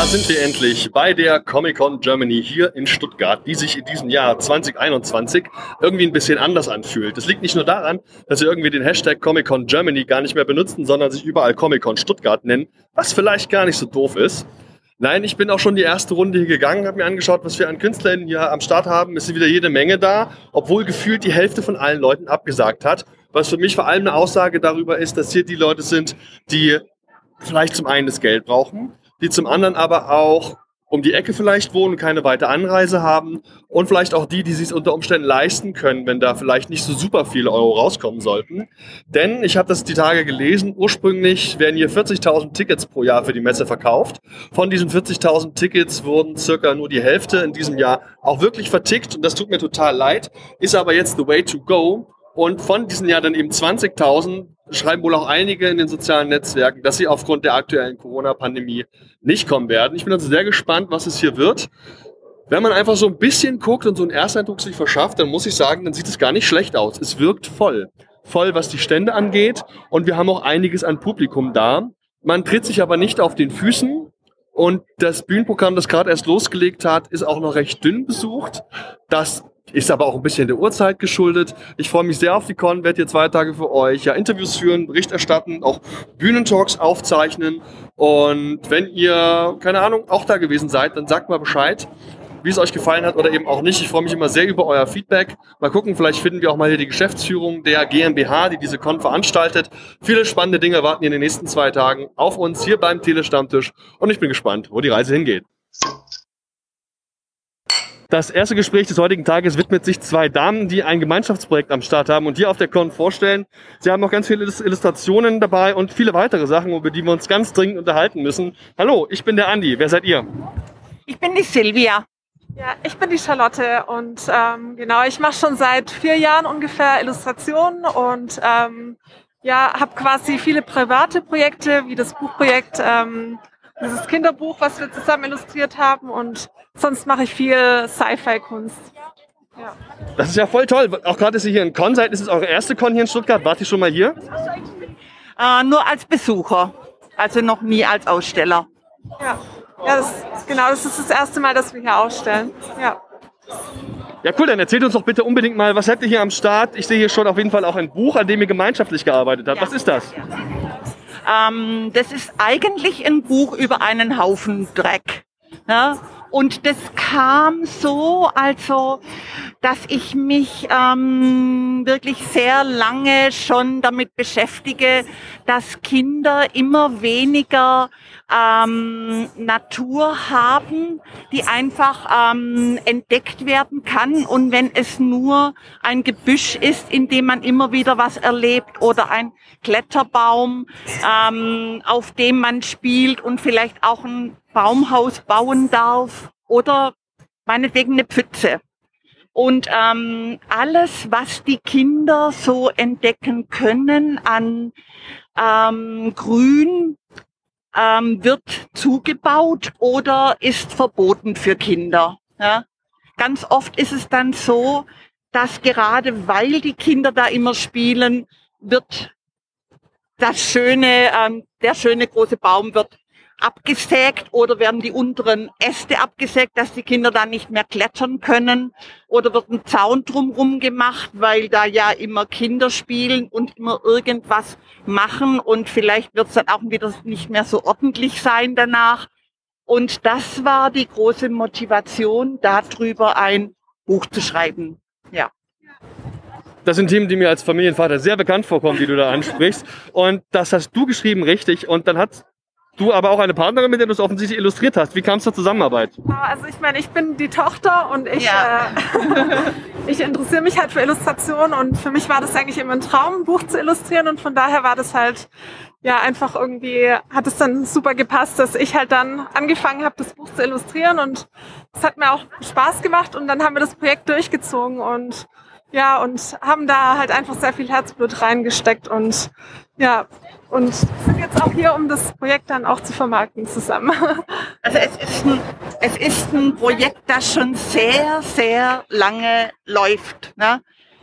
Da sind wir endlich bei der Comic-Con Germany hier in Stuttgart, die sich in diesem Jahr 2021 irgendwie ein bisschen anders anfühlt. Das liegt nicht nur daran, dass sie irgendwie den Hashtag Comic-Con Germany gar nicht mehr benutzen, sondern sich überall Comic-Con Stuttgart nennen, was vielleicht gar nicht so doof ist. Nein, ich bin auch schon die erste Runde hier gegangen, habe mir angeschaut, was wir an Künstlern hier am Start haben. Es ist wieder jede Menge da, obwohl gefühlt die Hälfte von allen Leuten abgesagt hat. Was für mich vor allem eine Aussage darüber ist, dass hier die Leute sind, die vielleicht zum einen das Geld brauchen, die zum anderen aber auch um die Ecke vielleicht wohnen, keine weite Anreise haben und vielleicht auch die, die sich unter Umständen leisten können, wenn da vielleicht nicht so super viele Euro rauskommen sollten. Denn ich habe das die Tage gelesen, ursprünglich werden hier 40.000 Tickets pro Jahr für die Messe verkauft. Von diesen 40.000 Tickets wurden circa nur die Hälfte in diesem Jahr auch wirklich vertickt und das tut mir total leid, ist aber jetzt the way to go. Und von diesen Jahr dann eben 20.000 schreiben wohl auch einige in den sozialen Netzwerken, dass sie aufgrund der aktuellen Corona-Pandemie nicht kommen werden. Ich bin also sehr gespannt, was es hier wird. Wenn man einfach so ein bisschen guckt und so einen Ersteindruck sich verschafft, dann muss ich sagen, dann sieht es gar nicht schlecht aus. Es wirkt voll. Voll, was die Stände angeht. Und wir haben auch einiges an Publikum da. Man tritt sich aber nicht auf den Füßen. Und das Bühnenprogramm, das gerade erst losgelegt hat, ist auch noch recht dünn besucht. Das ist aber auch ein bisschen der Uhrzeit geschuldet. Ich freue mich sehr auf die Con, werde hier zwei Tage für euch ja Interviews führen, Bericht erstatten, auch Bühnentalks aufzeichnen. Und wenn ihr, keine Ahnung, auch da gewesen seid, dann sagt mal Bescheid, wie es euch gefallen hat oder eben auch nicht. Ich freue mich immer sehr über euer Feedback. Mal gucken, vielleicht finden wir auch mal hier die Geschäftsführung der GmbH, die diese Con veranstaltet. Viele spannende Dinge warten in den nächsten zwei Tagen auf uns hier beim Telestammtisch. Und ich bin gespannt, wo die Reise hingeht. Das erste Gespräch des heutigen Tages widmet sich zwei Damen, die ein Gemeinschaftsprojekt am Start haben und hier auf der Con vorstellen. Sie haben noch ganz viele Illustrationen dabei und viele weitere Sachen, über die wir uns ganz dringend unterhalten müssen. Hallo, ich bin der Andi. Wer seid ihr? Ich bin die Silvia. Ja, ich bin die Charlotte und ähm, genau, ich mache schon seit vier Jahren ungefähr Illustrationen und ähm, ja, habe quasi viele private Projekte, wie das Buchprojekt ähm, dieses Kinderbuch, was wir zusammen illustriert haben und sonst mache ich viel Sci-Fi-Kunst. Ja. Das ist ja voll toll. Auch gerade, dass ihr hier in Con seid. Ist es eure erste Con hier in Stuttgart? Wart ihr schon mal hier? Äh, nur als Besucher. Also noch nie als Aussteller. Ja, ja das, genau. Das ist das erste Mal, dass wir hier ausstellen. Ja. Ja, cool, dann erzählt uns doch bitte unbedingt mal, was habt ihr hier am Start? Ich sehe hier schon auf jeden Fall auch ein Buch, an dem ihr gemeinschaftlich gearbeitet habt. Ja. Was ist das? Ähm, das ist eigentlich ein Buch über einen Haufen Dreck. Ja? Und das kam so, also, dass ich mich ähm, wirklich sehr lange schon damit beschäftige, dass Kinder immer weniger ähm, Natur haben, die einfach ähm, entdeckt werden kann. Und wenn es nur ein Gebüsch ist, in dem man immer wieder was erlebt oder ein Kletterbaum, ähm, auf dem man spielt und vielleicht auch ein Baumhaus bauen darf oder meinetwegen eine Pfütze. Und ähm, alles, was die Kinder so entdecken können an ähm, Grün, ähm, wird zugebaut oder ist verboten für Kinder. Ja? Ganz oft ist es dann so, dass gerade weil die Kinder da immer spielen, wird das schöne, ähm, der schöne große Baum wird abgesägt oder werden die unteren Äste abgesägt, dass die Kinder dann nicht mehr klettern können oder wird ein Zaun drumherum gemacht, weil da ja immer Kinder spielen und immer irgendwas machen und vielleicht wird es dann auch wieder nicht mehr so ordentlich sein danach. Und das war die große Motivation, darüber ein Buch zu schreiben. Ja. Das sind Themen, die mir als Familienvater sehr bekannt vorkommen, die du da ansprichst. Und das hast du geschrieben, richtig. Und dann hat Du aber auch eine Partnerin, mit der du es offensichtlich illustriert hast. Wie kam es zur Zusammenarbeit? Also ich meine, ich bin die Tochter und ich, ja. äh, ich interessiere mich halt für Illustration und für mich war das eigentlich immer ein Traum, ein Buch zu illustrieren und von daher war das halt ja einfach irgendwie, hat es dann super gepasst, dass ich halt dann angefangen habe, das Buch zu illustrieren und es hat mir auch Spaß gemacht und dann haben wir das Projekt durchgezogen und ja, und haben da halt einfach sehr viel Herzblut reingesteckt und ja, und sind jetzt auch hier, um das Projekt dann auch zu vermarkten zusammen. Also es ist ein, es ist ein Projekt, das schon sehr, sehr lange läuft. Ne?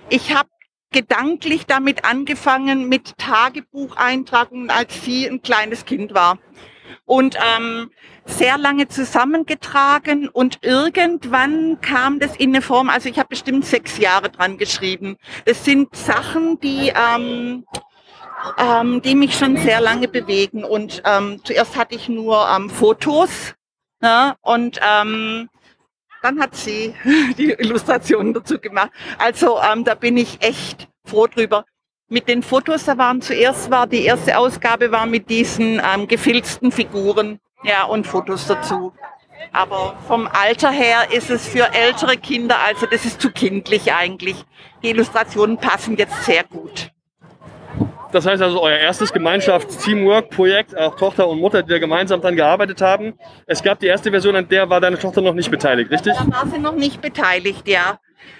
Ich habe gedanklich damit angefangen mit Tagebucheintragungen, als sie ein kleines Kind war. und ähm, sehr lange zusammengetragen und irgendwann kam das in eine Form, also ich habe bestimmt sechs Jahre dran geschrieben. Das sind Sachen, die, ähm, ähm, die mich schon sehr lange bewegen und ähm, zuerst hatte ich nur ähm, Fotos ja, und ähm, dann hat sie die Illustrationen dazu gemacht. Also ähm, da bin ich echt froh drüber. Mit den Fotos, da waren zuerst war die erste Ausgabe war mit diesen ähm, gefilzten Figuren, ja und Fotos dazu. Aber vom Alter her ist es für ältere Kinder, also das ist zu kindlich eigentlich. Die Illustrationen passen jetzt sehr gut. Das heißt also, euer erstes Gemeinschafts-Teamwork-Projekt, auch Tochter und Mutter, die da gemeinsam dran gearbeitet haben. Es gab die erste Version, an der war deine Tochter noch nicht beteiligt, richtig? Da war sie noch nicht beteiligt, ja.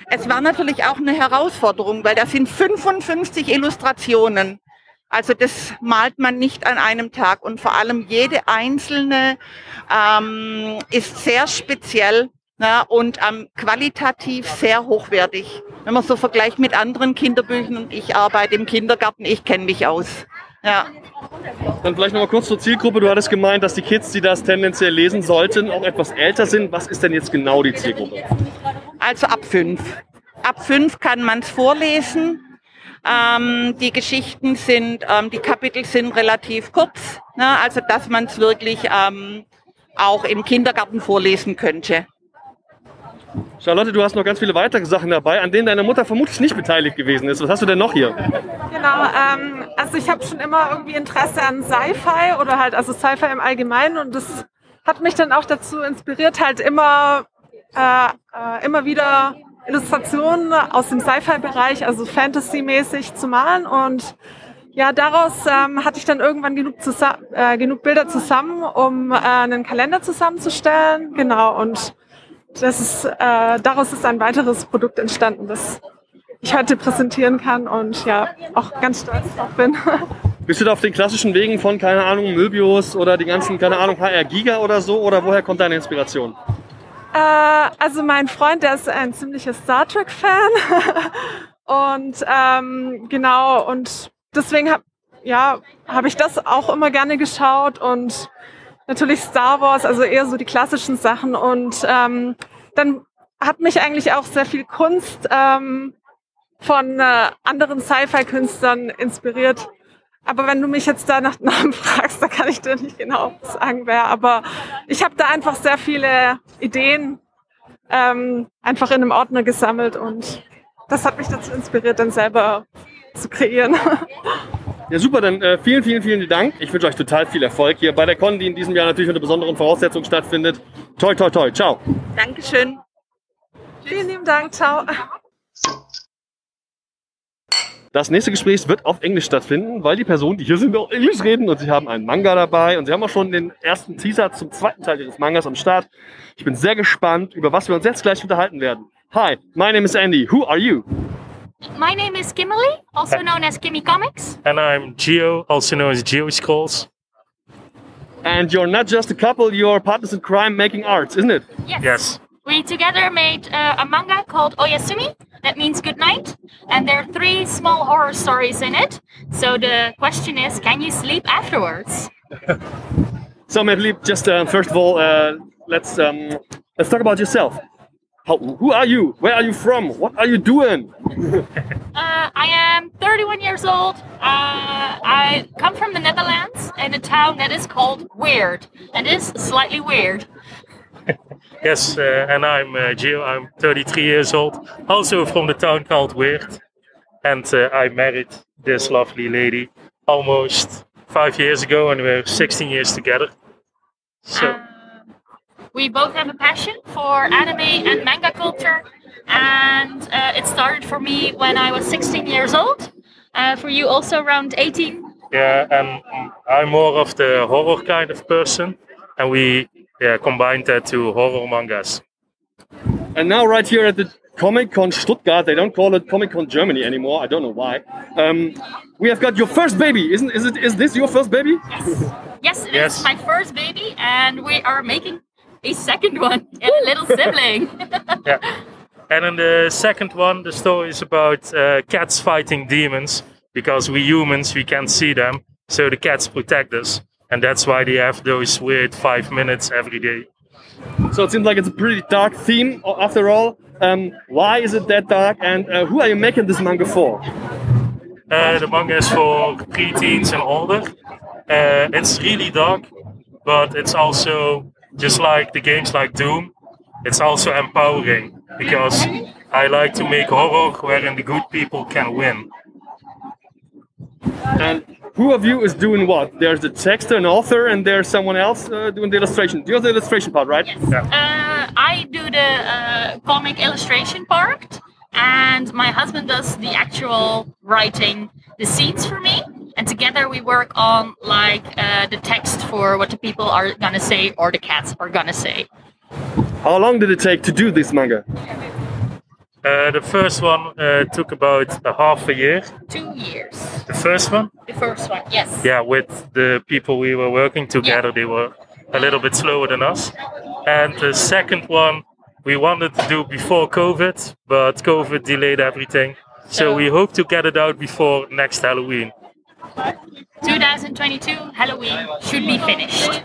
Es war natürlich auch eine Herausforderung, weil da sind 55 Illustrationen. Also das malt man nicht an einem Tag und vor allem jede einzelne ähm, ist sehr speziell ja, und ähm, qualitativ sehr hochwertig. Wenn man so vergleicht mit anderen Kinderbüchern und ich arbeite im Kindergarten, ich kenne mich aus. Ja. Dann vielleicht noch mal kurz zur Zielgruppe. Du hattest gemeint, dass die Kids, die das tendenziell lesen sollten, auch etwas älter sind. Was ist denn jetzt genau die Zielgruppe? Also ab fünf. Ab fünf kann man es vorlesen. Ähm, die Geschichten sind, ähm, die Kapitel sind relativ kurz, ne? also dass man es wirklich ähm, auch im Kindergarten vorlesen könnte. Charlotte, du hast noch ganz viele weitere Sachen dabei, an denen deine Mutter vermutlich nicht beteiligt gewesen ist. Was hast du denn noch hier? Genau, ähm, also ich habe schon immer irgendwie Interesse an Sci-Fi oder halt also Sci-Fi im Allgemeinen und das hat mich dann auch dazu inspiriert, halt immer, äh, äh, immer wieder Illustrationen aus dem Sci-Fi-Bereich, also Fantasy-mäßig zu malen und ja, daraus ähm, hatte ich dann irgendwann genug, äh, genug Bilder zusammen, um äh, einen Kalender zusammenzustellen. Genau, und das ist, äh, daraus ist ein weiteres Produkt entstanden, das ich heute präsentieren kann und ja, auch ganz stolz drauf bin. Bist du da auf den klassischen Wegen von, keine Ahnung, Möbius oder die ganzen, keine Ahnung, HR Giga oder so? Oder woher kommt deine Inspiration? Äh, also mein Freund, der ist ein ziemlicher Star Trek-Fan. und ähm, genau, und deswegen habe ja, hab ich das auch immer gerne geschaut und natürlich Star Wars, also eher so die klassischen Sachen. Und ähm, dann hat mich eigentlich auch sehr viel Kunst ähm, von äh, anderen Sci-Fi-Künstlern inspiriert. Aber wenn du mich jetzt da nach Namen fragst, da kann ich dir nicht genau sagen, wer. Aber ich habe da einfach sehr viele Ideen ähm, einfach in einem Ordner gesammelt und das hat mich dazu inspiriert, dann selber zu kreieren. Ja, super, dann äh, vielen, vielen, vielen Dank. Ich wünsche euch total viel Erfolg hier bei der Con, die in diesem Jahr natürlich unter besonderen Voraussetzungen stattfindet. Toi, toi, toi. Ciao. Dankeschön. Vielen lieben Dank. Ciao. Das nächste Gespräch wird auf Englisch stattfinden, weil die Personen, die hier sind, auch Englisch reden und sie haben einen Manga dabei und sie haben auch schon den ersten Teaser zum zweiten Teil ihres Mangas am Start. Ich bin sehr gespannt, über was wir uns jetzt gleich unterhalten werden. Hi, my name is Andy. Who are you? My name is Kimberly, also known as Kimmy Comics. And I'm Geo, also known as Geo Scrolls. And you're not just a couple, you're partners in crime making arts, isn't it? Yes. Yes. We together made uh, a manga called Oyasumi, that means good night. And there are three small horror stories in it. So the question is can you sleep afterwards? So maybe just uh, first of all, uh, let's um, let's talk about yourself. How, who are you? Where are you from? What are you doing? Uh, I am 31 years old. Uh, I come from the Netherlands in a town that is called Weird. And is slightly weird. Yes, uh, and I'm uh, Gio. I'm 33 years old, also from the town called Weird. And uh, I married this lovely lady almost five years ago, and we're 16 years together. So, Uh, we both have a passion for anime and manga culture. And uh, it started for me when I was 16 years old. Uh, for you, also around 18. yeah, and I'm more of the horror kind of person, and we yeah, combined that to horror mangas. And now, right here at the Comic Con Stuttgart, they don't call it Comic Con Germany anymore. I don't know why. Um, we have got your first baby, isn't? Is it? Is this your first baby? Yes. Yes, it is Yes. my first baby, and we are making a second one, and a little sibling. Yeah. And in the second one, the story is about uh, cats fighting demons because we humans we can't see them, so the cats protect us. and that's why they have those weird five minutes every day. So it seems like it's a pretty dark theme after all. Um, why is it that dark, and uh, who are you making this manga for? Uh, the manga is for preteens and older. Uh, it's really dark, but it's also just like the games like Doom. It's also empowering because I like to make horror wherein the good people can win. And who of you is doing what? There's the texter and author, and there's someone else uh, doing the illustration. You're the illustration part, right? Uh, I do the uh, comic illustration part, and my husband does the actual writing, the scenes for me. And together we work on like uh, the text for what the people are gonna say or the cats are gonna say. How long did it take to do this manga? Uh, the first one uh, took about a half a year. Two years. The first one, The first one, yes. yeah, with the people we were working together, they were a little bit slower than us. And the second one we wanted to do before COVID, but COVID delayed everything. So we hope to get it out before next Halloween. 2022 Halloween should be finished.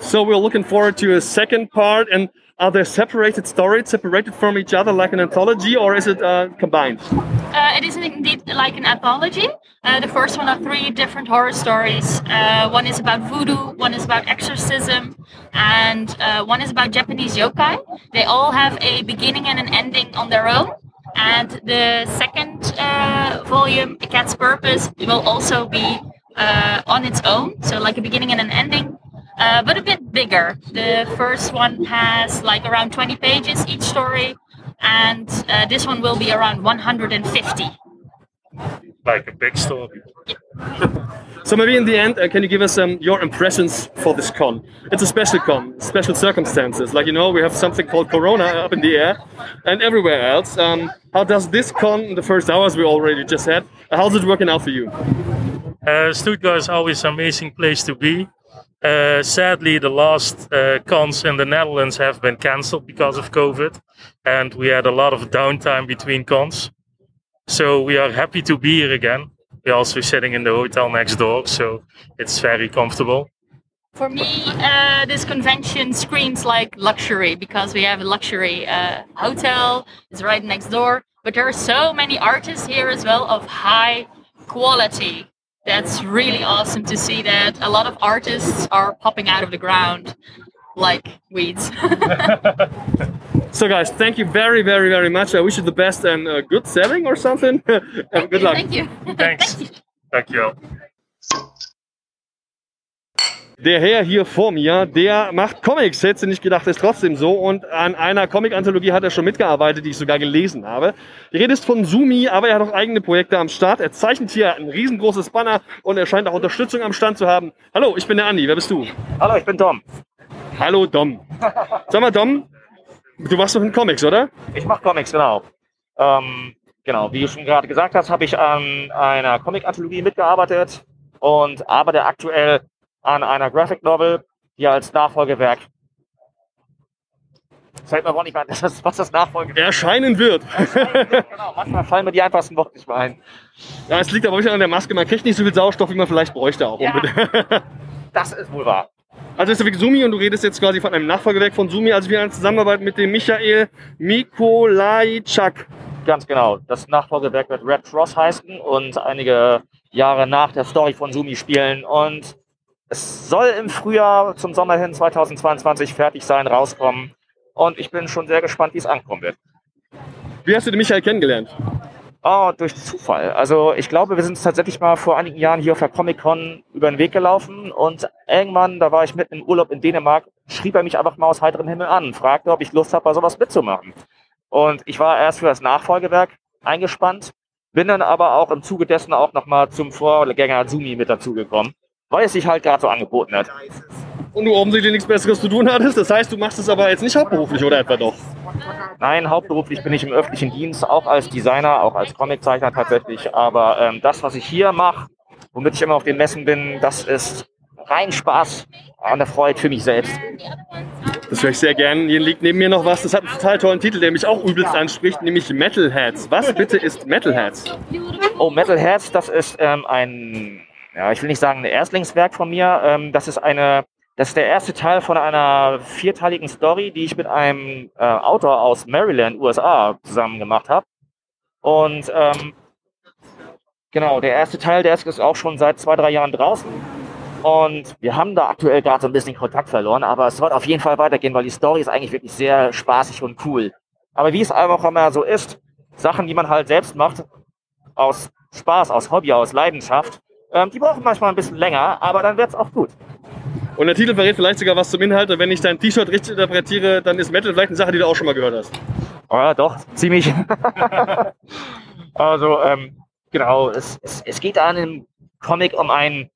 So we're looking forward to a second part. And are there separated stories, separated from each other, like an anthology, or is it uh, combined? Uh, it is indeed like an anthology. Uh, the first one are three different horror stories. Uh, one is about voodoo, one is about exorcism, and uh, one is about Japanese yokai. They all have a beginning and an ending on their own. And the second uh, volume, A Cat's Purpose, will also be uh, on its own, so like a beginning and an ending. Uh, but a bit bigger. The first one has like around 20 pages each story, and uh, this one will be around 150. Like a big story. So maybe in the end, uh, can you give us um, your impressions for this con? It's a special con, special circumstances. Like you know, we have something called Corona up in the air, and everywhere else. Um, how does this con, in the first hours we already just had, how's it working out for you? Uh, Stuttgart is always an amazing place to be. Uh, sadly, the last uh, cons in the Netherlands have been cancelled because of COVID, and we had a lot of downtime between cons. So we are happy to be here again. We're also sitting in the hotel next door, so it's very comfortable. For me, uh, this convention screams like luxury because we have a luxury uh, hotel. It's right next door. But there are so many artists here as well of high quality. That's really awesome to see that a lot of artists are popping out of the ground like weeds. So guys, thank you very, very, very much. I wish you the best and uh, good selling or something. and good luck. Thank you. Thanks. Dankjewel. Der Herr hier vor mir, der macht Comics. Hätte nicht gedacht, ist trotzdem so. Und an einer Comic-Anthologie hat er schon mitgearbeitet, die ich sogar gelesen habe. Die Rede ist von Sumi, aber er hat auch eigene Projekte am Start. Er zeichnet hier ein riesengroßes Banner und er scheint auch Unterstützung am Stand zu haben. Hallo, ich bin der Andi. Wer bist du? Hallo, ich bin Tom. Hallo, Dom. Sag mal, Dom, du machst doch in Comics, oder? Ich mache Comics, genau. Ähm, genau, wie du schon gerade gesagt hast, habe ich an einer Comic-Anthologie mitgearbeitet und arbeite aktuell an einer Graphic Novel, die als Nachfolgewerk. Das fällt mir aber auch nicht ein, was das Nachfolgewerk Erscheinen wird. Genau, manchmal fallen mir die einfachsten Worte nicht mehr ein. Ja, es liegt aber wirklich an der Maske. Man kriegt nicht so viel Sauerstoff, wie man vielleicht bräuchte auch. Ja. Das ist wohl wahr. Also ist Weg Sumi und du redest jetzt quasi von einem Nachfolgewerk von Sumi. Also wir haben eine Zusammenarbeit mit dem Michael Mikolajczak. Ganz genau. Das Nachfolgewerk wird Red Cross heißen und einige Jahre nach der Story von Sumi spielen. Und es soll im Frühjahr zum Sommer hin 2022 fertig sein, rauskommen. Und ich bin schon sehr gespannt, wie es ankommen wird. Wie hast du den Michael kennengelernt? Oh, durch Zufall. Also ich glaube, wir sind tatsächlich mal vor einigen Jahren hier auf der Comic-Con über den Weg gelaufen und irgendwann, da war ich mitten im Urlaub in Dänemark, schrieb er mich einfach mal aus heiterem Himmel an, fragte, ob ich Lust habe, bei sowas mitzumachen. Und ich war erst für das Nachfolgewerk eingespannt, bin dann aber auch im Zuge dessen auch nochmal zum Vorgänger Zumi mit dazugekommen, weil es sich halt gerade so angeboten hat. Und du offensichtlich nichts Besseres zu tun hattest. Das heißt, du machst es aber jetzt nicht hauptberuflich oder etwa doch? Nein, hauptberuflich bin ich im öffentlichen Dienst, auch als Designer, auch als Comiczeichner tatsächlich. Aber ähm, das, was ich hier mache, womit ich immer auf den Messen bin, das ist rein Spaß und eine Freude für mich selbst. Das höre ich sehr gern. Hier liegt neben mir noch was. Das hat einen total tollen Titel, der mich auch übelst anspricht, nämlich Metalheads. Was bitte ist Metalheads? Oh, Metalheads, das ist ähm, ein ja, ich will nicht sagen, ein Erstlingswerk von mir. Ähm, das ist eine, das ist der erste Teil von einer vierteiligen Story, die ich mit einem äh, Autor aus Maryland, USA, zusammen gemacht habe. Und ähm, genau, der erste Teil, der ist auch schon seit zwei, drei Jahren draußen. Und wir haben da aktuell gerade so ein bisschen Kontakt verloren, aber es wird auf jeden Fall weitergehen, weil die Story ist eigentlich wirklich sehr spaßig und cool. Aber wie es einfach immer so ist, Sachen, die man halt selbst macht, aus Spaß, aus Hobby, aus Leidenschaft, ähm, die brauchen manchmal ein bisschen länger, aber dann wird es auch gut. Und der Titel verrät vielleicht sogar was zum Inhalt. Und wenn ich dein T-Shirt richtig interpretiere, dann ist Metal vielleicht eine Sache, die du auch schon mal gehört hast. Oh ja, doch, ziemlich. also, ähm, genau, es, es, es geht in dem Comic um einen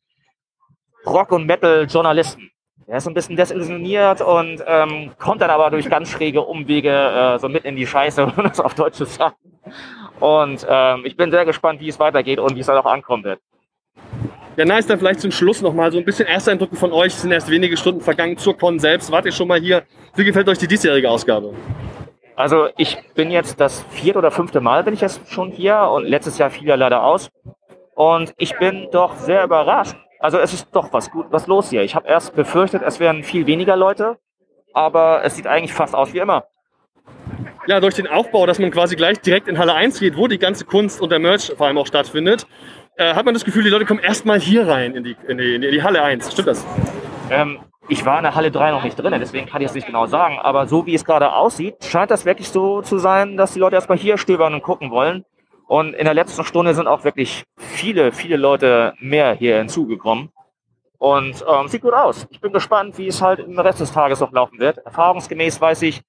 Rock- und Metal-Journalisten. Der ist ein bisschen desillusioniert und ähm, kommt dann aber durch ganz schräge Umwege äh, so mit in die Scheiße, um das auf Deutsch zu sagen. Und ähm, ich bin sehr gespannt, wie es weitergeht und wie es dann auch ankommen wird. Ja, nice, dann vielleicht zum Schluss nochmal so ein bisschen Ersteindrücke von euch. Es sind erst wenige Stunden vergangen zur Con selbst. Wart ihr schon mal hier? Wie gefällt euch die diesjährige Ausgabe? Also ich bin jetzt das vierte oder fünfte Mal bin ich jetzt schon hier und letztes Jahr fiel er leider aus. Und ich bin doch sehr überrascht. Also es ist doch was gut, was los hier. Ich habe erst befürchtet, es wären viel weniger Leute, aber es sieht eigentlich fast aus wie immer. Ja, durch den Aufbau, dass man quasi gleich direkt in Halle 1 geht, wo die ganze Kunst und der Merch vor allem auch stattfindet, äh, hat man das Gefühl, die Leute kommen erstmal hier rein in die, in, die, in die Halle 1. Stimmt das? Ähm, ich war in der Halle 3 noch nicht drin, deswegen kann ich es nicht genau sagen. Aber so wie es gerade aussieht, scheint das wirklich so zu sein, dass die Leute erstmal hier stöbern und gucken wollen. Und in der letzten Stunde sind auch wirklich viele, viele Leute mehr hier hinzugekommen. Und ähm, sieht gut aus. Ich bin gespannt, wie es halt im Rest des Tages noch laufen wird. Erfahrungsgemäß weiß ich,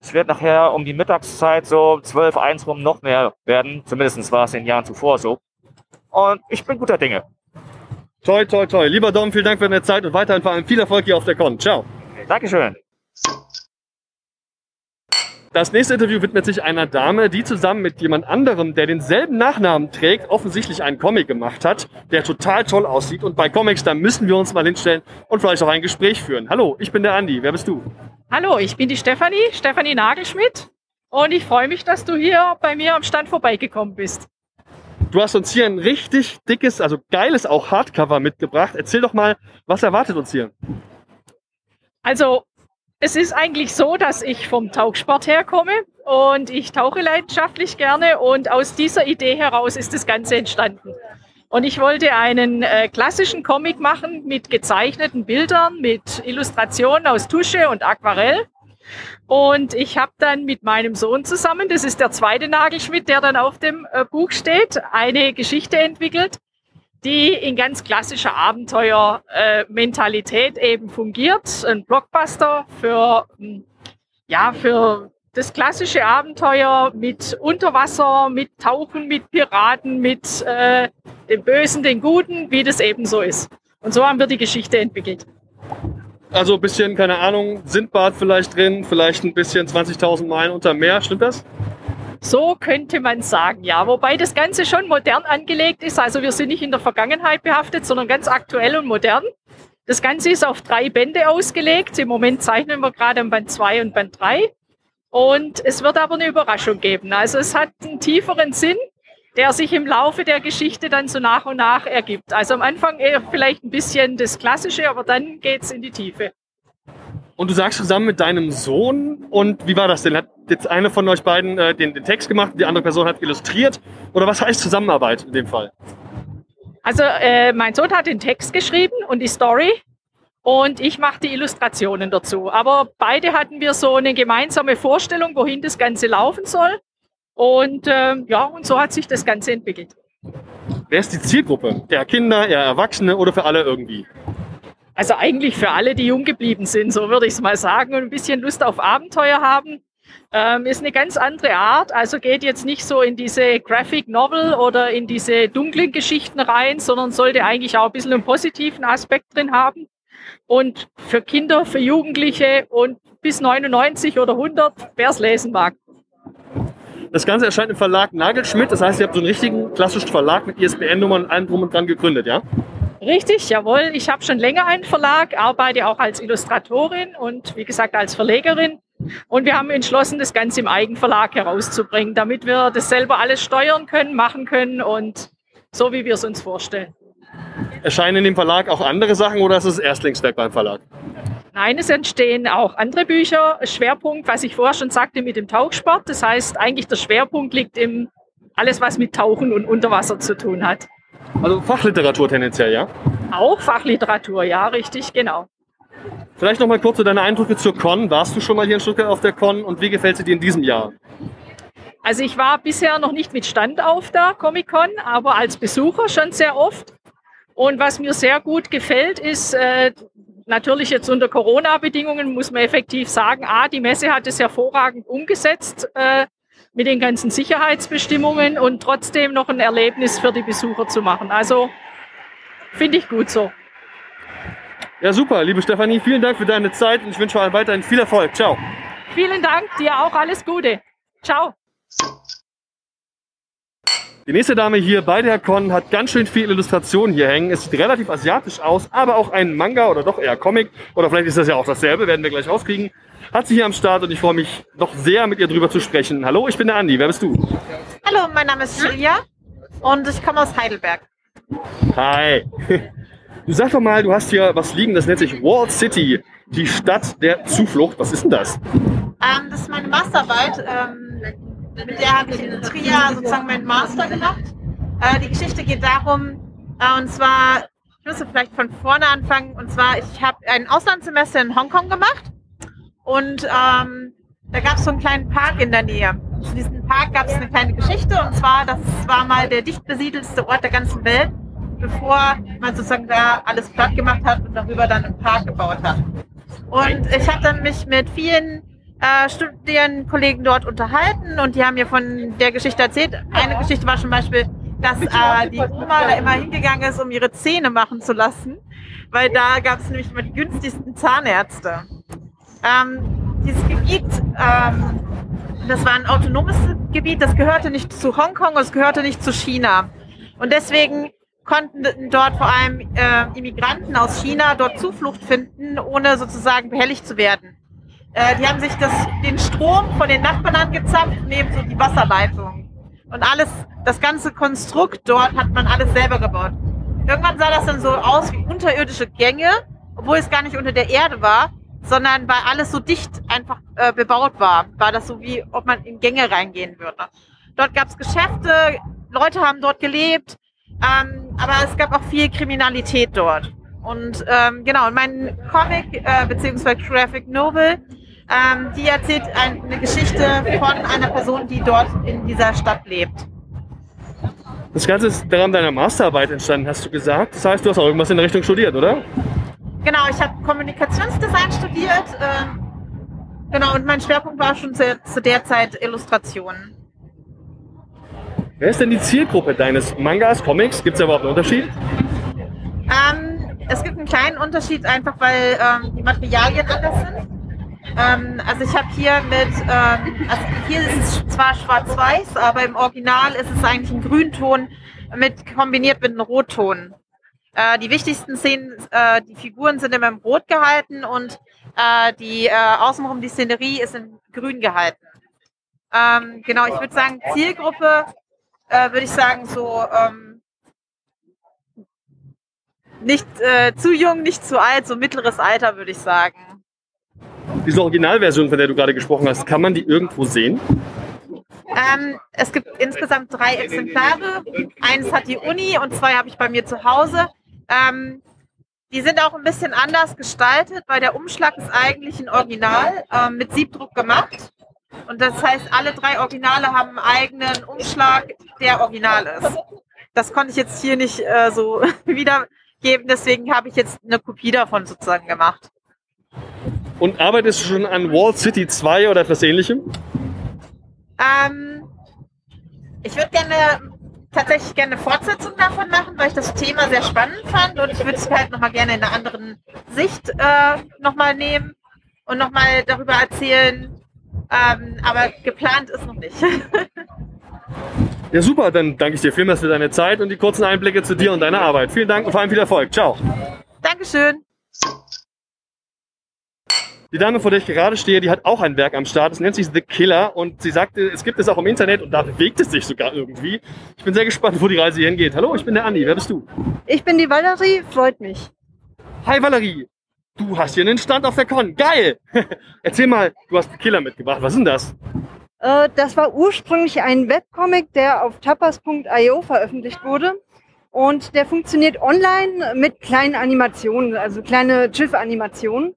es wird nachher um die Mittagszeit so 12, 1 rum noch mehr werden. Zumindest war es in den Jahren zuvor so. Und ich bin guter Dinge. Toi, toi, toi. Lieber Dom, vielen Dank für deine Zeit und weiterhin vor allem viel Erfolg hier auf der Con. Ciao. Dankeschön. Das nächste Interview widmet sich einer Dame, die zusammen mit jemand anderem, der denselben Nachnamen trägt, offensichtlich einen Comic gemacht hat, der total toll aussieht. Und bei Comics, da müssen wir uns mal hinstellen und vielleicht auch ein Gespräch führen. Hallo, ich bin der Andi. Wer bist du? Hallo, ich bin die Stefanie, Stefanie Nagelschmidt. Und ich freue mich, dass du hier bei mir am Stand vorbeigekommen bist. Du hast uns hier ein richtig dickes, also geiles auch Hardcover mitgebracht. Erzähl doch mal, was erwartet uns hier? Also es ist eigentlich so, dass ich vom Tauchsport herkomme und ich tauche leidenschaftlich gerne und aus dieser Idee heraus ist das Ganze entstanden. Und ich wollte einen äh, klassischen Comic machen mit gezeichneten Bildern, mit Illustrationen aus Tusche und Aquarell. Und ich habe dann mit meinem Sohn zusammen, das ist der zweite Nagelschmidt, der dann auf dem äh, Buch steht, eine Geschichte entwickelt, die in ganz klassischer Abenteuermentalität äh, eben fungiert. Ein Blockbuster für, hm, ja, für das klassische Abenteuer mit Unterwasser, mit Tauchen, mit Piraten, mit äh, dem Bösen, den Guten, wie das eben so ist. Und so haben wir die Geschichte entwickelt. Also ein bisschen, keine Ahnung, Sindbad vielleicht drin, vielleicht ein bisschen 20.000 Meilen unter Meer, stimmt das? So könnte man sagen, ja. Wobei das Ganze schon modern angelegt ist. Also wir sind nicht in der Vergangenheit behaftet, sondern ganz aktuell und modern. Das Ganze ist auf drei Bände ausgelegt. Im Moment zeichnen wir gerade am Band 2 und Band 3. Und es wird aber eine Überraschung geben. Also es hat einen tieferen Sinn, der sich im Laufe der Geschichte dann so nach und nach ergibt. Also am Anfang eher vielleicht ein bisschen das Klassische, aber dann geht es in die Tiefe. Und du sagst zusammen mit deinem Sohn, und wie war das denn? Hat jetzt eine von euch beiden äh, den, den Text gemacht, die andere Person hat illustriert? Oder was heißt Zusammenarbeit in dem Fall? Also äh, mein Sohn hat den Text geschrieben und die Story und ich mache die Illustrationen dazu. Aber beide hatten wir so eine gemeinsame Vorstellung, wohin das Ganze laufen soll. Und äh, ja, und so hat sich das Ganze entwickelt. Wer ist die Zielgruppe? Eher Kinder, eher Erwachsene oder für alle irgendwie? Also eigentlich für alle, die jung geblieben sind, so würde ich es mal sagen, und ein bisschen Lust auf Abenteuer haben. Ähm, ist eine ganz andere Art, also geht jetzt nicht so in diese Graphic Novel oder in diese dunklen Geschichten rein, sondern sollte eigentlich auch ein bisschen einen positiven Aspekt drin haben. Und für Kinder, für Jugendliche und bis 99 oder 100, wer es lesen mag. Das Ganze erscheint im Verlag Nagelschmidt, das heißt, ihr habt so einen richtigen klassischen Verlag mit ISBN-Nummern und allem drum und dran gegründet, ja? Richtig, jawohl. Ich habe schon länger einen Verlag, arbeite auch als Illustratorin und wie gesagt als Verlegerin. Und wir haben entschlossen, das Ganze im Eigenverlag herauszubringen, damit wir das selber alles steuern können, machen können und so, wie wir es uns vorstellen. erscheinen in dem Verlag auch andere Sachen oder ist es Erstlingswerk beim Verlag? Nein, es entstehen auch andere Bücher. Schwerpunkt, was ich vorher schon sagte, mit dem Tauchsport. Das heißt, eigentlich der Schwerpunkt liegt im alles, was mit Tauchen und Unterwasser zu tun hat. Also Fachliteratur tendenziell, ja? Auch Fachliteratur, ja, richtig, genau. Vielleicht noch mal kurz so deine Eindrücke zur Con. Warst du schon mal hier in Stuttgart auf der Con und wie gefällt sie dir in diesem Jahr? Also ich war bisher noch nicht mit Stand auf der Comic-Con, aber als Besucher schon sehr oft. Und was mir sehr gut gefällt, ist äh, natürlich jetzt unter Corona-Bedingungen, muss man effektiv sagen, A, die Messe hat es hervorragend umgesetzt äh, mit den ganzen Sicherheitsbestimmungen und trotzdem noch ein Erlebnis für die Besucher zu machen. Also finde ich gut so. Ja, super, liebe Stefanie, vielen Dank für deine Zeit und ich wünsche euch weiterhin viel Erfolg. Ciao. Vielen Dank, dir auch alles Gute. Ciao. Die nächste Dame hier bei der Con hat ganz schön viele Illustrationen hier hängen. Es sieht relativ asiatisch aus, aber auch ein Manga oder doch eher Comic. Oder vielleicht ist das ja auch dasselbe, werden wir gleich rauskriegen. Hat sie hier am Start und ich freue mich doch sehr, mit ihr drüber zu sprechen. Hallo, ich bin der Andi. Wer bist du? Hallo, mein Name ist Julia und ich komme aus Heidelberg. Hi. Du sag doch mal, du hast hier was liegen, das nennt sich Wall City, die Stadt der Zuflucht. Was ist denn das? Ähm, das ist meine Masterarbeit. Ähm, mit der habe ich in Trier sozusagen meinen Master gemacht. Äh, die Geschichte geht darum, äh, und zwar, ich müsste vielleicht von vorne anfangen, und zwar, ich habe ein Auslandssemester in Hongkong gemacht und ähm, da gab es so einen kleinen Park in der Nähe. Zu diesem Park gab es eine kleine Geschichte, und zwar, das war mal der dicht besiedelste Ort der ganzen Welt bevor man sozusagen da alles platt gemacht hat und darüber dann einen Park gebaut hat. Und ich habe dann mich mit vielen äh, Studienkollegen dort unterhalten und die haben mir von der Geschichte erzählt. Eine Geschichte war zum Beispiel, dass äh, die Oma da immer hingegangen ist, um ihre Zähne machen zu lassen, weil da gab es nämlich immer die günstigsten Zahnärzte. Ähm, dieses Gebiet, ähm, das war ein autonomes Gebiet, das gehörte nicht zu Hongkong, es gehörte nicht zu China. Und deswegen konnten dort vor allem äh, Immigranten aus China dort Zuflucht finden, ohne sozusagen behelligt zu werden. Äh, die haben sich das, den Strom von den Nachbarn angezapft und ebenso die Wasserleitung. Und alles, das ganze Konstrukt dort hat man alles selber gebaut. Irgendwann sah das dann so aus wie unterirdische Gänge, obwohl es gar nicht unter der Erde war, sondern weil alles so dicht einfach äh, bebaut war, war das so wie, ob man in Gänge reingehen würde. Dort gab es Geschäfte, Leute haben dort gelebt, ähm, aber es gab auch viel Kriminalität dort. Und ähm, genau, mein Comic äh, bzw. Graphic Novel, ähm, die erzählt eine Geschichte von einer Person, die dort in dieser Stadt lebt. Das Ganze ist daran deiner Masterarbeit entstanden, hast du gesagt. Das heißt, du hast auch irgendwas in der Richtung studiert, oder? Genau, ich habe Kommunikationsdesign studiert. Äh, genau, und mein Schwerpunkt war schon zu, zu der Zeit Illustrationen. Wer ist denn die Zielgruppe deines Mangas, Comics? Gibt es da überhaupt einen Unterschied? Ähm, es gibt einen kleinen Unterschied, einfach weil ähm, die Materialien anders sind. Ähm, also ich habe hier mit, ähm, also hier ist es zwar schwarz-weiß, aber im Original ist es eigentlich ein Grünton mit kombiniert mit einem Rotton. Äh, die wichtigsten Szenen, äh, die Figuren sind immer im Rot gehalten und äh, die äh, außenrum die Szenerie ist in Grün gehalten. Ähm, genau, ich würde sagen Zielgruppe äh, würde ich sagen, so ähm, nicht äh, zu jung, nicht zu alt, so mittleres Alter, würde ich sagen. Diese Originalversion, von der du gerade gesprochen hast, kann man die irgendwo sehen? Ähm, es gibt insgesamt drei Exemplare. Eins hat die Uni und zwei habe ich bei mir zu Hause. Ähm, die sind auch ein bisschen anders gestaltet, weil der Umschlag ist eigentlich ein Original ähm, mit Siebdruck gemacht. Und das heißt, alle drei Originale haben einen eigenen Umschlag, der original ist. Das konnte ich jetzt hier nicht äh, so wiedergeben, deswegen habe ich jetzt eine Kopie davon sozusagen gemacht. Und arbeitest du schon an Wall City 2 oder etwas ähnlichem? Ähm, ich würde gerne tatsächlich gerne eine Fortsetzung davon machen, weil ich das Thema sehr spannend fand und ich würde es halt nochmal gerne in einer anderen Sicht äh, nochmal nehmen und nochmal darüber erzählen, ähm, aber geplant ist noch nicht. ja, super. Dann danke ich dir vielmals für deine Zeit und die kurzen Einblicke zu dir und deiner Arbeit. Vielen Dank und vor allem viel Erfolg. Ciao. Dankeschön. Die Dame, vor der ich gerade stehe, die hat auch ein Werk am Start. Es nennt sich The Killer und sie sagte, es gibt es auch im Internet und da bewegt es sich sogar irgendwie. Ich bin sehr gespannt, wo die Reise hingeht. Hallo, ich bin der Andi. Wer bist du? Ich bin die Valerie, freut mich. Hi Valerie. Du hast hier einen Stand auf der Con. Geil! Erzähl mal, du hast The Killer mitgebracht. Was ist denn das? Äh, das war ursprünglich ein Webcomic, der auf tapas.io veröffentlicht wurde. Und der funktioniert online mit kleinen Animationen, also kleine GIF-Animationen,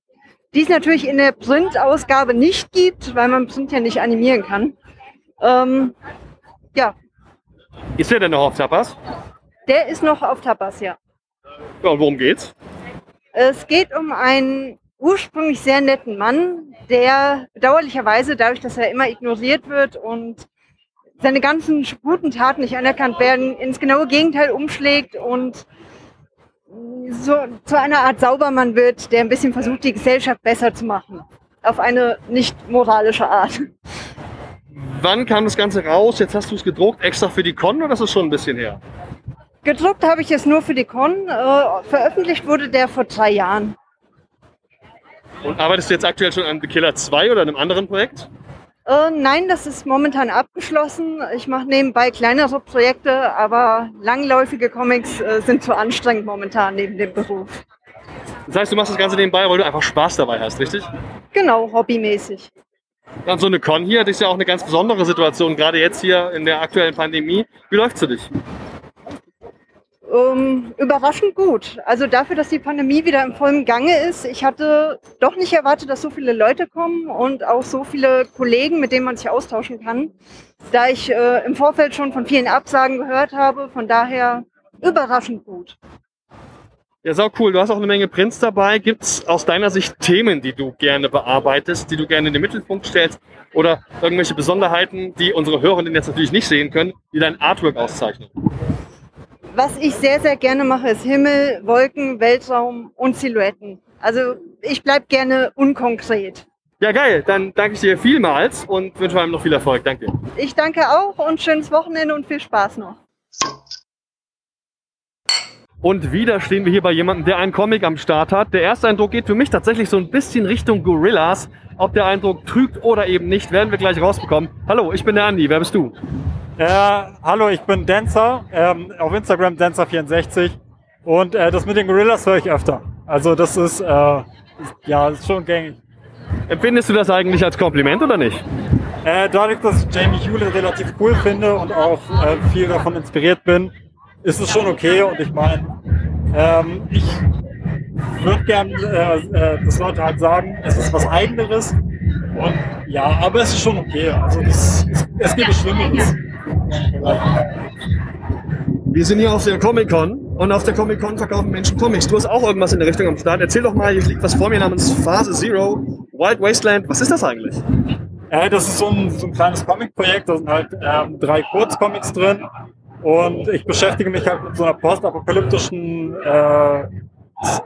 die es natürlich in der Print-Ausgabe nicht gibt, weil man Print ja nicht animieren kann. Ähm, ja. Ist der denn noch auf Tapas? Der ist noch auf Tapas, ja. Ja, und worum geht's? Es geht um einen ursprünglich sehr netten Mann, der bedauerlicherweise dadurch, dass er immer ignoriert wird und seine ganzen guten Taten nicht anerkannt werden, ins genaue Gegenteil umschlägt und so zu einer Art Saubermann wird, der ein bisschen versucht, die Gesellschaft besser zu machen. Auf eine nicht moralische Art. Wann kam das Ganze raus? Jetzt hast du es gedruckt, extra für die Con oder ist es schon ein bisschen her? Gedruckt habe ich es nur für die Con. Äh, veröffentlicht wurde der vor drei Jahren. Und arbeitest du jetzt aktuell schon an The Killer 2 oder einem anderen Projekt? Äh, nein, das ist momentan abgeschlossen. Ich mache nebenbei kleinere Projekte, aber langläufige Comics äh, sind zu anstrengend momentan neben dem Beruf. Das heißt, du machst das Ganze nebenbei, weil du einfach Spaß dabei hast, richtig? Genau, hobbymäßig. Dann so eine Con hier, das ist ja auch eine ganz besondere Situation, gerade jetzt hier in der aktuellen Pandemie. Wie läuft's für dich? Ähm, überraschend gut. Also dafür, dass die Pandemie wieder im vollen Gange ist. Ich hatte doch nicht erwartet, dass so viele Leute kommen und auch so viele Kollegen, mit denen man sich austauschen kann. Da ich äh, im Vorfeld schon von vielen Absagen gehört habe, von daher überraschend gut. Ja, sau cool. Du hast auch eine Menge Prints dabei. Gibt's aus deiner Sicht Themen, die du gerne bearbeitest, die du gerne in den Mittelpunkt stellst? Oder irgendwelche Besonderheiten, die unsere Hörerinnen jetzt natürlich nicht sehen können, die dein Artwork auszeichnen? Was ich sehr, sehr gerne mache, ist Himmel, Wolken, Weltraum und Silhouetten. Also ich bleib gerne unkonkret. Ja, geil. Dann danke ich dir vielmals und wünsche einem noch viel Erfolg. Danke. Ich danke auch und schönes Wochenende und viel Spaß noch. Und wieder stehen wir hier bei jemandem, der einen Comic am Start hat. Der erste Eindruck geht für mich tatsächlich so ein bisschen Richtung Gorillas. Ob der Eindruck trügt oder eben nicht, werden wir gleich rausbekommen. Hallo, ich bin der Andi. Wer bist du? Äh, hallo, ich bin Dancer, ähm, auf Instagram Dancer64 und äh, das mit den Gorillas höre ich öfter. Also das ist, äh, ist ja ist schon gängig. Empfindest du das eigentlich als Kompliment oder nicht? Äh, dadurch, dass ich Jamie Hewlett relativ cool finde und auch äh, viel davon inspiriert bin, ist es schon okay und ich meine, ähm, ich würde gern, äh, äh, dass Leute halt sagen, es ist was Eigeneres und ja, aber es ist schon okay. Also das, es, es gibt Schlimmeres. Wir sind hier auf der Comic-Con und auf der Comic-Con verkaufen Menschen Comics. Du hast auch irgendwas in der Richtung am Start. Erzähl doch mal, hier liegt was vor mir namens Phase Zero, Wild Wasteland. Was ist das eigentlich? Äh, das ist so ein, so ein kleines Comic-Projekt. Da sind halt ähm, drei Kurzcomics drin. Und ich beschäftige mich halt mit so einer postapokalyptischen äh,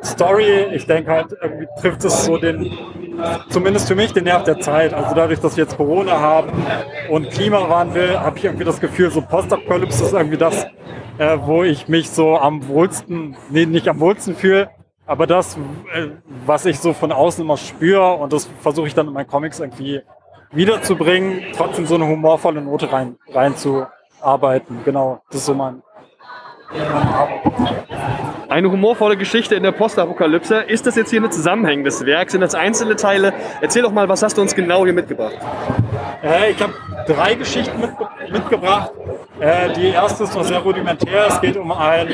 Story. Ich denke halt, irgendwie trifft es so den, zumindest für mich, den Nerv der Zeit. Also dadurch, dass wir jetzt Corona haben und Klimawandel, habe ich irgendwie das Gefühl, so Postapokalypse ist irgendwie das, äh, wo ich mich so am wohlsten, nee, nicht am wohlsten fühle, aber das, äh, was ich so von außen immer spüre und das versuche ich dann in meinen Comics irgendwie wiederzubringen, trotzdem so eine humorvolle Note rein, reinzuarbeiten. Genau, das ist so mein, Eine humorvolle Geschichte in der Postapokalypse. Ist das jetzt hier ein zusammenhängendes Werk? Sind das einzelne Teile? Erzähl doch mal, was hast du uns genau hier mitgebracht? Äh, ich habe drei Geschichten mit, mitgebracht. Äh, die erste ist noch sehr rudimentär. Es geht um ein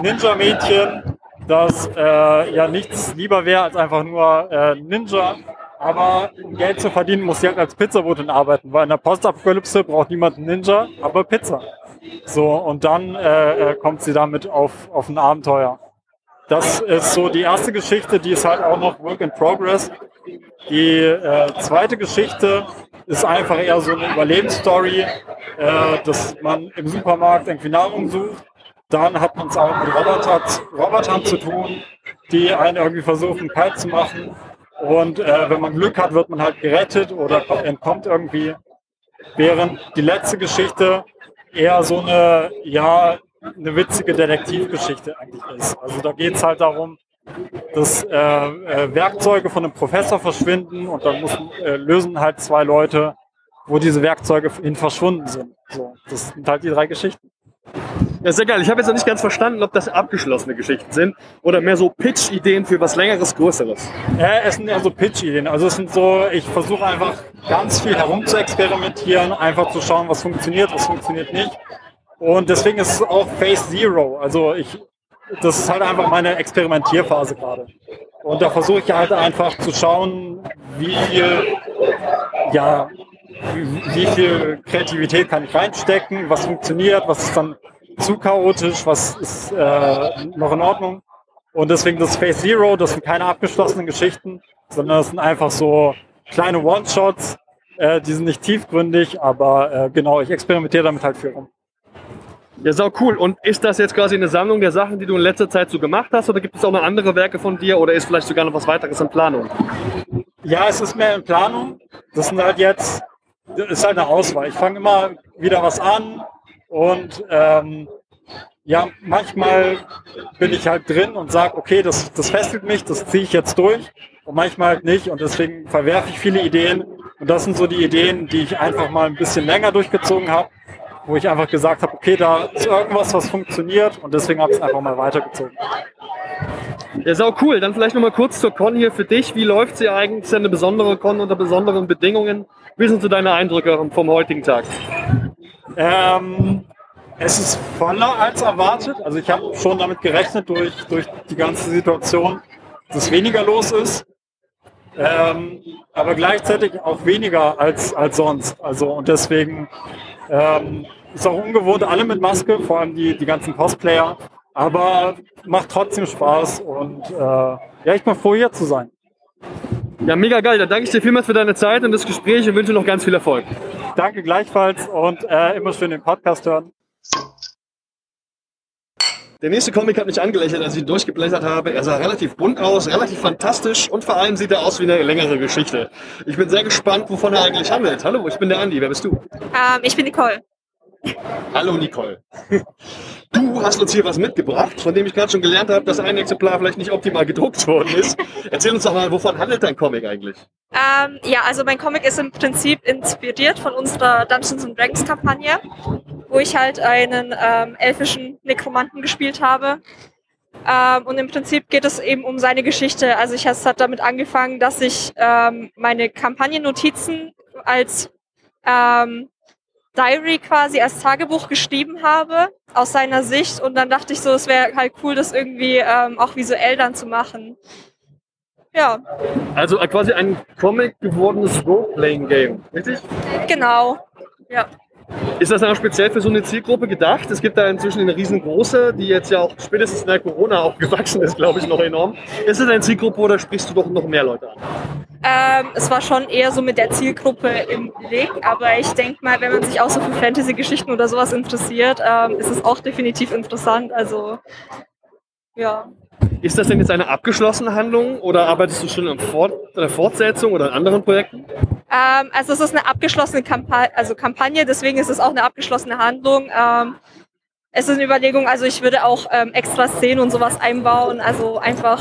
Ninja-Mädchen, das äh, ja nichts lieber wäre als einfach nur äh, Ninja. Aber um Geld zu verdienen, muss sie halt als Pizzabotin arbeiten, weil in der Postapokalypse braucht niemand einen Ninja, aber Pizza. So, und dann äh, äh, kommt sie damit auf, auf ein Abenteuer. Das ist so die erste Geschichte, die ist halt auch noch Work in Progress. Die äh, zweite Geschichte ist einfach eher so eine Überlebensstory, äh, dass man im Supermarkt irgendwie Nahrung sucht. Dann hat man es auch mit Roboter, Robotern zu tun, die einen irgendwie versuchen, kalt zu machen. Und äh, wenn man Glück hat, wird man halt gerettet oder entkommt irgendwie. Während die letzte Geschichte eher so eine, ja, eine witzige Detektivgeschichte eigentlich ist. Also da geht es halt darum, dass äh, äh, Werkzeuge von einem Professor verschwinden und dann müssen, äh, lösen halt zwei Leute, wo diese Werkzeuge hin verschwunden sind. So, das sind halt die drei Geschichten. Ja, sehr geil. Ich habe jetzt noch nicht ganz verstanden, ob das abgeschlossene Geschichten sind oder mehr so Pitch-Ideen für was längeres, größeres. Ja, es sind eher so Pitch-Ideen. Also es sind so, ich versuche einfach ganz viel herum zu experimentieren, einfach zu schauen, was funktioniert, was funktioniert nicht. Und deswegen ist es auch Phase Zero. Also ich, das ist halt einfach meine Experimentierphase gerade. Und da versuche ich halt einfach zu schauen, wie viel, ja, wie viel Kreativität kann ich reinstecken, was funktioniert, was ist dann zu chaotisch, was ist äh, noch in Ordnung. Und deswegen das Phase Zero, das sind keine abgeschlossenen Geschichten, sondern das sind einfach so kleine One-Shots, äh, die sind nicht tiefgründig, aber äh, genau, ich experimentiere damit halt viel rum. Ja, sau cool. Und ist das jetzt quasi eine Sammlung der Sachen, die du in letzter Zeit so gemacht hast? Oder gibt es auch noch andere Werke von dir? Oder ist vielleicht sogar noch was weiteres in Planung? Ja, es ist mehr in Planung. Das sind halt jetzt, ist halt eine Auswahl. Ich fange immer wieder was an und ähm, ja, manchmal bin ich halt drin und sage, okay, das, das fesselt mich, das ziehe ich jetzt durch. Und manchmal halt nicht. Und deswegen verwerfe ich viele Ideen. Und das sind so die Ideen, die ich einfach mal ein bisschen länger durchgezogen habe wo ich einfach gesagt habe, okay, da ist irgendwas, was funktioniert und deswegen habe ich es einfach mal weitergezogen. Ja, sau cool. Dann vielleicht nochmal kurz zur Con hier für dich. Wie läuft sie eigentlich? Ist eine besondere Con unter besonderen Bedingungen. Wie sind so deine Eindrücke vom heutigen Tag? Ähm, es ist voller als erwartet. Also ich habe schon damit gerechnet durch, durch die ganze Situation, dass weniger los ist. Ähm, aber gleichzeitig auch weniger als, als sonst. Also und deswegen ähm, ist auch ungewohnt, alle mit Maske, vor allem die, die ganzen Cosplayer. Aber macht trotzdem Spaß und äh, ja, ich bin froh, hier zu sein. Ja, mega geil. Dann danke ich dir vielmals für deine Zeit und das Gespräch und wünsche noch ganz viel Erfolg. Danke gleichfalls und äh, immer schön den Podcast hören. Der nächste Comic hat mich angelächelt, als ich ihn durchgeblättert habe. Er sah relativ bunt aus, relativ fantastisch und vor allem sieht er aus wie eine längere Geschichte. Ich bin sehr gespannt, wovon er eigentlich handelt. Hallo, ich bin der Andi. Wer bist du? Ähm, ich bin Nicole. Hallo Nicole. Du hast uns hier was mitgebracht, von dem ich gerade schon gelernt habe, dass ein Exemplar vielleicht nicht optimal gedruckt worden ist. Erzähl uns doch mal, wovon handelt dein Comic eigentlich? Ähm, ja, also mein Comic ist im Prinzip inspiriert von unserer Dungeons Dragons Kampagne, wo ich halt einen ähm, elfischen Nekromanten gespielt habe. Ähm, und im Prinzip geht es eben um seine Geschichte. Also ich es hat damit angefangen, dass ich ähm, meine Kampagnennotizen als ähm, Diary quasi als Tagebuch geschrieben habe, aus seiner Sicht. Und dann dachte ich so, es wäre halt cool, das irgendwie ähm, auch visuell dann zu machen. Ja. Also äh, quasi ein Comic gewordenes Role-Playing-Game, richtig? Genau, ja. Ist das auch speziell für so eine Zielgruppe gedacht? Es gibt da inzwischen eine riesengroße, die jetzt ja auch spätestens in der Corona auch gewachsen ist, glaube ich, noch enorm. Ist es eine Zielgruppe oder sprichst du doch noch mehr Leute an? Ähm, es war schon eher so mit der Zielgruppe im Blick, aber ich denke mal, wenn man sich auch so für Fantasy-Geschichten oder sowas interessiert, ähm, ist es auch definitiv interessant. Also, ja. Ist das denn jetzt eine abgeschlossene Handlung oder arbeitest du schon an Fort einer Fortsetzung oder an anderen Projekten? Ähm, also es ist eine abgeschlossene Kampa also Kampagne, deswegen ist es auch eine abgeschlossene Handlung. Ähm, es ist eine Überlegung, also ich würde auch ähm, extra Szenen und sowas einbauen, also einfach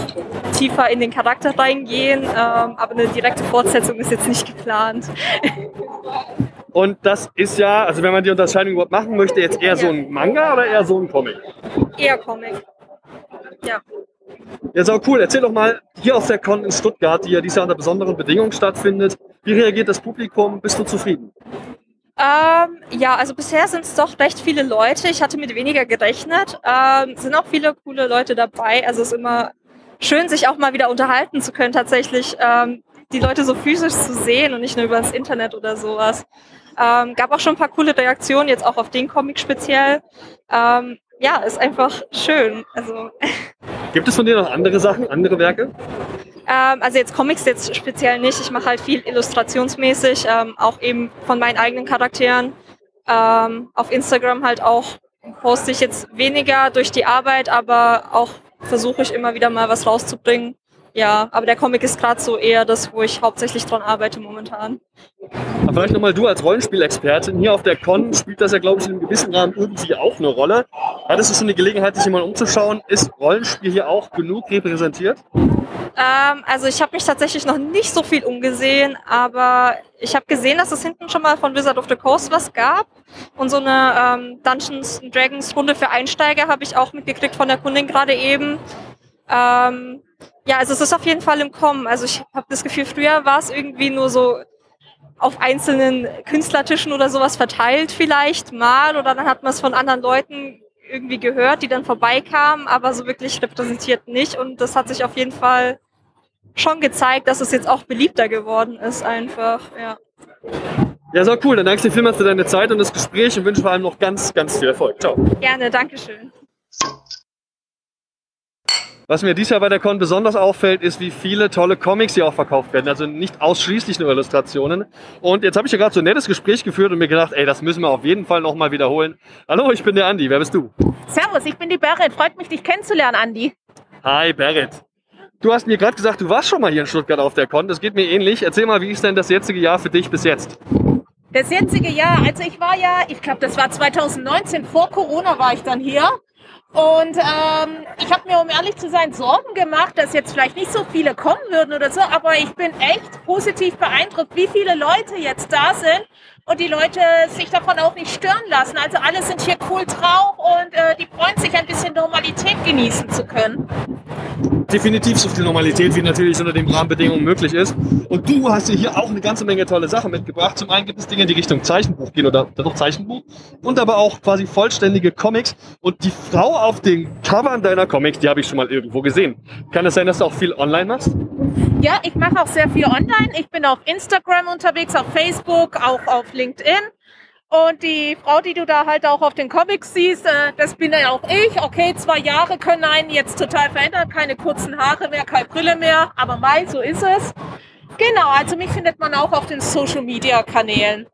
tiefer in den Charakter reingehen, ähm, aber eine direkte Fortsetzung ist jetzt nicht geplant. Und das ist ja, also wenn man die Unterscheidung überhaupt machen möchte, jetzt eher so ein Manga oder eher so ein Comic? Eher Comic. Ja. Ja, auch cool. Erzähl doch mal, hier auf der Con in Stuttgart, die ja dieses Jahr unter besonderen Bedingungen stattfindet, wie reagiert das Publikum? Bist du zufrieden? Ähm, ja, also bisher sind es doch recht viele Leute. Ich hatte mit weniger gerechnet. Ähm, sind auch viele coole Leute dabei. Also es ist immer schön, sich auch mal wieder unterhalten zu können, tatsächlich ähm, die Leute so physisch zu sehen und nicht nur über das Internet oder sowas. Ähm, gab auch schon ein paar coole Reaktionen, jetzt auch auf den Comic speziell. Ähm, ja, ist einfach schön. Also Gibt es von dir noch andere Sachen, andere Werke? Ähm, also jetzt Comics jetzt speziell nicht. Ich mache halt viel illustrationsmäßig, ähm, auch eben von meinen eigenen Charakteren. Ähm, auf Instagram halt auch poste ich jetzt weniger durch die Arbeit, aber auch versuche ich immer wieder mal was rauszubringen. Ja, aber der Comic ist gerade so eher das, wo ich hauptsächlich dran arbeite momentan. Aber vielleicht nochmal du als Rollenspielexpertin. Hier auf der Con spielt das ja, glaube ich, in einem gewissen Rahmen irgendwie auch eine Rolle. Hattest du schon die Gelegenheit, dich hier mal umzuschauen? Ist Rollenspiel hier auch genug repräsentiert? Ähm, also ich habe mich tatsächlich noch nicht so viel umgesehen, aber ich habe gesehen, dass es hinten schon mal von Wizard of the Coast was gab. Und so eine ähm, Dungeons Dragons Runde für Einsteiger habe ich auch mitgekriegt von der Kundin gerade eben. Ähm, ja, also es ist auf jeden Fall im Kommen. Also ich habe das Gefühl, früher war es irgendwie nur so auf einzelnen Künstlertischen oder sowas verteilt vielleicht mal oder dann hat man es von anderen Leuten irgendwie gehört, die dann vorbeikamen, aber so wirklich repräsentiert nicht und das hat sich auf jeden Fall schon gezeigt, dass es jetzt auch beliebter geworden ist einfach, ja. Ja, so cool. Dann danke ich dir vielmals für deine Zeit und das Gespräch und wünsche vor allem noch ganz, ganz viel Erfolg. Ciao. Gerne, Dankeschön. Was mir dieses Jahr bei der Con besonders auffällt, ist, wie viele tolle Comics hier auch verkauft werden. Also nicht ausschließlich nur Illustrationen. Und jetzt habe ich ja gerade so ein nettes Gespräch geführt und mir gedacht, ey, das müssen wir auf jeden Fall nochmal wiederholen. Hallo, ich bin der Andi. Wer bist du? Servus, ich bin die Berit. Freut mich, dich kennenzulernen, Andi. Hi, Berit. Du hast mir gerade gesagt, du warst schon mal hier in Stuttgart auf der Con. Das geht mir ähnlich. Erzähl mal, wie ist denn das jetzige Jahr für dich bis jetzt? Das jetzige Jahr, also ich war ja, ich glaube, das war 2019, vor Corona war ich dann hier. Und ähm, ich habe mir, um ehrlich zu sein, Sorgen gemacht, dass jetzt vielleicht nicht so viele kommen würden oder so, aber ich bin echt positiv beeindruckt, wie viele Leute jetzt da sind und die Leute sich davon auch nicht stören lassen. Also alle sind hier cool drauf und äh, die freuen sich ein bisschen Normalität genießen zu können. Definitiv so viel Normalität, wie natürlich unter den Rahmenbedingungen möglich ist. Und du hast dir hier auch eine ganze Menge tolle Sachen mitgebracht. Zum einen gibt es Dinge, die Richtung Zeichenbuch gehen oder doch Zeichenbuch und aber auch quasi vollständige Comics. Und die Frau auf den Covern deiner Comics, die habe ich schon mal irgendwo gesehen. Kann es sein, dass du auch viel online machst? Ja, ich mache auch sehr viel online. Ich bin auf Instagram unterwegs, auf Facebook, auch auf LinkedIn. Und die Frau, die du da halt auch auf den Comics siehst, äh, das bin ja auch ich. Okay, zwei Jahre können einen jetzt total verändern. Keine kurzen Haare mehr, keine Brille mehr. Aber mei, so ist es. Genau, also mich findet man auch auf den Social Media Kanälen.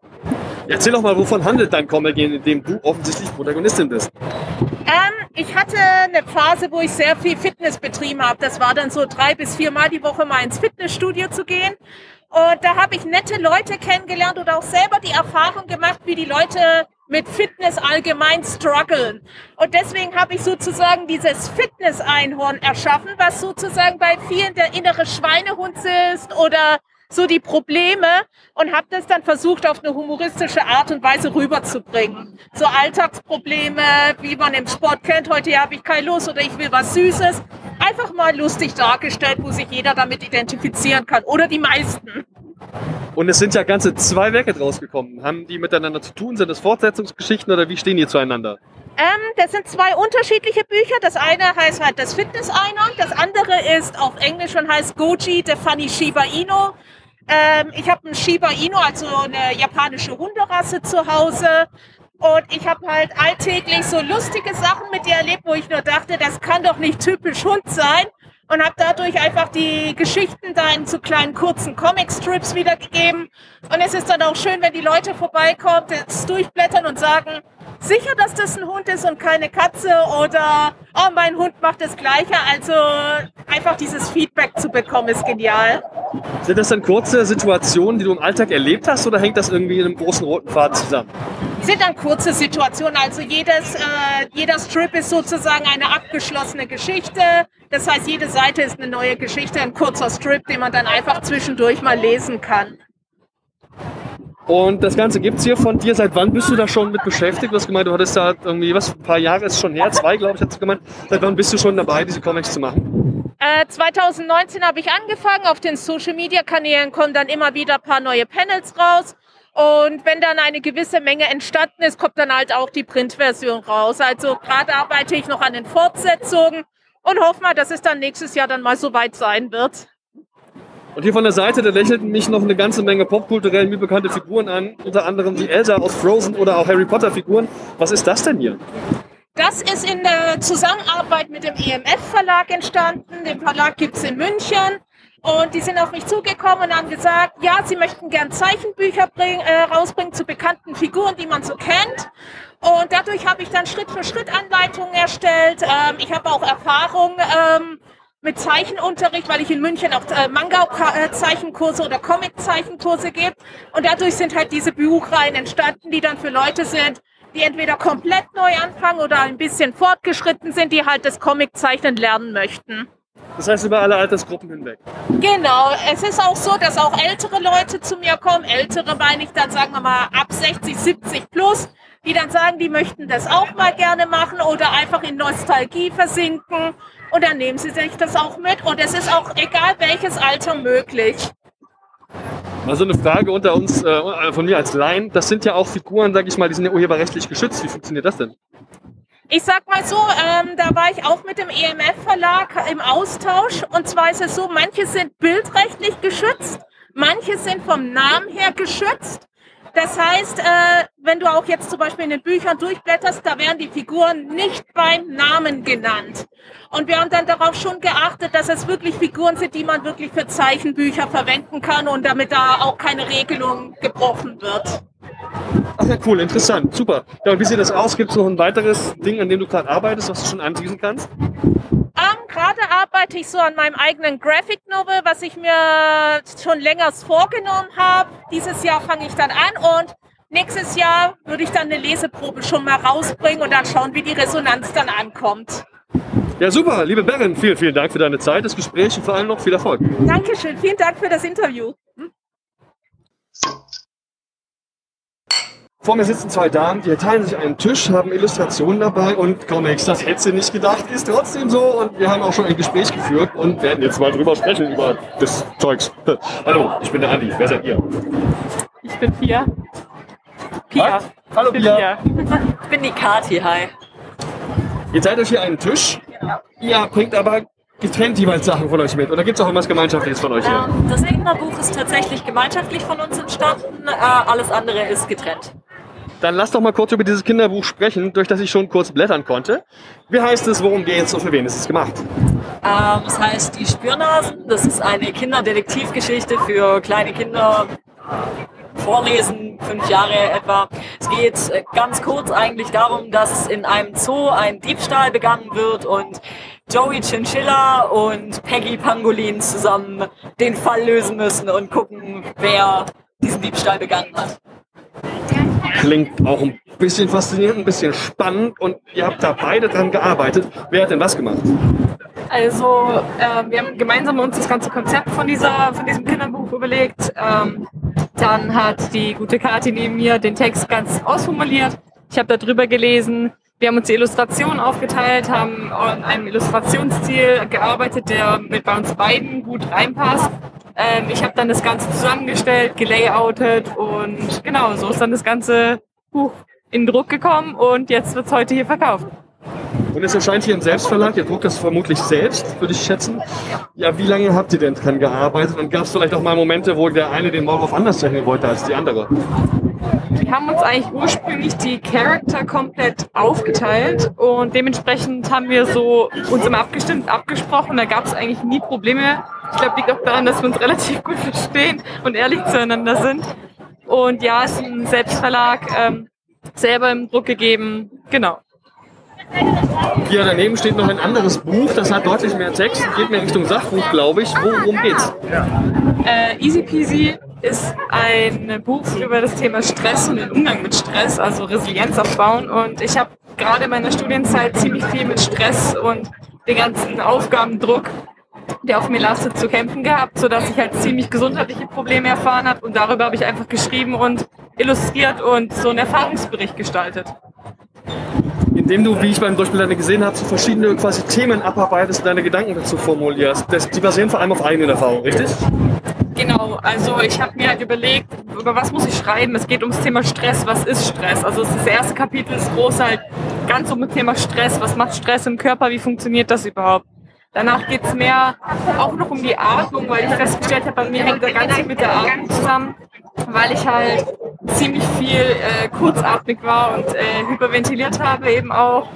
Erzähl doch mal, wovon handelt dein Comic, in dem du offensichtlich Protagonistin bist? Ähm, ich hatte eine Phase, wo ich sehr viel Fitness betrieben habe. Das war dann so drei bis viermal die Woche mal ins Fitnessstudio zu gehen. Und da habe ich nette Leute kennengelernt oder auch selber die Erfahrung gemacht, wie die Leute mit Fitness allgemein strugglen. Und deswegen habe ich sozusagen dieses Fitness-Einhorn erschaffen, was sozusagen bei vielen der innere Schweinehund ist oder so die Probleme und habe das dann versucht auf eine humoristische Art und Weise rüberzubringen. So Alltagsprobleme, wie man im Sport kennt, heute habe ich keine Lust oder ich will was Süßes. Einfach mal lustig dargestellt, wo sich jeder damit identifizieren kann oder die meisten. Und es sind ja ganze zwei Werke draus gekommen. Haben die miteinander zu tun? Sind das Fortsetzungsgeschichten oder wie stehen die zueinander? Ähm, das sind zwei unterschiedliche Bücher. Das eine heißt halt das Fitness-Einhorn, das andere ist auf Englisch und heißt Goji, the Funny Shiba Inu. Ähm, ich habe einen Shiba Inu, also eine japanische Hunderasse zu Hause. Und ich habe halt alltäglich so lustige Sachen mit ihr erlebt, wo ich nur dachte, das kann doch nicht typisch Hund sein. Und habe dadurch einfach die Geschichten da in so kleinen kurzen Comic-Strips wiedergegeben. Und es ist dann auch schön, wenn die Leute vorbeikommen, das durchblättern und sagen, sicher, dass das ein Hund ist und keine Katze oder oh, mein Hund macht das Gleiche. Also einfach dieses Feedback zu bekommen, ist genial. Sind das dann kurze Situationen, die du im Alltag erlebt hast oder hängt das irgendwie in einem großen roten Faden zusammen? Sind dann kurze Situationen. Also jedes, äh, jeder Strip ist sozusagen eine abgeschlossene Geschichte. Das heißt, jede Seite ist eine neue Geschichte, ein kurzer Strip, den man dann einfach zwischendurch mal lesen kann. Und das Ganze gibt es hier von dir. Seit wann bist du da schon mit beschäftigt? Du hast gemeint, du hattest da irgendwie, was, ein paar Jahre ist schon her, zwei, glaube ich, hast du gemeint. Seit wann bist du schon dabei, diese Comics zu machen? Äh, 2019 habe ich angefangen. Auf den Social Media Kanälen kommen dann immer wieder ein paar neue Panels raus. Und wenn dann eine gewisse Menge entstanden ist, kommt dann halt auch die Printversion raus. Also gerade arbeite ich noch an den Fortsetzungen und hoffe mal, dass es dann nächstes Jahr dann mal so weit sein wird. Und hier von der Seite, da lächelten mich noch eine ganze Menge popkulturell mir bekannte Figuren an, unter anderem die Elsa aus Frozen oder auch Harry Potter Figuren. Was ist das denn hier? Das ist in der Zusammenarbeit mit dem EMF Verlag entstanden. Den Verlag gibt es in München. Und die sind auf mich zugekommen und haben gesagt, ja, sie möchten gern Zeichenbücher bring, äh, rausbringen zu bekannten Figuren, die man so kennt. Und dadurch habe ich dann Schritt für Schritt Anleitungen erstellt. Ähm, ich habe auch Erfahrung ähm, mit Zeichenunterricht, weil ich in München auch äh, Manga-Zeichenkurse oder Comic-Zeichenkurse gebe. Und dadurch sind halt diese Buchreihen entstanden, die dann für Leute sind, die entweder komplett neu anfangen oder ein bisschen fortgeschritten sind, die halt das Comic-Zeichnen lernen möchten. Das heißt über alle Altersgruppen hinweg. Genau, es ist auch so, dass auch ältere Leute zu mir kommen. Ältere meine ich dann, sagen wir mal, ab 60, 70 plus, die dann sagen, die möchten das auch mal gerne machen oder einfach in Nostalgie versinken. Und dann nehmen sie sich das auch mit. Und es ist auch egal welches Alter möglich. Mal so eine Frage unter uns, äh, von mir als Laien. Das sind ja auch Figuren, sag ich mal, die sind ja urheberrechtlich geschützt. Wie funktioniert das denn? Ich sag mal so, ähm, da war ich auch mit dem EMF-Verlag im Austausch. Und zwar ist es so, manche sind bildrechtlich geschützt, manche sind vom Namen her geschützt. Das heißt, äh, wenn du auch jetzt zum Beispiel in den Büchern durchblätterst, da werden die Figuren nicht beim Namen genannt. Und wir haben dann darauf schon geachtet, dass es wirklich Figuren sind, die man wirklich für Zeichenbücher verwenden kann und damit da auch keine Regelung gebrochen wird. Ach ja, cool, interessant, super. Ja, und wie sieht das aus? Gibt es noch ein weiteres Ding, an dem du gerade arbeitest, was du schon anteasen kannst? Ähm, Gerade arbeite ich so an meinem eigenen Graphic Novel, was ich mir schon länger vorgenommen habe. Dieses Jahr fange ich dann an und nächstes Jahr würde ich dann eine Leseprobe schon mal rausbringen und dann schauen, wie die Resonanz dann ankommt. Ja, super, liebe Berin, vielen, vielen Dank für deine Zeit, das Gespräch und vor allem noch viel Erfolg. Dankeschön, vielen Dank für das Interview. Vor mir sitzen zwei Damen, die teilen sich einen Tisch, haben Illustrationen dabei und Comics. Das hätte sie nicht gedacht, ist trotzdem so. Und wir haben auch schon ein Gespräch geführt und werden jetzt mal drüber sprechen, über das Zeugs. Hallo, ich bin der Andi. Wer seid ihr? Ich bin Pia. Pia. Was? Hallo, ich bin Pia. Ich bin die Kati, hi. Ihr teilt euch hier einen Tisch. Ihr bringt aber getrennt jeweils Sachen von euch mit. Oder gibt es auch irgendwas Gemeinschaftliches von euch hier? Ähm, das Egner-Buch ist tatsächlich gemeinschaftlich von uns entstanden. Äh, alles andere ist getrennt. Dann lass doch mal kurz über dieses Kinderbuch sprechen, durch das ich schon kurz blättern konnte. Wie heißt es, worum geht's und für wen ist es gemacht? Ähm, das heißt Die Spürnasen. Das ist eine Kinderdetektivgeschichte für kleine Kinder. Vorlesen, fünf Jahre etwa. Es geht ganz kurz eigentlich darum, dass in einem Zoo ein Diebstahl begangen wird und Joey Chinchilla und Peggy Pangolin zusammen den Fall lösen müssen und gucken, wer diesen Diebstahl begangen hat. Klingt auch ein bisschen faszinierend, ein bisschen spannend und ihr habt da beide dran gearbeitet. Wer hat denn was gemacht? Also, äh, wir haben gemeinsam uns das ganze Konzept von, dieser, von diesem Kinderbuch überlegt. Ähm, dann hat die gute Kathi neben mir den Text ganz ausformuliert. Ich habe da drüber gelesen. Wir haben uns die Illustrationen aufgeteilt, haben an einem Illustrationsstil gearbeitet, der mit bei uns beiden gut reinpasst. Ähm, ich habe dann das Ganze zusammengestellt, gelayoutet und genau, so ist dann das ganze Buch in Druck gekommen und jetzt wird es heute hier verkauft. Und es erscheint hier im Selbstverlag, ihr druckt das vermutlich selbst, würde ich schätzen. Ja, wie lange habt ihr denn dran gearbeitet? Und gab es vielleicht auch mal Momente, wo der eine den Maulwurf anders zeichnen wollte als die andere? Wir haben uns eigentlich ursprünglich die Charakter komplett aufgeteilt und dementsprechend haben wir so uns immer abgestimmt, abgesprochen. Da gab es eigentlich nie Probleme. Ich glaube, liegt auch daran, dass wir uns relativ gut verstehen und ehrlich zueinander sind. Und ja, es ist ein Selbstverlag, ähm, selber im Druck gegeben. Genau. Hier daneben steht noch ein anderes Buch, das hat deutlich mehr Text, geht mehr Richtung Sachbuch, glaube ich. Worum geht's? Äh, Easy Peasy ist ein Buch über das Thema Stress und den Umgang mit Stress, also Resilienz aufbauen. Und ich habe gerade in meiner Studienzeit ziemlich viel mit Stress und den ganzen Aufgabendruck, der auf mir lastet, zu kämpfen gehabt, sodass ich halt ziemlich gesundheitliche Probleme erfahren habe. Und darüber habe ich einfach geschrieben und illustriert und so einen Erfahrungsbericht gestaltet. Indem du, wie ich beim Durchblättern gesehen habe, verschiedene quasi Themen abarbeitest und deine Gedanken dazu formulierst. Das, die basieren vor allem auf eigenen Erfahrungen, richtig? Genau, also ich habe mir halt überlegt, über was muss ich schreiben. Es geht ums Thema Stress. Was ist Stress? Also das erste Kapitel ist groß halt ganz um das Thema Stress. Was macht Stress im Körper? Wie funktioniert das überhaupt? Danach geht es mehr auch noch um die Atmung, weil ich festgestellt habe, bei mir hängt der ganze mit der Atmung zusammen, weil ich halt ziemlich viel äh, kurzatmig war und äh, hyperventiliert habe eben auch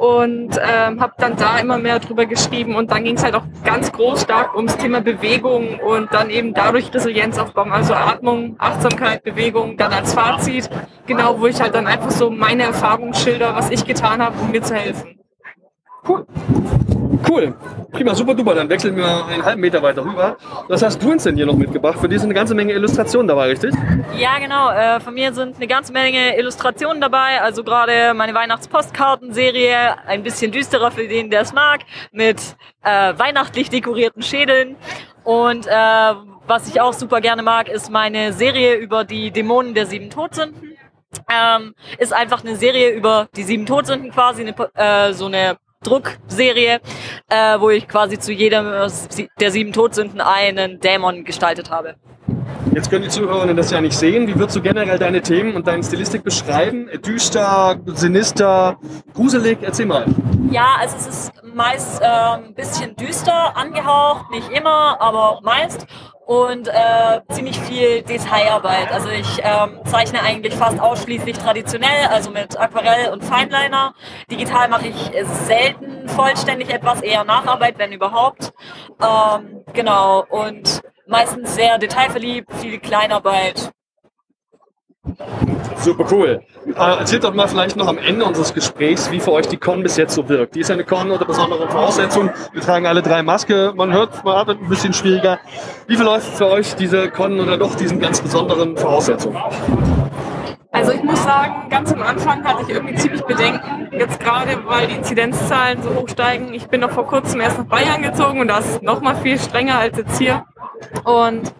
und ähm, habe dann da immer mehr drüber geschrieben und dann ging es halt auch ganz groß stark ums Thema Bewegung und dann eben dadurch Resilienz aufbauen, also Atmung, Achtsamkeit, Bewegung, dann als Fazit, genau, wo ich halt dann einfach so meine Erfahrungen schilder, was ich getan habe, um mir zu helfen. Cool. Cool. Prima, super duper. Dann wechseln wir einen halben Meter weiter rüber. Was hast du uns denn hier noch mitgebracht? Für dich sind eine ganze Menge Illustrationen dabei, richtig? Ja, genau. Äh, von mir sind eine ganze Menge Illustrationen dabei. Also gerade meine Weihnachtspostkartenserie, ein bisschen düsterer für den, der es mag, mit äh, weihnachtlich dekorierten Schädeln. Und äh, was ich auch super gerne mag, ist meine Serie über die Dämonen der sieben Todsünden. Ähm, ist einfach eine Serie über die sieben Todsünden quasi, eine, äh, so eine Druckserie, äh, wo ich quasi zu jedem der sieben Todsünden einen Dämon gestaltet habe. Jetzt können die Zuhörerinnen das ja nicht sehen. Wie würdest du generell deine Themen und deine Stilistik beschreiben? Düster, sinister, gruselig? Erzähl mal. Ja, also es ist meist äh, ein bisschen düster angehaucht, nicht immer, aber meist und äh, ziemlich viel Detailarbeit. Also ich ähm, zeichne eigentlich fast ausschließlich traditionell, also mit Aquarell und Fineliner. Digital mache ich selten vollständig etwas, eher Nacharbeit, wenn überhaupt. Ähm, genau, und meistens sehr detailverliebt, viel Kleinarbeit. Super cool. Äh, erzählt doch mal vielleicht noch am Ende unseres Gesprächs, wie für euch die Con bis jetzt so wirkt. Die ist eine Con unter besonderen Voraussetzungen. Wir tragen alle drei Maske. Man hört, man hat ein bisschen schwieriger. Wie verläuft für euch diese Con unter doch diesen ganz besonderen Voraussetzungen? Also ich muss sagen, ganz am Anfang hatte ich irgendwie ziemlich Bedenken. Jetzt gerade, weil die Inzidenzzahlen so hoch steigen. Ich bin noch vor kurzem erst nach Bayern gezogen und da ist es noch mal viel strenger als jetzt hier. Und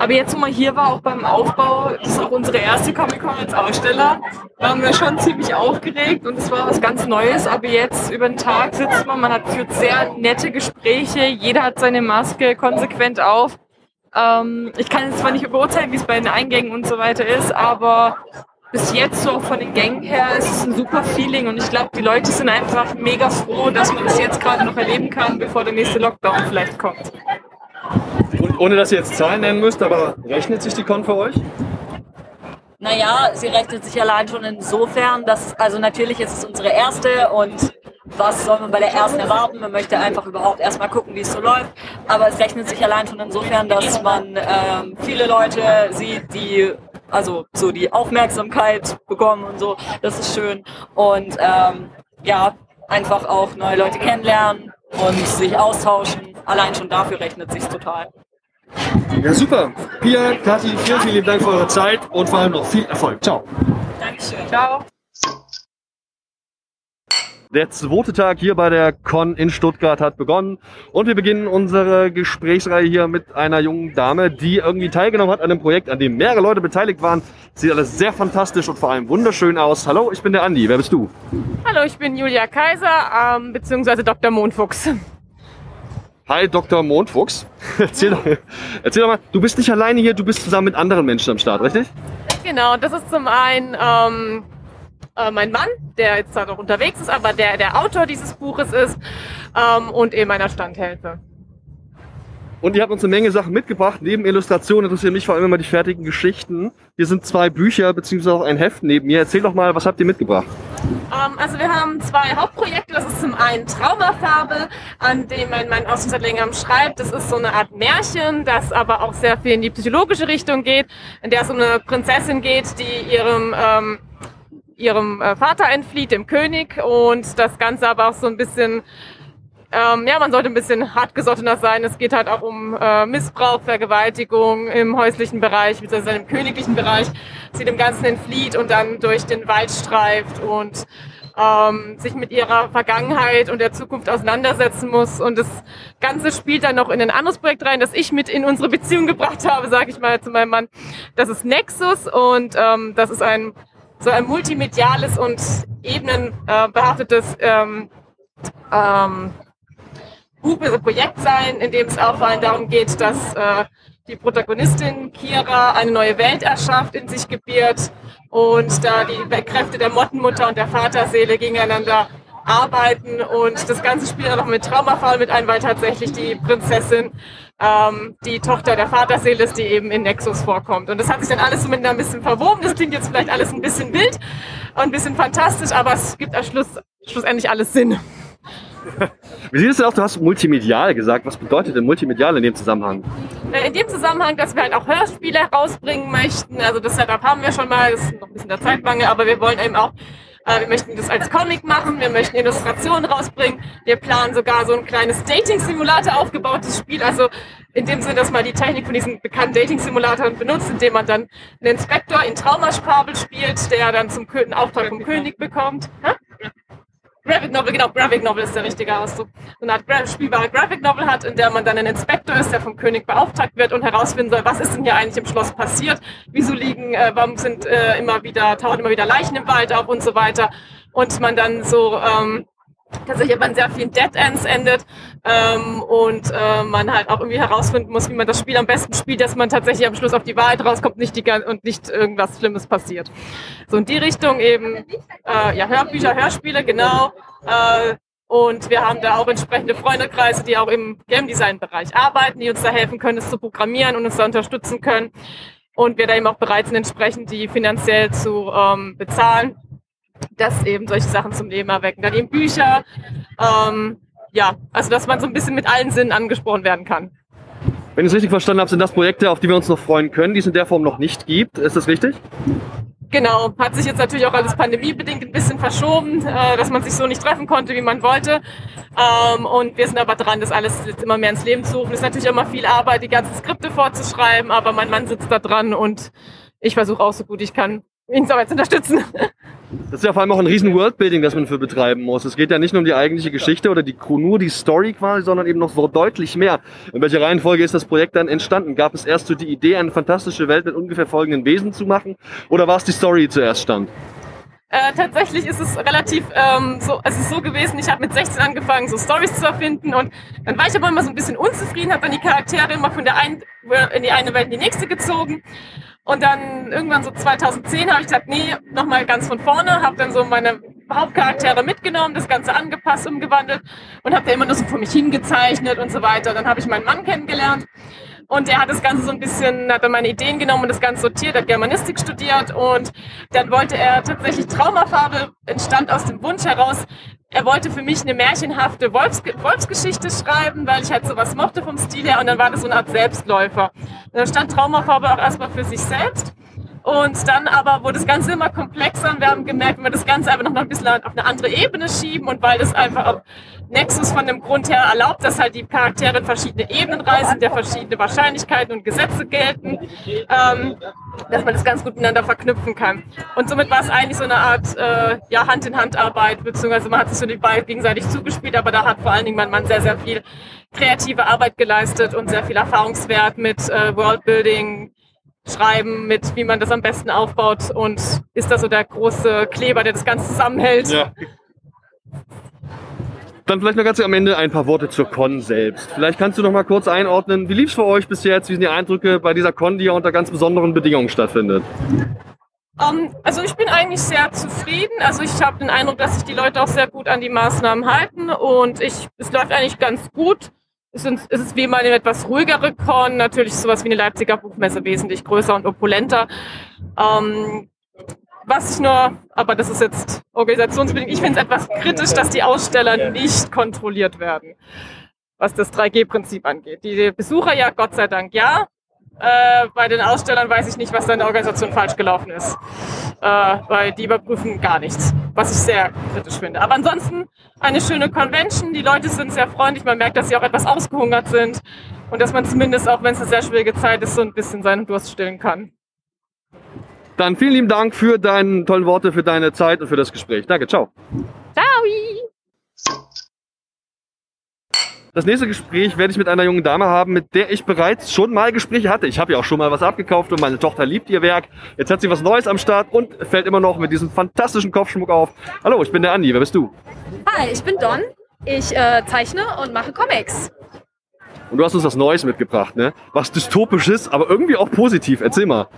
aber jetzt, wo man hier war, auch beim Aufbau, das ist auch unsere erste Comic-Con als Aussteller, waren wir schon ziemlich aufgeregt und es war was ganz Neues. Aber jetzt über den Tag sitzt man, man hat führt sehr nette Gespräche, jeder hat seine Maske konsequent auf. Ähm, ich kann jetzt zwar nicht beurteilen, wie es bei den Eingängen und so weiter ist, aber bis jetzt so von den Gängen her ist es ein super Feeling und ich glaube, die Leute sind einfach mega froh, dass man das jetzt gerade noch erleben kann, bevor der nächste Lockdown vielleicht kommt. Und ohne dass ihr jetzt Zahlen nennen müsst, aber rechnet sich die Con für euch? Naja, sie rechnet sich allein schon insofern, dass, also natürlich ist es unsere erste und was soll man bei der ersten erwarten? Man möchte einfach überhaupt erstmal gucken, wie es so läuft. Aber es rechnet sich allein schon insofern, dass man ähm, viele Leute sieht, die also so die Aufmerksamkeit bekommen und so. Das ist schön. Und ähm, ja, einfach auch neue Leute kennenlernen und sich austauschen. Allein schon dafür rechnet sich total. Ja, super. Pia, Kathi, vielen, vielen Dank für eure Zeit und vor allem noch viel Erfolg. Ciao. Dankeschön. Ciao. Der zweite Tag hier bei der Con in Stuttgart hat begonnen und wir beginnen unsere Gesprächsreihe hier mit einer jungen Dame, die irgendwie teilgenommen hat an einem Projekt, an dem mehrere Leute beteiligt waren. Sieht alles sehr fantastisch und vor allem wunderschön aus. Hallo, ich bin der Andi. Wer bist du? Hallo, ich bin Julia Kaiser, ähm, beziehungsweise Dr. Mondfuchs. Hi, Dr. Mondfuchs. erzähl, doch, erzähl doch mal, du bist nicht alleine hier, du bist zusammen mit anderen Menschen am Start, richtig? Genau, das ist zum einen ähm, äh, mein Mann, der jetzt da noch unterwegs ist, aber der der Autor dieses Buches ist ähm, und eben meiner Standhilfe. Und ihr habt uns eine Menge Sachen mitgebracht. Neben Illustrationen interessieren mich vor allem immer die fertigen Geschichten. Hier sind zwei Bücher beziehungsweise auch ein Heft neben mir. Erzähl doch mal, was habt ihr mitgebracht? Ähm, also wir haben zwei Hauptprojekte. Das ist zum einen Traumafarbe, an dem mein Mann seit längerem schreibt. Das ist so eine Art Märchen, das aber auch sehr viel in die psychologische Richtung geht, in der es um eine Prinzessin geht, die ihrem ähm, ihrem äh, Vater entflieht, dem König, und das Ganze aber auch so ein bisschen ähm, ja, man sollte ein bisschen hartgesottener sein. Es geht halt auch um äh, Missbrauch, Vergewaltigung im häuslichen Bereich, beziehungsweise im königlichen Bereich. Sie dem Ganzen entflieht und dann durch den Wald streift und ähm, sich mit ihrer Vergangenheit und der Zukunft auseinandersetzen muss. Und das Ganze spielt dann noch in ein anderes Projekt rein, das ich mit in unsere Beziehung gebracht habe, sage ich mal zu meinem Mann. Das ist Nexus und ähm, das ist ein so ein multimediales und ebenenbehaftetes ähm, ähm, wird ein Projekt sein, in dem es auch vor allem darum geht, dass äh, die Protagonistin Kira eine neue Welt erschafft, in sich gebiert und da die Kräfte der Mottenmutter und der Vaterseele gegeneinander arbeiten und das Ganze spielt auch noch mit Traumafall mit ein, weil tatsächlich die Prinzessin ähm, die Tochter der Vaterseele ist, die eben in Nexus vorkommt. Und das hat sich dann alles so miteinander ein bisschen verwoben. Das klingt jetzt vielleicht alles ein bisschen wild und ein bisschen fantastisch, aber es gibt am Schluss schlussendlich alles Sinn. Wie sieht es denn aus? Du hast multimedial gesagt. Was bedeutet denn multimedial in dem Zusammenhang? Äh, In dem Zusammenhang, dass wir halt auch Hörspiele herausbringen möchten. Also das Setup haben wir schon mal, das ist noch ein bisschen der Zeitmangel, aber wir wollen eben auch wir möchten das als Comic machen, wir möchten Illustrationen rausbringen. Wir planen sogar so ein kleines Dating-Simulator aufgebautes Spiel. Also in dem Sinne, dass man die Technik von diesen bekannten Dating-Simulatoren benutzt, indem man dann einen Inspektor in Traumaspabel spielt, der dann zum Auftrag vom König bekommt. Hä? Graphic Novel, genau, Graphic Novel ist der richtige Ausdruck. So eine Art Gra spielbare Graphic Novel hat, in der man dann ein Inspektor ist, der vom König beauftragt wird und herausfinden soll, was ist denn hier eigentlich im Schloss passiert, wieso liegen, äh, warum sind äh, immer wieder, tauchen immer wieder Leichen im Wald auf und so weiter. Und man dann so ähm, tatsächlich aber in sehr vielen Dead Ends endet ähm, und äh, man halt auch irgendwie herausfinden muss, wie man das Spiel am besten spielt, dass man tatsächlich am Schluss auf die Wahrheit rauskommt nicht die, und nicht irgendwas Schlimmes passiert. So in die Richtung eben äh, ja Hörbücher, Hörspiele, genau. Äh, und wir haben da auch entsprechende Freundekreise, die auch im Game Design Bereich arbeiten, die uns da helfen können, es zu programmieren und uns da unterstützen können. Und wir da eben auch bereit sind, entsprechend die finanziell zu ähm, bezahlen dass eben solche Sachen zum Leben erwecken. Dann eben Bücher, ähm, ja, also dass man so ein bisschen mit allen Sinnen angesprochen werden kann. Wenn ich es richtig verstanden habe, sind das Projekte, auf die wir uns noch freuen können, die es in der Form noch nicht gibt. Ist das richtig? Genau, hat sich jetzt natürlich auch alles pandemiebedingt ein bisschen verschoben, äh, dass man sich so nicht treffen konnte, wie man wollte. Ähm, und wir sind aber dran, das alles jetzt immer mehr ins Leben zu rufen. Es ist natürlich immer viel Arbeit, die ganzen Skripte vorzuschreiben, aber mein Mann sitzt da dran und ich versuche auch so gut ich kann, zu unterstützen. Das ist ja vor allem auch ein riesen Worldbuilding, das man für betreiben muss. Es geht ja nicht nur um die eigentliche Geschichte oder die, nur die Story quasi, sondern eben noch so deutlich mehr. In welcher Reihenfolge ist das Projekt dann entstanden? Gab es erst so die Idee, eine fantastische Welt mit ungefähr folgenden Wesen zu machen? Oder war es die Story, die zuerst stand? Äh, tatsächlich ist es relativ ähm, so, es ist so gewesen, ich habe mit 16 angefangen, so Stories zu erfinden und dann war ich aber immer so ein bisschen unzufrieden, habe dann die Charaktere immer von der einen in die eine Welt in die nächste gezogen und dann irgendwann so 2010 habe ich gesagt, nee, nochmal ganz von vorne, habe dann so meine Hauptcharaktere mitgenommen, das Ganze angepasst, umgewandelt und habe da immer nur so vor mich hingezeichnet und so weiter. Dann habe ich meinen Mann kennengelernt und der hat das Ganze so ein bisschen, hat dann meine Ideen genommen und das Ganze sortiert, hat Germanistik studiert und dann wollte er tatsächlich Traumafarbe, entstand aus dem Wunsch heraus, er wollte für mich eine märchenhafte Wolfs Wolfsgeschichte schreiben, weil ich halt sowas mochte vom Stil her und dann war das so eine Art Selbstläufer. Da stand Traumafarbe auch erstmal für sich selbst und dann aber wurde das Ganze immer komplexer und wir haben gemerkt, wenn wir das Ganze einfach noch ein bisschen auf eine andere Ebene schieben und weil das einfach auf Nexus von dem Grund her erlaubt, dass halt die Charaktere in verschiedene Ebenen reisen, der verschiedene Wahrscheinlichkeiten und Gesetze gelten, ähm, dass man das ganz gut miteinander verknüpfen kann. Und somit war es eigentlich so eine Art äh, ja, Hand-in-Hand-Arbeit, beziehungsweise man hat sich so die beiden gegenseitig zugespielt, aber da hat vor allen Dingen mein Mann sehr, sehr viel kreative Arbeit geleistet und sehr viel Erfahrungswert mit äh, Worldbuilding, schreiben mit, wie man das am besten aufbaut und ist da so der große Kleber, der das Ganze zusammenhält. Ja. Dann vielleicht noch ganz am Ende ein paar Worte zur Con selbst. Vielleicht kannst du noch mal kurz einordnen, wie lief es für euch bis jetzt? Wie sind die Eindrücke bei dieser Con, die ja unter ganz besonderen Bedingungen stattfindet? Um, ähm, also ich bin eigentlich sehr zufrieden. Also ich habe den Eindruck, dass sich die Leute auch sehr gut an die Maßnahmen halten und ich, es läuft eigentlich ganz gut. Es ist, es wie mal eine etwas ruhigere Con, natürlich sowas wie eine Leipziger Buchmesse wesentlich größer und opulenter. Ähm, was ich nur, aber das ist jetzt organisationsbedingt, ich finde es etwas kritisch, dass die Aussteller nicht kontrolliert werden, was das 3G-Prinzip angeht. Die Besucher ja, Gott sei Dank ja, äh, bei den Ausstellern weiß ich nicht, was da in der Organisation falsch gelaufen ist. Äh, weil die überprüfen gar nichts, was ich sehr kritisch finde. Aber ansonsten eine schöne Convention. Die Leute sind sehr freundlich. Man merkt, dass sie auch etwas ausgehungert sind. Und dass man zumindest, auch wenn es eine sehr schwierige Zeit ist, so ein bisschen seinen Durst stillen kann. Dann vielen lieben Dank für deine tollen Worte, für deine Zeit und für das Gespräch. Danke, ciao. Ciao. Das nächste Gespräch werde ich mit einer jungen Dame haben, mit der ich bereits schon mal Gespräche hatte. Ich habe ja auch schon mal was abgekauft und meine Tochter liebt ihr Werk. Jetzt hat sie was Neues am Start und fällt immer noch mit diesem fantastischen Kopfschmuck auf. Hallo, ich bin der Andi. Wer bist du? Hi, ich bin Don. Ich äh, zeichne und mache Comics. Und du hast uns was Neues mitgebracht, ne? Was dystopisches, aber irgendwie auch positiv. Erzähl mal.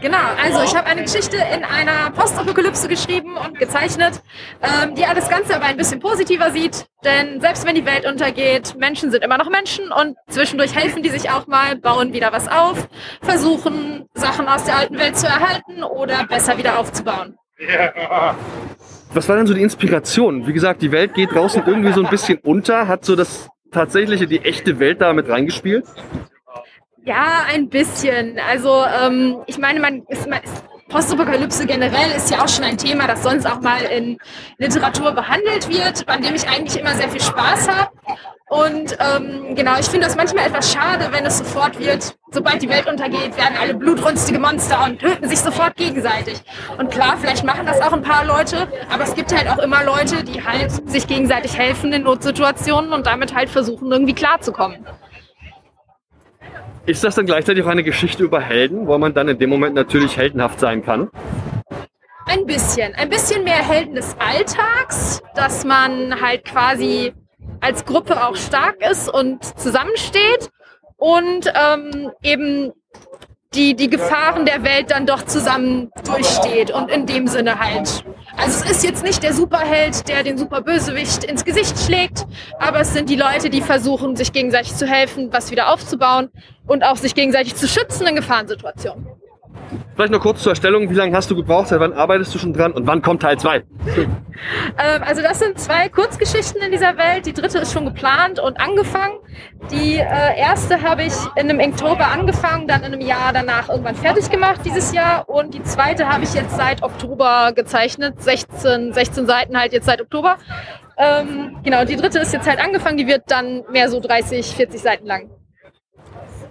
Genau, also ich habe eine Geschichte in einer Postapokalypse geschrieben und gezeichnet, ähm, die das Ganze aber ein bisschen positiver sieht. Denn selbst wenn die Welt untergeht, Menschen sind immer noch Menschen und zwischendurch helfen die sich auch mal, bauen wieder was auf, versuchen Sachen aus der alten Welt zu erhalten oder besser wieder aufzubauen. Was war denn so die Inspiration? Wie gesagt, die Welt geht draußen irgendwie so ein bisschen unter. Hat so das tatsächliche, die echte Welt da mit reingespielt? Ja, ein bisschen. Also ähm, ich meine, man ist, Postapokalypse generell ist ja auch schon ein Thema, das sonst auch mal in Literatur behandelt wird, an dem ich eigentlich immer sehr viel Spaß habe. Und ähm, genau, ich finde das manchmal etwas schade, wenn es sofort wird, sobald die Welt untergeht, werden alle blutrünstige Monster und töten sich sofort gegenseitig. Und klar, vielleicht machen das auch ein paar Leute, aber es gibt halt auch immer Leute, die halt sich gegenseitig helfen in Notsituationen und damit halt versuchen, irgendwie klarzukommen. Ist das dann gleichzeitig auch eine Geschichte über Helden, wo man dann in dem Moment natürlich heldenhaft sein kann? Ein bisschen. Ein bisschen mehr Helden des Alltags, dass man halt quasi als Gruppe auch stark ist und zusammensteht und ähm, eben die, die Gefahren der Welt dann doch zusammen durchsteht und in dem Sinne halt. Also es ist jetzt nicht der Superheld, der den Superbösewicht ins Gesicht schlägt, aber es sind die Leute, die versuchen, sich gegenseitig zu helfen, was wieder aufzubauen und auch sich gegenseitig zu schützen in Gefahrensituationen. Vielleicht noch kurz zur Erstellung. Wie lange hast du gebraucht? Seit wann arbeitest du schon dran? Und wann kommt Teil 2? Ähm, also das sind zwei Kurzgeschichten in dieser Welt. Die dritte ist schon geplant und angefangen. Die äh, erste habe ich in einem Oktober angefangen, dann in einem Jahr danach irgendwann fertig gemacht dieses Jahr. Und die zweite habe ich jetzt seit Oktober gezeichnet. 16, 16 Seiten halt jetzt seit Oktober. Ähm, genau, die dritte ist jetzt halt angefangen. Die wird dann mehr so 30, 40 Seiten lang.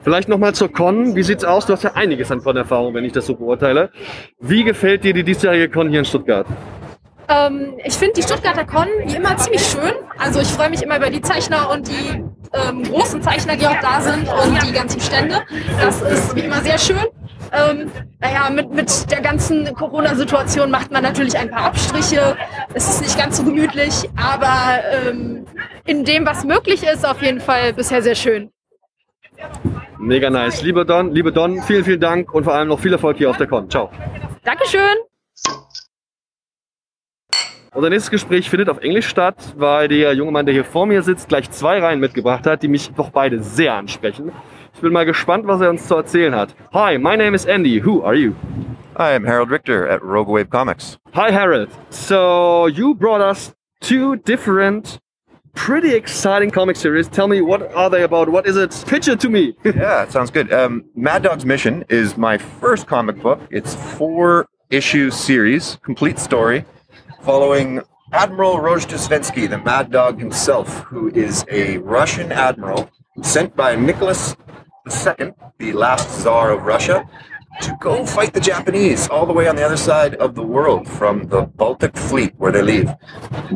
Vielleicht nochmal zur Con. Wie sieht's aus? Du hast ja einiges an Con-Erfahrung, wenn ich das so beurteile. Wie gefällt dir die diesjährige Con hier in Stuttgart? Ähm, ich finde die Stuttgarter Con wie immer ziemlich schön. Also ich freue mich immer über die Zeichner und die ähm, großen Zeichner, die auch da sind und die ganzen Stände. Das ist wie immer sehr schön. Ähm, naja, mit, mit der ganzen Corona-Situation macht man natürlich ein paar Abstriche. Es ist nicht ganz so gemütlich, aber ähm, in dem, was möglich ist, auf jeden Fall bisher sehr schön. Mega nice. Lieber Don, liebe Don, vielen, vielen Dank und vor allem noch viel Erfolg hier auf der Con. Ciao. Dankeschön. Unser nächstes Gespräch findet auf Englisch statt, weil der junge Mann, der hier vor mir sitzt, gleich zwei Reihen mitgebracht hat, die mich doch beide sehr ansprechen. Ich bin mal gespannt, was er uns zu erzählen hat. Hi, my name is Andy. Who are you? Hi, I'm Harold Richter at Rogue Wave Comics. Hi, Harold. So you brought us two different, pretty exciting comic series. Tell me, what are they about? What is it? Pitch it to me. yeah, it sounds good. Um, Mad Dog's Mission is my first comic book. It's four issue series, complete story, following Admiral Rojdestvensky, the Mad Dog himself, who is a Russian admiral sent by Nicholas II, the last Tsar of Russia, to go fight the Japanese all the way on the other side of the world from the Baltic Fleet where they leave.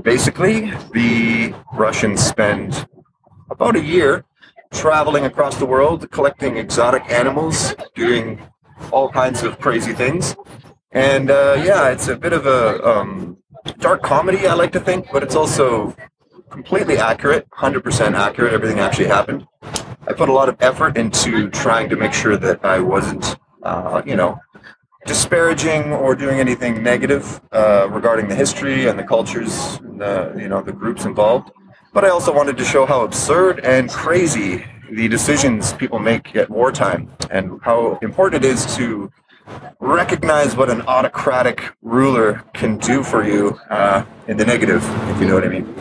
Basically, the Russians spend about a year traveling across the world, collecting exotic animals, doing all kinds of crazy things. And uh, yeah, it's a bit of a um, dark comedy, I like to think, but it's also completely accurate, 100% accurate. Everything actually happened. I put a lot of effort into trying to make sure that I wasn't, uh, you know, disparaging or doing anything negative uh, regarding the history and the cultures, and the, you know, the groups involved. But I also wanted to show how absurd and crazy the decisions people make at wartime and how important it is to recognize what an autocratic ruler can do for you uh, in the negative, if you know what I mean.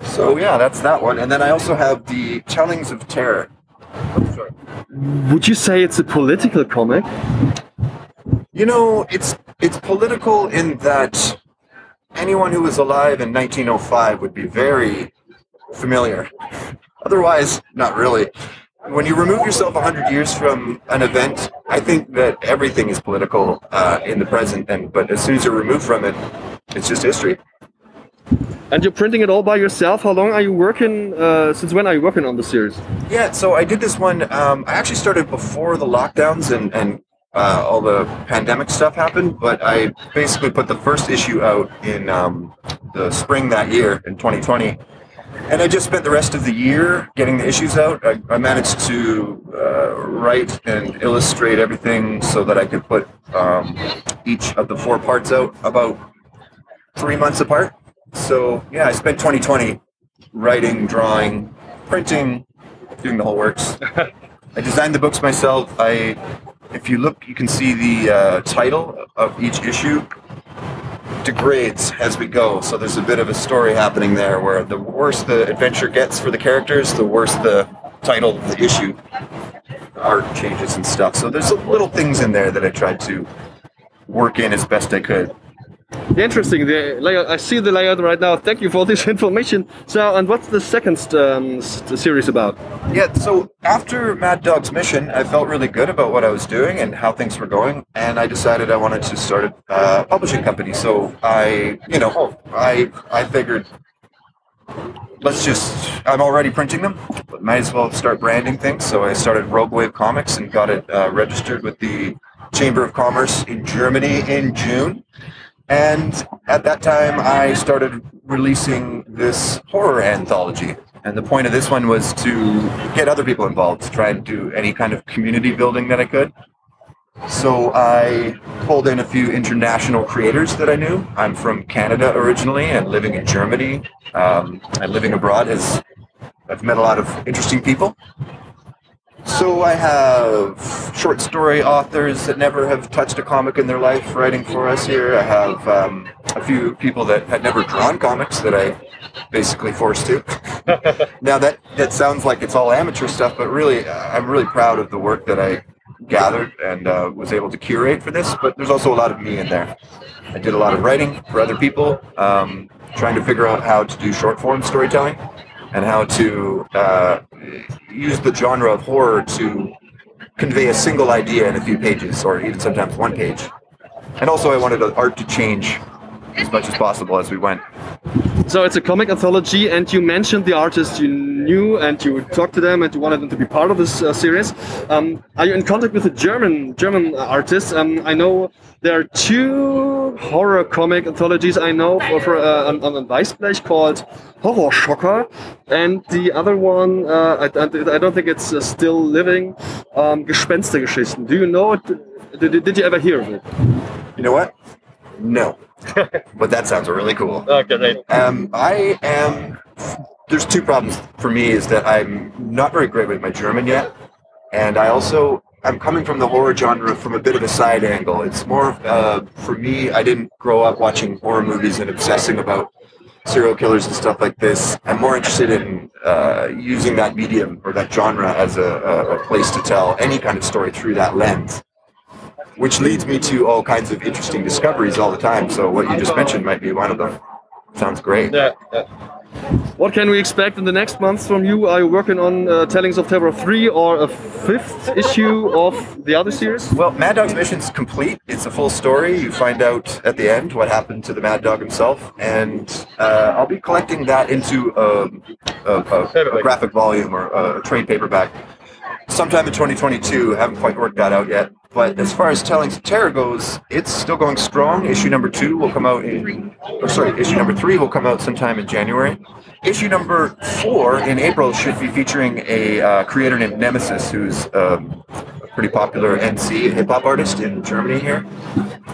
So yeah, that's that one. And then I also have the Tellings of Terror. Would you say it's a political comic? You know, it's it's political in that anyone who was alive in 1905 would be very familiar. Otherwise, not really. When you remove yourself 100 years from an event, I think that everything is political uh, in the present. And but as soon as you're removed from it, it's just history. And you're printing it all by yourself. How long are you working? Uh, since when are you working on the series? Yeah, so I did this one. Um, I actually started before the lockdowns and, and uh, all the pandemic stuff happened, but I basically put the first issue out in um, the spring that year in 2020. And I just spent the rest of the year getting the issues out. I, I managed to uh, write and illustrate everything so that I could put um, each of the four parts out about three months apart. So yeah, I spent 2020 writing, drawing, printing, doing the whole works. I designed the books myself. I, if you look, you can see the uh, title of each issue degrades as we go. So there's a bit of a story happening there where the worse the adventure gets for the characters, the worse the title of the issue art changes and stuff. So there's little things in there that I tried to work in as best I could. Interesting. The layout, I see the layout right now. Thank you for this information. So, and what's the second um, series about? Yeah, so after Mad Dog's mission, I felt really good about what I was doing and how things were going, and I decided I wanted to start a uh, publishing company. So I, you know, I I figured let's just I'm already printing them, but might as well start branding things. So I started Rogue Wave Comics and got it uh, registered with the Chamber of Commerce in Germany in June. And at that time, I started releasing this horror anthology. And the point of this one was to get other people involved, to try and do any kind of community building that I could. So I pulled in a few international creators that I knew. I'm from Canada originally and living in Germany. Um, and living abroad has I've met a lot of interesting people. So I have short story authors that never have touched a comic in their life writing for us here. I have um, a few people that had never drawn comics that I basically forced to. now that that sounds like it's all amateur stuff, but really, uh, I'm really proud of the work that I gathered and uh, was able to curate for this. But there's also a lot of me in there. I did a lot of writing for other people, um, trying to figure out how to do short form storytelling and how to uh, use the genre of horror to convey a single idea in a few pages, or even sometimes one page. And also, I wanted art to change as much as possible as we went. So it's a comic anthology, and you mentioned the artists you knew, and you talked to them, and you wanted them to be part of this uh, series. Um, are you in contact with the German German artists? Um, I know there are two horror comic anthologies I know for, for uh, on, on Weißblech called Horror Shocker, and the other one uh, I, I don't think it's uh, still living. Um, Gespenstergeschichten. Do you know it? Did, did you ever hear of it? You know what? No. but that sounds really cool. Okay, right. Um, I am. There's two problems for me. Is that I'm not very great with my German yet, and I also I'm coming from the horror genre from a bit of a side angle. It's more uh, for me. I didn't grow up watching horror movies and obsessing about serial killers and stuff like this. I'm more interested in uh, using that medium or that genre as a, a, a place to tell any kind of story through that lens which leads me to all kinds of interesting discoveries all the time. So what you just mentioned might be one of them. Sounds great. Yeah. What can we expect in the next months from you? Are you working on uh, Tellings of Terror 3 or a fifth issue of the other series? Well, Mad Dog's mission's complete. It's a full story. You find out at the end what happened to the Mad Dog himself, and uh, I'll be collecting that into a, a, a, a graphic volume or a trade paperback sometime in 2022. Haven't quite worked that out yet. But as far as Telling Terror goes, it's still going strong. Issue number two will come out in, or sorry, issue number three will come out sometime in January. Issue number four in April should be featuring a uh, creator named Nemesis, who's um, a pretty popular NC hip hop artist in Germany here,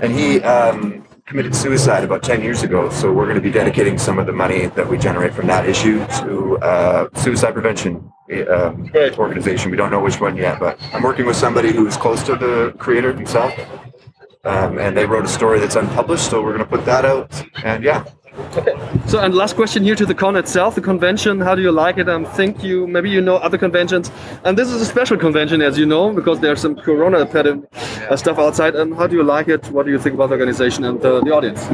and he um, committed suicide about 10 years ago. So we're going to be dedicating some of the money that we generate from that issue to uh, suicide prevention um, organization. We don't know which one yet, but I'm working with somebody who is close to the creator himself. Um, and they wrote a story that's unpublished, so we're going to put that out. And yeah, So, and last question here to the con itself, the convention. How do you like it? I um, think you maybe you know other conventions, and this is a special convention, as you know, because there's some Corona epidemic uh, stuff outside. And how do you like it? What do you think about the organization and uh, the audience?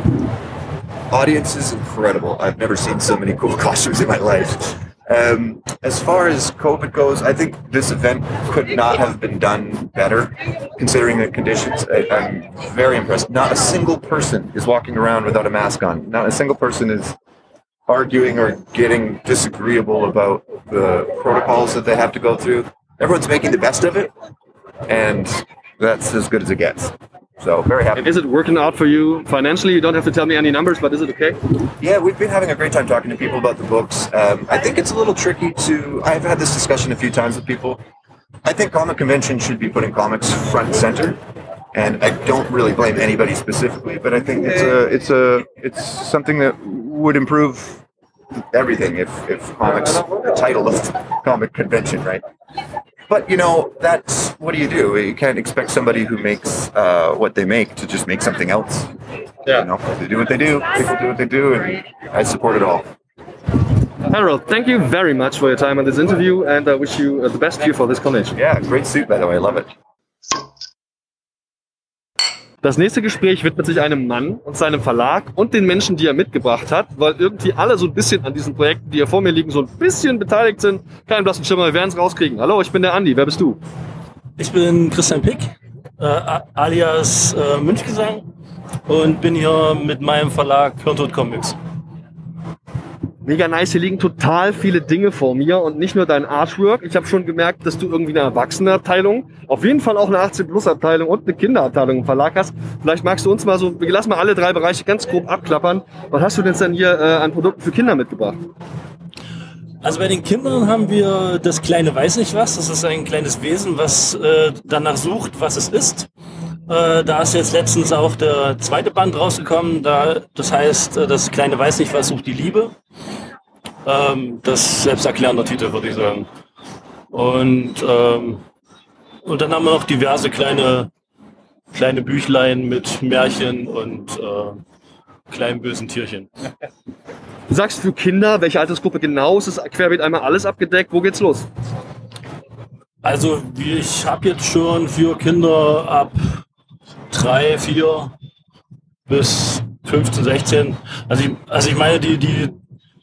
audience is incredible. I've never seen so many cool costumes in my life. Um, as far as COVID goes, I think this event could not have been done better, considering the conditions. I, I'm very impressed. Not a single person is walking around without a mask on. Not a single person is arguing or getting disagreeable about the protocols that they have to go through. Everyone's making the best of it, and that's as good as it gets. So very happy. And is it working out for you financially? You don't have to tell me any numbers, but is it okay? Yeah, we've been having a great time talking to people about the books. Um, I think it's a little tricky to. I've had this discussion a few times with people. I think comic convention should be putting comics front and center, and I don't really blame anybody specifically, but I think it's a it's a it's something that would improve everything if if comics the title of comic convention, right? But you know, that's what do you do? You can't expect somebody who makes uh, what they make to just make something else. Yeah. You know, they do what they do. People do what they do, and I support it all. Harold, thank you very much for your time on this interview, and I wish you uh, the best here for this convention. Yeah, great suit by the way. I love it. Das nächste Gespräch widmet sich einem Mann und seinem Verlag und den Menschen, die er mitgebracht hat, weil irgendwie alle so ein bisschen an diesen Projekten, die hier vor mir liegen, so ein bisschen beteiligt sind. Kein blassen Schimmer, wir werden es rauskriegen. Hallo, ich bin der Andi. Wer bist du? Ich bin Christian Pick, äh, alias äh, Münchgesang und bin hier mit meinem Verlag Hirntod Comics. Mega nice, hier liegen total viele Dinge vor mir und nicht nur dein Artwork. Ich habe schon gemerkt, dass du irgendwie eine Erwachsenenabteilung, auf jeden Fall auch eine 18-Plus-Abteilung und eine Kinderabteilung im Verlag hast. Vielleicht magst du uns mal so, lassen mal alle drei Bereiche ganz grob abklappern. Was hast du denn dann hier äh, an Produkten für Kinder mitgebracht? Also bei den Kindern haben wir das kleine Weiß nicht was. Das ist ein kleines Wesen, was äh, danach sucht, was es ist. Äh, da ist jetzt letztens auch der zweite Band rausgekommen. Da, das heißt, äh, das kleine Weiß nicht was sucht die Liebe. Ähm, das selbsterklärender Titel, würde ich sagen. Und, ähm, und dann haben wir noch diverse kleine, kleine Büchlein mit Märchen und äh, kleinen bösen Tierchen. Du sagst für Kinder, welche Altersgruppe genau ist es querbeet einmal alles abgedeckt? Wo geht's los? Also ich habe jetzt schon für Kinder ab drei, vier bis 15, 16. Also ich, also ich meine, die, die,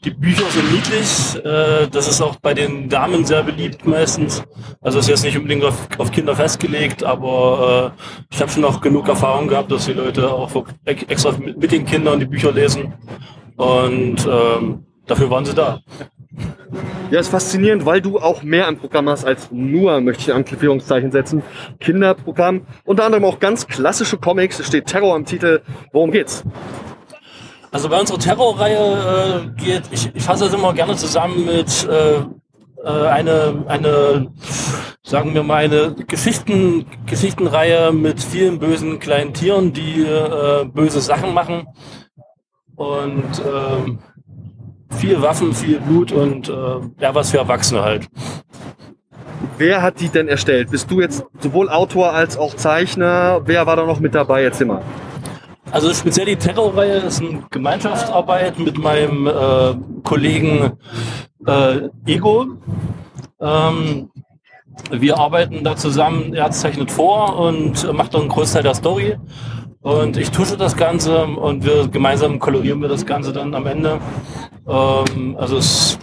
die Bücher sind niedlich. Äh, das ist auch bei den Damen sehr beliebt meistens. Also ist jetzt nicht unbedingt auf, auf Kinder festgelegt, aber äh, ich habe schon auch genug Erfahrung gehabt, dass die Leute auch extra mit, mit den Kindern die Bücher lesen. Und ähm, dafür waren sie da. Ja, ist faszinierend, weil du auch mehr im Programm hast als nur, möchte ich Anführungszeichen setzen, Kinderprogramm. Unter anderem auch ganz klassische Comics. Es steht Terror im Titel. Worum geht's? Also bei unserer Terrorreihe äh, geht, ich, ich fasse das immer gerne zusammen mit äh, äh, eine, eine, sagen wir mal, eine Geschichten, Geschichtenreihe mit vielen bösen kleinen Tieren, die äh, böse Sachen machen. Und ähm, viel Waffen, viel Blut und äh, ja, was für Erwachsene halt. Wer hat die denn erstellt? Bist du jetzt sowohl Autor als auch Zeichner? Wer war da noch mit dabei? Jetzt immer. Also speziell die Terrorreihe ist eine Gemeinschaftsarbeit mit meinem äh, Kollegen äh, Ego. Ähm, wir arbeiten da zusammen, er zeichnet vor und macht dann einen Großteil der Story. Und ich tusche das Ganze und wir gemeinsam kolorieren wir das Ganze dann am Ende. Ähm, also es,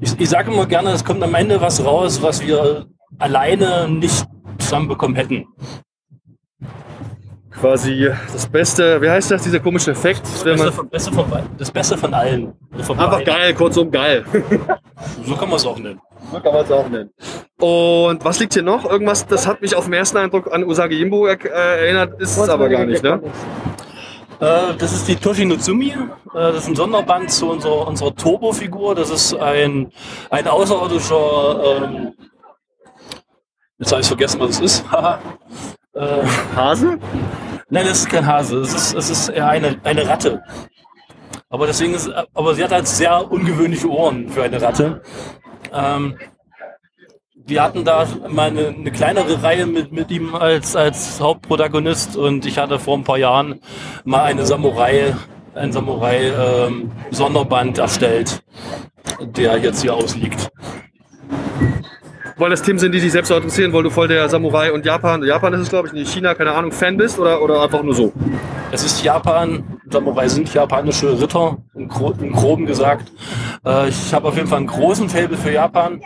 ich, ich sage immer gerne, es kommt am Ende was raus, was wir alleine nicht zusammenbekommen hätten. Quasi das Beste, wie heißt das, dieser komische Effekt? Das Beste von, Beste von, das Beste von allen. Von Einfach beiden. geil, kurzum geil. so kann man es auch nennen. So kann man es auch nennen. Und was liegt hier noch? Irgendwas, das hat mich auf den ersten Eindruck an Usagi Jimbo äh, erinnert, ist es aber gar nicht, ne? Äh, das ist die Toshi Notsumi. Äh, das ist ein Sonderband zu unserer, unserer Turbo-Figur. Das ist ein, ein außerirdischer. Ähm, jetzt habe ich vergessen, was es ist. äh, Hase? Nein, das ist kein Hase. Es ist, es ist eher eine, eine Ratte. Aber deswegen ist, aber sie hat halt sehr ungewöhnliche Ohren für eine Ratte. Ähm, wir hatten da mal eine, eine, kleinere Reihe mit, mit ihm als, als Hauptprotagonist und ich hatte vor ein paar Jahren mal eine Samurai, ein Samurai-Sonderband ähm, erstellt, der jetzt hier ausliegt. Weil das Themen sind, die dich selbst interessieren, weil du voll der Samurai und Japan, Japan ist es glaube ich, nicht China, keine Ahnung, Fan bist oder, oder einfach nur so? Es ist Japan, Samurai sind japanische Ritter, im, Gro im Groben gesagt. Äh, ich habe auf jeden Fall einen großen Fable für Japan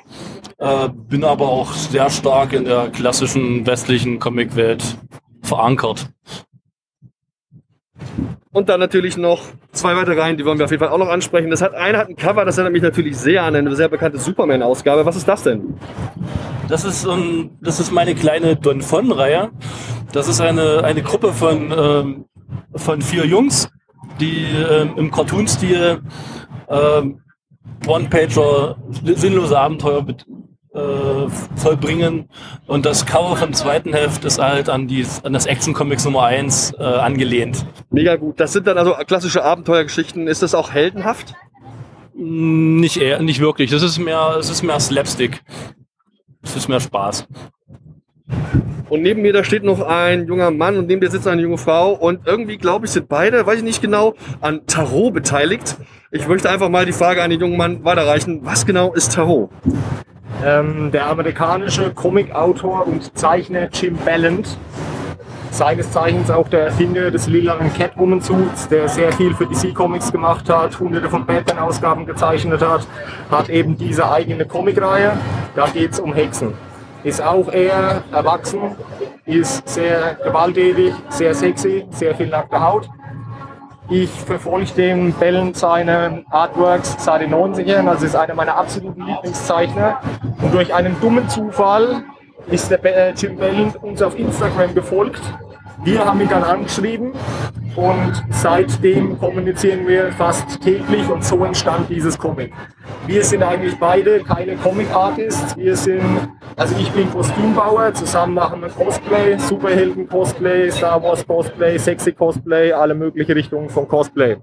äh, bin aber auch sehr stark in der klassischen westlichen Comicwelt verankert. Und dann natürlich noch zwei weitere Reihen, die wollen wir auf jeden Fall auch noch ansprechen. Das hat eine hat ein Cover, das erinnert mich natürlich sehr an eine sehr bekannte Superman-Ausgabe. Was ist das denn? Das ist, um, das ist meine kleine Don Von-Reihe. Das ist eine, eine Gruppe von, ähm, von vier Jungs, die ähm, im Cartoon-Stil ähm, One-Pager sinnlose Abenteuer äh, vollbringen. Und das Cover vom zweiten Heft ist halt an, die, an das Action Comics Nummer 1 äh, angelehnt. Mega gut. Das sind dann also klassische Abenteuergeschichten. Ist das auch heldenhaft? Nicht eher, nicht wirklich. Das ist mehr, es ist mehr Slapstick. Es ist mehr Spaß. Und neben mir, da steht noch ein junger Mann und neben dir sitzt eine junge Frau. Und irgendwie, glaube ich, sind beide, weiß ich nicht genau, an Tarot beteiligt. Ich möchte einfach mal die Frage an den jungen Mann weiterreichen. Was genau ist Tarot? Ähm, der amerikanische Comicautor und Zeichner Jim Ballant seines Zeichens auch der Erfinder des lilanen Catwoman-Suits, der sehr viel für DC Comics gemacht hat, hunderte von Batman-Ausgaben gezeichnet hat, hat eben diese eigene Comicreihe. Da geht es um Hexen. Ist auch eher erwachsen, ist sehr gewalttätig, sehr sexy, sehr viel nackte Haut. Ich verfolge den Bellen seine Artworks seit den 90ern, also ist einer meiner absoluten Lieblingszeichner. Und durch einen dummen Zufall ist der Be- äh, Jim Bellen uns auf Instagram gefolgt. Wir haben ihn dann angeschrieben und seitdem kommunizieren wir fast täglich und so entstand dieses Comic. Wir sind eigentlich beide keine Comic-Artists. Wir sind, also ich bin Kostümbauer, zusammen machen wir Cosplay, Superhelden-Cosplay, Star Wars-Cosplay, Sexy-Cosplay, alle möglichen Richtungen von Cosplay.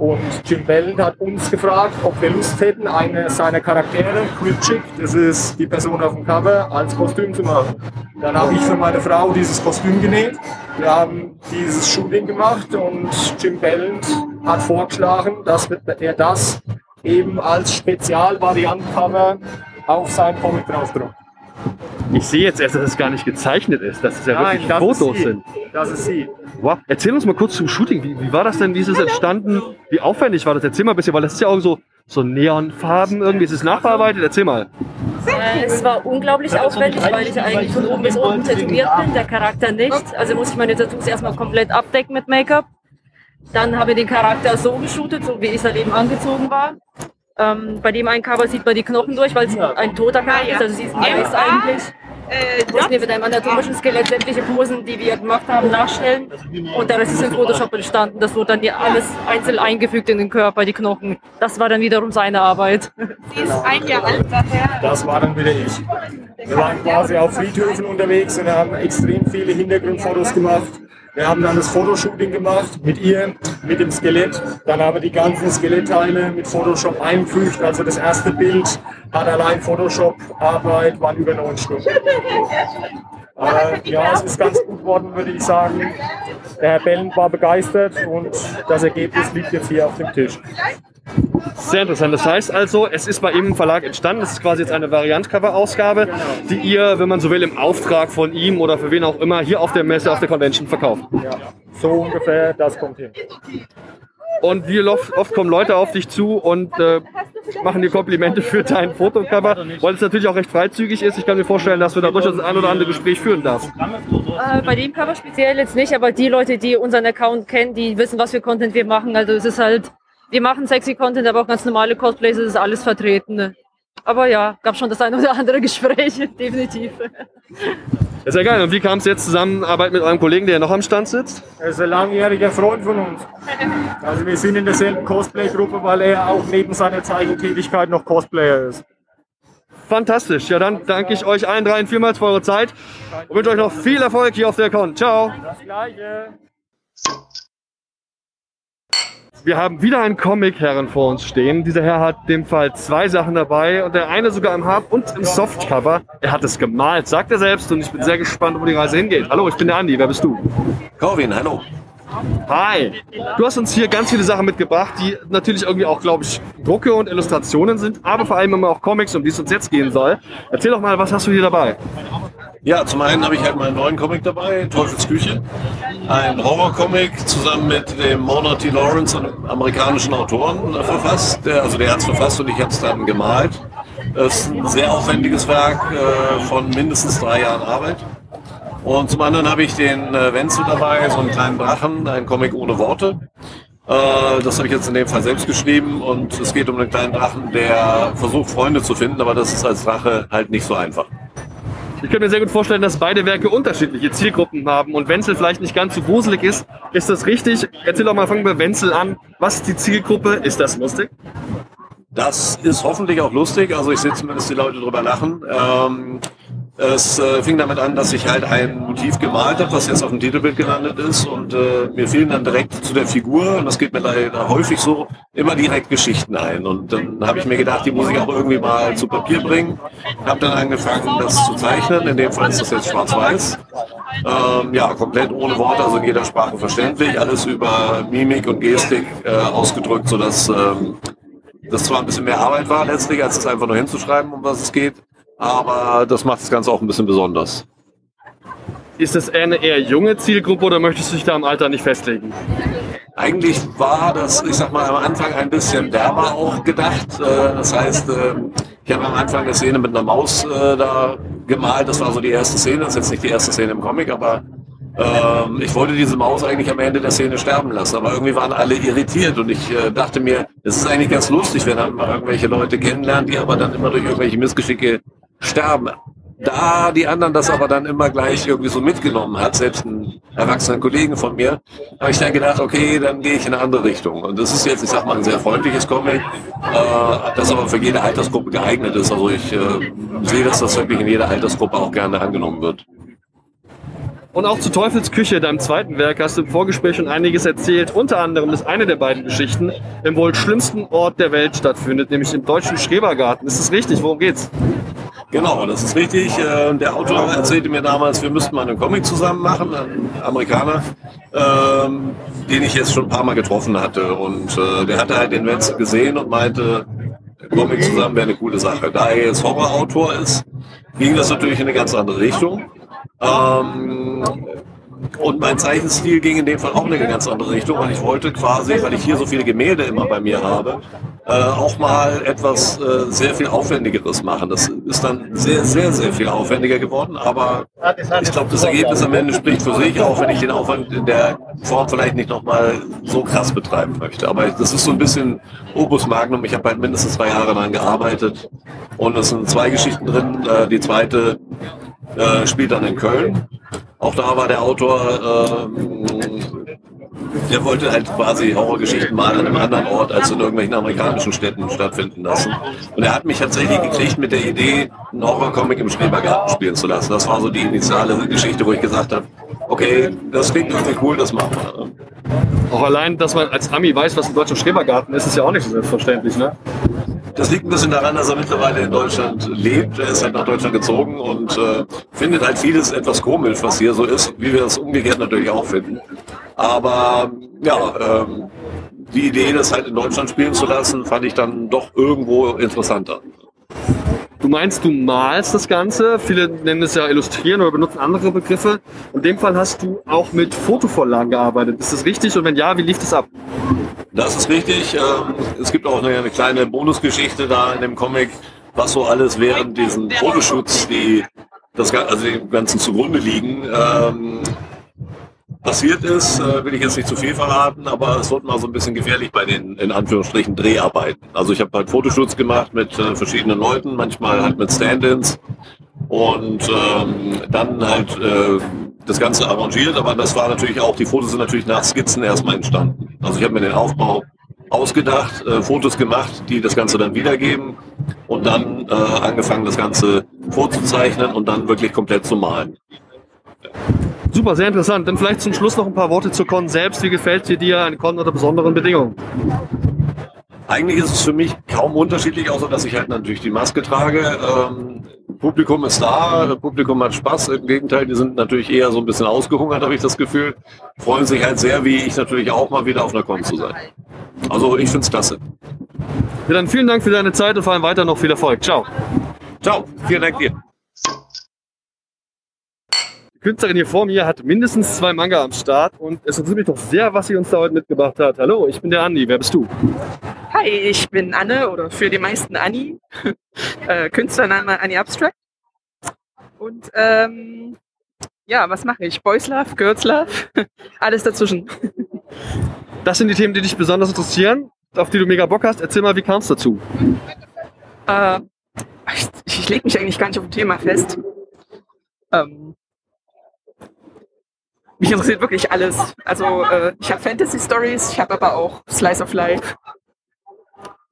Und Jim Belland hat uns gefragt, ob wir Lust hätten, eine seiner Charaktere, Cryptic, das ist die Person auf dem Cover, als Kostüm zu machen. Dann habe ich für meine Frau dieses Kostüm genäht. Wir haben dieses Shooting gemacht und Jim Belland hat vorgeschlagen, dass er das eben als Spezialvariant-Cover auf sein Comic draufdruckt. Ich sehe jetzt erst, dass es gar nicht gezeichnet ist, dass es ja Nein, wirklich Fotos sind. Das ist sie. Wow. Erzähl uns mal kurz zum Shooting. Wie, wie war das denn? Wie ist es entstanden? Wie aufwendig war das? Erzähl mal ein bisschen, weil das ist ja auch so, so Neonfarben irgendwie. Ist es nachbearbeitet? Erzähl mal. Äh, es war unglaublich aufwendig, weil ich eigentlich von oben bis unten tätowiert bin, der Charakter nicht. Also muss ich meine Tattoos erstmal komplett abdecken mit Make-up. Dann habe ich den Charakter so geshootet, so wie ich halt eben angezogen war. Ähm, bei dem einen Cover sieht man die Knochen durch, weil es ein toter Charakter ist. Also sie ist ein Geist eigentlich. Mussten wir mit einem anatomischen Skelett sämtliche Posen, die wir gemacht haben, nachstellen. Und der Rest ist in Photoshop entstanden. Das wurde dann hier alles einzeln eingefügt in den Körper, die Knochen. Das war dann wiederum seine Arbeit. Sie ist ein Jahr alt, daher. Das war dann wieder ich. Wir waren quasi auf Friedhöfen unterwegs und haben extrem viele Hintergrundfotos gemacht. Wir haben dann das Fotoshooting gemacht mit ihr, mit dem Skelett. Dann haben wir die ganzen Skelettteile mit Photoshop eingefügt. Also das erste Bild hat allein Photoshop-Arbeit, waren über neun Stunden. Äh, ja, es ist ganz gut geworden, würde ich sagen. Der Herr Bellen war begeistert und das Ergebnis liegt jetzt hier auf dem Tisch. Sehr interessant. Das heißt also, es ist bei ihm im Verlag entstanden. Es ist quasi jetzt eine Variant-Cover-Ausgabe, die ihr, wenn man so will, im Auftrag von ihm oder für wen auch immer hier auf der Messe, auf der Convention verkauft. Ja, so ungefähr, das kommt hin. Und wie oft, oft kommen Leute auf dich zu und äh, machen dir Komplimente für dein Fotocover, weil es natürlich auch recht freizügig ist. Ich kann mir vorstellen, dass du da durchaus das ein oder andere Gespräch führen darfst. Äh, bei dem Cover speziell jetzt nicht, aber die Leute, die unseren Account kennen, die wissen, was für Content wir machen. Also es ist halt, wir machen sexy Content, aber auch ganz normale Cosplays, es ist alles vertreten. Aber ja, gab schon das ein oder andere Gespräch, definitiv. Ist ja geil. Und wie kam es jetzt Zusammenarbeit mit eurem Kollegen, der noch am Stand sitzt? Er ist ein langjähriger Freund von uns. Also wir sind in derselben Cosplay-Gruppe, weil er auch neben seiner Zeichentätigkeit noch Cosplayer ist. Fantastisch. Ja, dann danke ich euch allen dreien vielmals für eure Zeit und wünsche euch noch viel Erfolg hier auf der Con. Ciao. Das gleiche. Wir haben wieder einen Comic-Herren vor uns stehen. Dieser Herr hat in dem Fall zwei Sachen dabei und der eine sogar im Hard- und im Softcover. Er hat es gemalt, sagt er selbst und ich bin sehr gespannt, wo die Reise hingeht. Hallo, ich bin der Andi. Wer bist du? Corwin, hallo. Hi. Du hast uns hier ganz viele Sachen mitgebracht, die natürlich irgendwie auch, glaube ich, Drucke und Illustrationen sind, aber vor allem immer auch Comics, um die es uns jetzt gehen soll. Erzähl doch mal, was hast du hier dabei? Ja, zum einen habe ich halt meinen neuen Comic dabei, Teufels Küche. Ein Horrorcomic zusammen mit dem Mona T. Lawrence, einem amerikanischen Autoren, äh, verfasst. Der, also der hat es verfasst und ich habe es dann gemalt. Es ist ein sehr aufwendiges Werk äh, von mindestens drei Jahren Arbeit. Und zum anderen habe ich den äh, Wenzel dabei, so einen kleinen Drachen, ein Comic ohne Worte. Äh, das habe ich jetzt in dem Fall selbst geschrieben und es geht um einen kleinen Drachen, der versucht Freunde zu finden, aber das ist als Drache halt nicht so einfach. Ich kann mir sehr gut vorstellen, dass beide Werke unterschiedliche Zielgruppen haben und Wenzel vielleicht nicht ganz so gruselig ist. Ist das richtig? Erzähl doch mal, fangen wir Wenzel an. Was ist die Zielgruppe? Ist das lustig? Das ist hoffentlich auch lustig, also ich sehe zumindest die Leute drüber lachen. Ähm, es äh, fing damit an, dass ich halt ein Motiv gemalt habe, was jetzt auf dem Titelbild gelandet ist und äh, mir fielen dann direkt zu der Figur, und das geht mir leider häufig so, immer direkt Geschichten ein. Und dann habe ich mir gedacht, die muss ich auch irgendwie mal zu Papier bringen. Habe dann angefangen, das zu zeichnen, in dem Fall ist das jetzt schwarz-weiß. Ähm, ja, komplett ohne Worte, also in jeder Sprache verständlich, alles über Mimik und Gestik äh, ausgedrückt, sodass ähm, das zwar ein bisschen mehr Arbeit war letztlich, als es einfach nur hinzuschreiben, um was es geht, aber das macht das Ganze auch ein bisschen besonders. Ist es eine eher junge Zielgruppe oder möchtest du dich da im Alter nicht festlegen? Eigentlich war das, ich sag mal, am Anfang ein bisschen wärmer auch gedacht. Äh, Das heißt, äh, ich habe am Anfang eine Szene mit einer Maus äh, da gemalt. Das war so die erste Szene. Das ist jetzt nicht die erste Szene im Comic, aber ähm, ich wollte diese Maus eigentlich am Ende der Szene sterben lassen. Aber irgendwie waren alle irritiert und ich äh, dachte mir, es ist eigentlich ganz lustig, wenn man irgendwelche Leute kennenlernt, die aber dann immer durch irgendwelche Missgeschicke sterben. Da die anderen das aber dann immer gleich irgendwie so mitgenommen hat, selbst ein erwachsener Kollegen von mir, habe ich dann gedacht, okay, dann gehe ich in eine andere Richtung. Und das ist jetzt, ich sag mal, ein sehr freundliches Comic, äh, das aber für jede Altersgruppe geeignet ist. Also ich äh, sehe, dass das wirklich in jeder Altersgruppe auch gerne angenommen wird. Und auch zu Teufels Küche, deinem zweiten Werk, hast du im Vorgespräch schon einiges erzählt. Unter anderem, dass eine der beiden Geschichten im wohl schlimmsten Ort der Welt stattfindet, nämlich im deutschen Schrebergarten. Ist das richtig? Worum geht's? Genau, das ist richtig. Äh, Der Autor erzählte mir damals, wir müssten mal einen Comic zusammen machen, ein Amerikaner, ähm, den ich jetzt schon ein paar Mal getroffen hatte. Und äh, der hatte halt den Wenzel gesehen und meinte, Comic zusammen wäre eine coole Sache. Da er jetzt Horrorautor ist, ging das natürlich in eine ganz andere Richtung. Ähm, und mein Zeichenstil ging in dem Fall auch in eine ganz andere Richtung, weil ich wollte quasi, weil ich hier so viele Gemälde immer bei mir habe, äh, auch mal etwas äh, sehr viel Aufwendigeres machen. Das ist dann sehr, sehr, sehr viel aufwendiger geworden, aber ich glaube, das Ergebnis am Ende spricht für sich, auch wenn ich den Aufwand in der Form vielleicht nicht nochmal so krass betreiben möchte. Aber das ist so ein bisschen Opus Magnum. Ich habe halt mindestens drei Jahre daran gearbeitet und es sind zwei Geschichten drin. Äh, die zweite äh, spielt dann in Köln. Auch da war der Autor, ähm, der wollte halt quasi Horrorgeschichten mal an einem anderen Ort als in irgendwelchen amerikanischen Städten stattfinden lassen. Und er hat mich tatsächlich gekriegt mit der Idee, einen Horrorcomic im Schrebergarten spielen zu lassen. Das war so die initiale Geschichte, wo ich gesagt habe, okay, das klingt irgendwie cool, das machen wir. Auch allein, dass man als Ami weiß, was ein deutscher Schrebergarten ist, ist ja auch nicht so selbstverständlich, ne? Das liegt ein bisschen daran, dass er mittlerweile in Deutschland lebt. Er ist halt nach Deutschland gezogen und äh, findet halt vieles etwas komisch, was hier so ist, wie wir das umgekehrt natürlich auch finden. Aber ja, ähm, die Idee, das halt in Deutschland spielen zu lassen, fand ich dann doch irgendwo interessanter. Du meinst, du malst das Ganze. Viele nennen es ja illustrieren oder benutzen andere Begriffe. In dem Fall hast du auch mit Fotovorlagen gearbeitet. Ist das richtig? Und wenn ja, wie lief das ab? Das ist richtig. Ähm, es gibt auch eine, eine kleine Bonusgeschichte da in dem Comic, was so alles während diesen Fotoshoots, die das also dem Ganzen zugrunde liegen, ähm, passiert ist, äh, will ich jetzt nicht zu viel verraten, aber es wird mal so ein bisschen gefährlich bei den, in Anführungsstrichen, Dreharbeiten. Also ich habe halt Fotoshoots gemacht mit äh, verschiedenen Leuten, manchmal halt mit Stand-ins und ähm, dann halt äh, das Ganze arrangiert, aber das war natürlich auch, die Fotos sind natürlich nach Skizzen erstmal entstanden. Also ich habe mir den Aufbau ausgedacht, äh, Fotos gemacht, die das Ganze dann wiedergeben und dann äh, angefangen, das Ganze vorzuzeichnen und dann wirklich komplett zu malen. Super, sehr interessant. Dann vielleicht zum Schluss noch ein paar Worte zur Con selbst. Wie gefällt sie dir eine Con unter besonderen Bedingungen? Eigentlich ist es für mich kaum unterschiedlich, außer dass ich halt natürlich die Maske trage. Ähm, Publikum ist da, Publikum hat Spaß. Im Gegenteil, die sind natürlich eher so ein bisschen ausgehungert, habe ich das Gefühl. Freuen sich halt sehr, wie ich natürlich auch mal wieder auf einer Con zu sein. Also ich finde es klasse. Ja, dann vielen Dank für deine Zeit und vor allem weiter noch viel Erfolg. Ciao. Ciao, vielen Dank dir. Künstlerin hier vor mir hat mindestens zwei Manga am Start und es interessiert mich doch sehr, was sie uns da heute mitgebracht hat. Hallo, ich bin der Andi. Wer bist du? Hi, ich bin Anne oder für die meisten Anni. äh, Künstlername Annie Abstract. Und ähm, ja, was mache ich? Boys Love, Girls Love, alles dazwischen. Das sind die Themen, die dich besonders interessieren, auf die du mega Bock hast. Erzähl mal, wie kam es dazu? Äh, ich ich lege mich eigentlich gar nicht auf ein Thema fest. Ähm, mich interessiert wirklich alles. Also äh, ich habe Fantasy Stories, ich habe aber auch Slice of Life.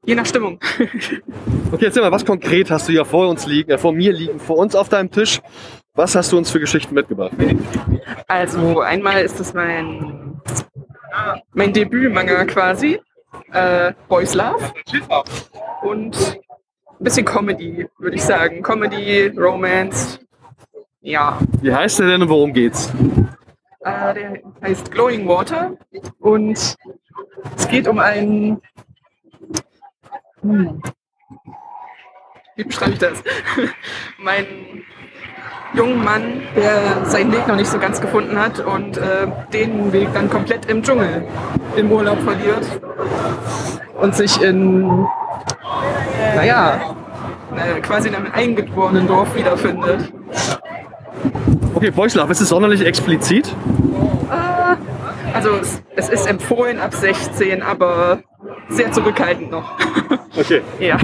Je nach Stimmung. Okay, erzähl mal, was konkret hast du hier vor uns liegen, äh, vor mir liegen, vor uns auf deinem Tisch? Was hast du uns für Geschichten mitgebracht? Also einmal ist das mein, mein Debüt-Manga quasi. Äh, Boys Love. Und ein bisschen Comedy, würde ich sagen. Comedy, Romance. Ja. Wie heißt der denn und worum geht's? Äh, der heißt Glowing Water. Und es geht um einen. Hm, wie beschreibe ich das? mein jungen Mann, der seinen Weg noch nicht so ganz gefunden hat und äh, den Weg dann komplett im Dschungel im Urlaub verliert und sich in, naja, äh, quasi in einem eingeborenen Dorf wiederfindet. Okay, Beuslav, ist es sonderlich explizit? Äh, also es, ist empfohlen ab 16, aber sehr zurückhaltend noch. Okay. Ja.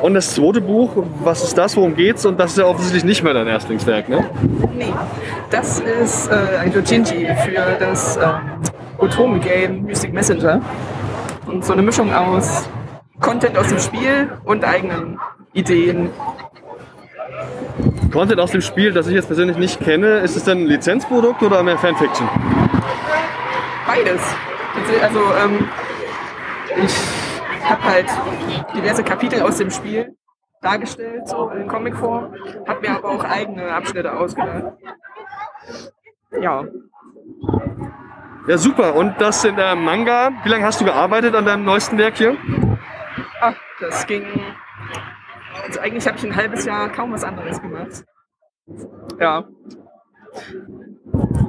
Und das zweite Buch, was ist das, worum geht's? Und das ist ja offensichtlich nicht mehr dein Erstlingswerk, ne? Nee, das ist äh, ein Dojinji für das ähm, Otome-Game Music Messenger. Und so eine Mischung aus Content aus dem Spiel und eigenen Ideen. Content aus dem Spiel, das ich jetzt persönlich nicht kenne, ist es denn ein Lizenzprodukt oder mehr Fanfiction? Beides. Also ähm, ich habe halt diverse Kapitel aus dem Spiel dargestellt, so in Comicform, habe mir aber auch eigene Abschnitte ausgedacht. Ja. Ja, super. Und das in der Manga. Wie lange hast du gearbeitet an deinem neuesten Werk hier? Ah, das ging. Also eigentlich habe ich ein halbes Jahr kaum was anderes gemacht. Ja.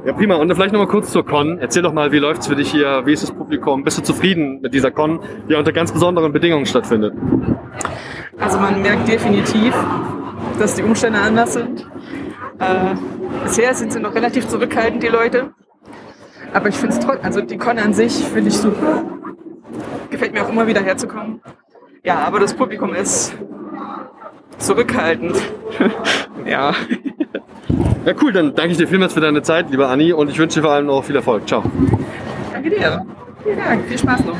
Ja, prima. Und vielleicht nochmal kurz zur Con. Erzähl doch mal, wie läuft's für dich hier? Wie ist das Publikum? Bist du zufrieden mit dieser Con, die ja unter ganz besonderen Bedingungen stattfindet? Also man merkt definitiv, dass die Umstände anders sind. Äh, bisher sind sie noch relativ zurückhaltend, die Leute. Aber ich finde es trotzdem, also die Con an sich finde ich super. Gefällt mir auch immer wieder herzukommen. Ja, aber das Publikum ist zurückhaltend. ja. Ja, cool. Dann danke ich dir vielmals für deine Zeit, lieber Anni. Und ich wünsche dir vor allem noch viel Erfolg. Ciao. Danke dir. Vielen Dank. Viel Spaß noch.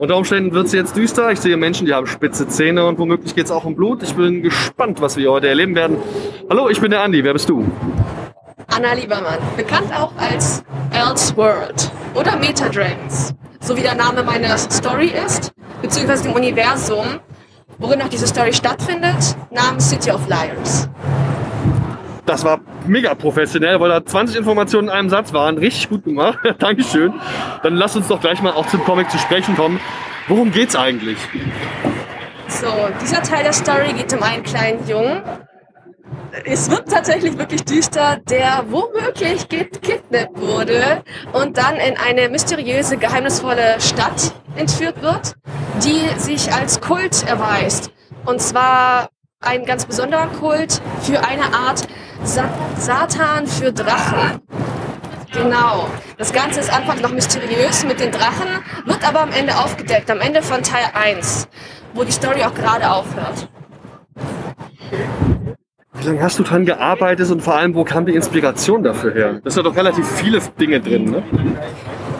Unter Umständen wird es jetzt düster. Ich sehe Menschen, die haben spitze Zähne und womöglich geht es auch um Blut. Ich bin gespannt, was wir heute erleben werden. Hallo, ich bin der Andi. Wer bist du? Anna Liebermann, bekannt auch als Elseworld oder Metadragons, so wie der Name meiner Story ist, beziehungsweise dem Universum, worin auch diese Story stattfindet, namens City of Liars. Das war mega professionell, weil da 20 Informationen in einem Satz waren. Richtig gut gemacht. Dankeschön. Dann lass uns doch gleich mal auch zum Comic zu sprechen kommen. Worum geht's eigentlich? So, dieser Teil der Story geht um einen kleinen Jungen. Es wird tatsächlich wirklich düster, der womöglich gekidnappt wurde und dann in eine mysteriöse, geheimnisvolle Stadt entführt wird, die sich als Kult erweist. Und zwar ein ganz besonderer Kult für eine Art Sa Satan für Drachen. Genau. Das Ganze ist anfangs noch mysteriös mit den Drachen, wird aber am Ende aufgedeckt, am Ende von Teil 1, wo die Story auch gerade aufhört. Wie lange hast du dran gearbeitet und vor allem, wo kam die Inspiration dafür her? Das sind doch relativ viele Dinge drin, ne?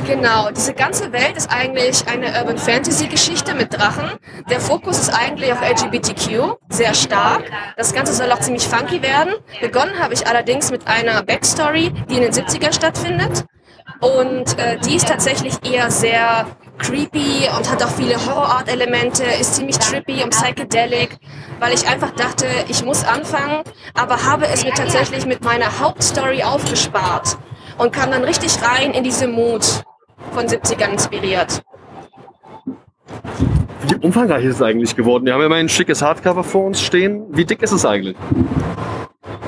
Genau, diese ganze Welt ist eigentlich eine Urban Fantasy Geschichte mit Drachen. Der Fokus ist eigentlich auf LGBTQ, sehr stark. Das Ganze soll auch ziemlich funky werden. Begonnen habe ich allerdings mit einer Backstory, die in den 70ern stattfindet. Und äh, die ist tatsächlich eher sehr creepy und hat auch viele Horror-Art-Elemente, ist ziemlich trippy und psychedelic, weil ich einfach dachte, ich muss anfangen, aber habe es mir tatsächlich mit meiner Hauptstory aufgespart und kam dann richtig rein in diese Mut von 70ern inspiriert. Wie umfangreich ist es eigentlich geworden? Wir haben ja mal ein schickes Hardcover vor uns stehen. Wie dick ist es eigentlich?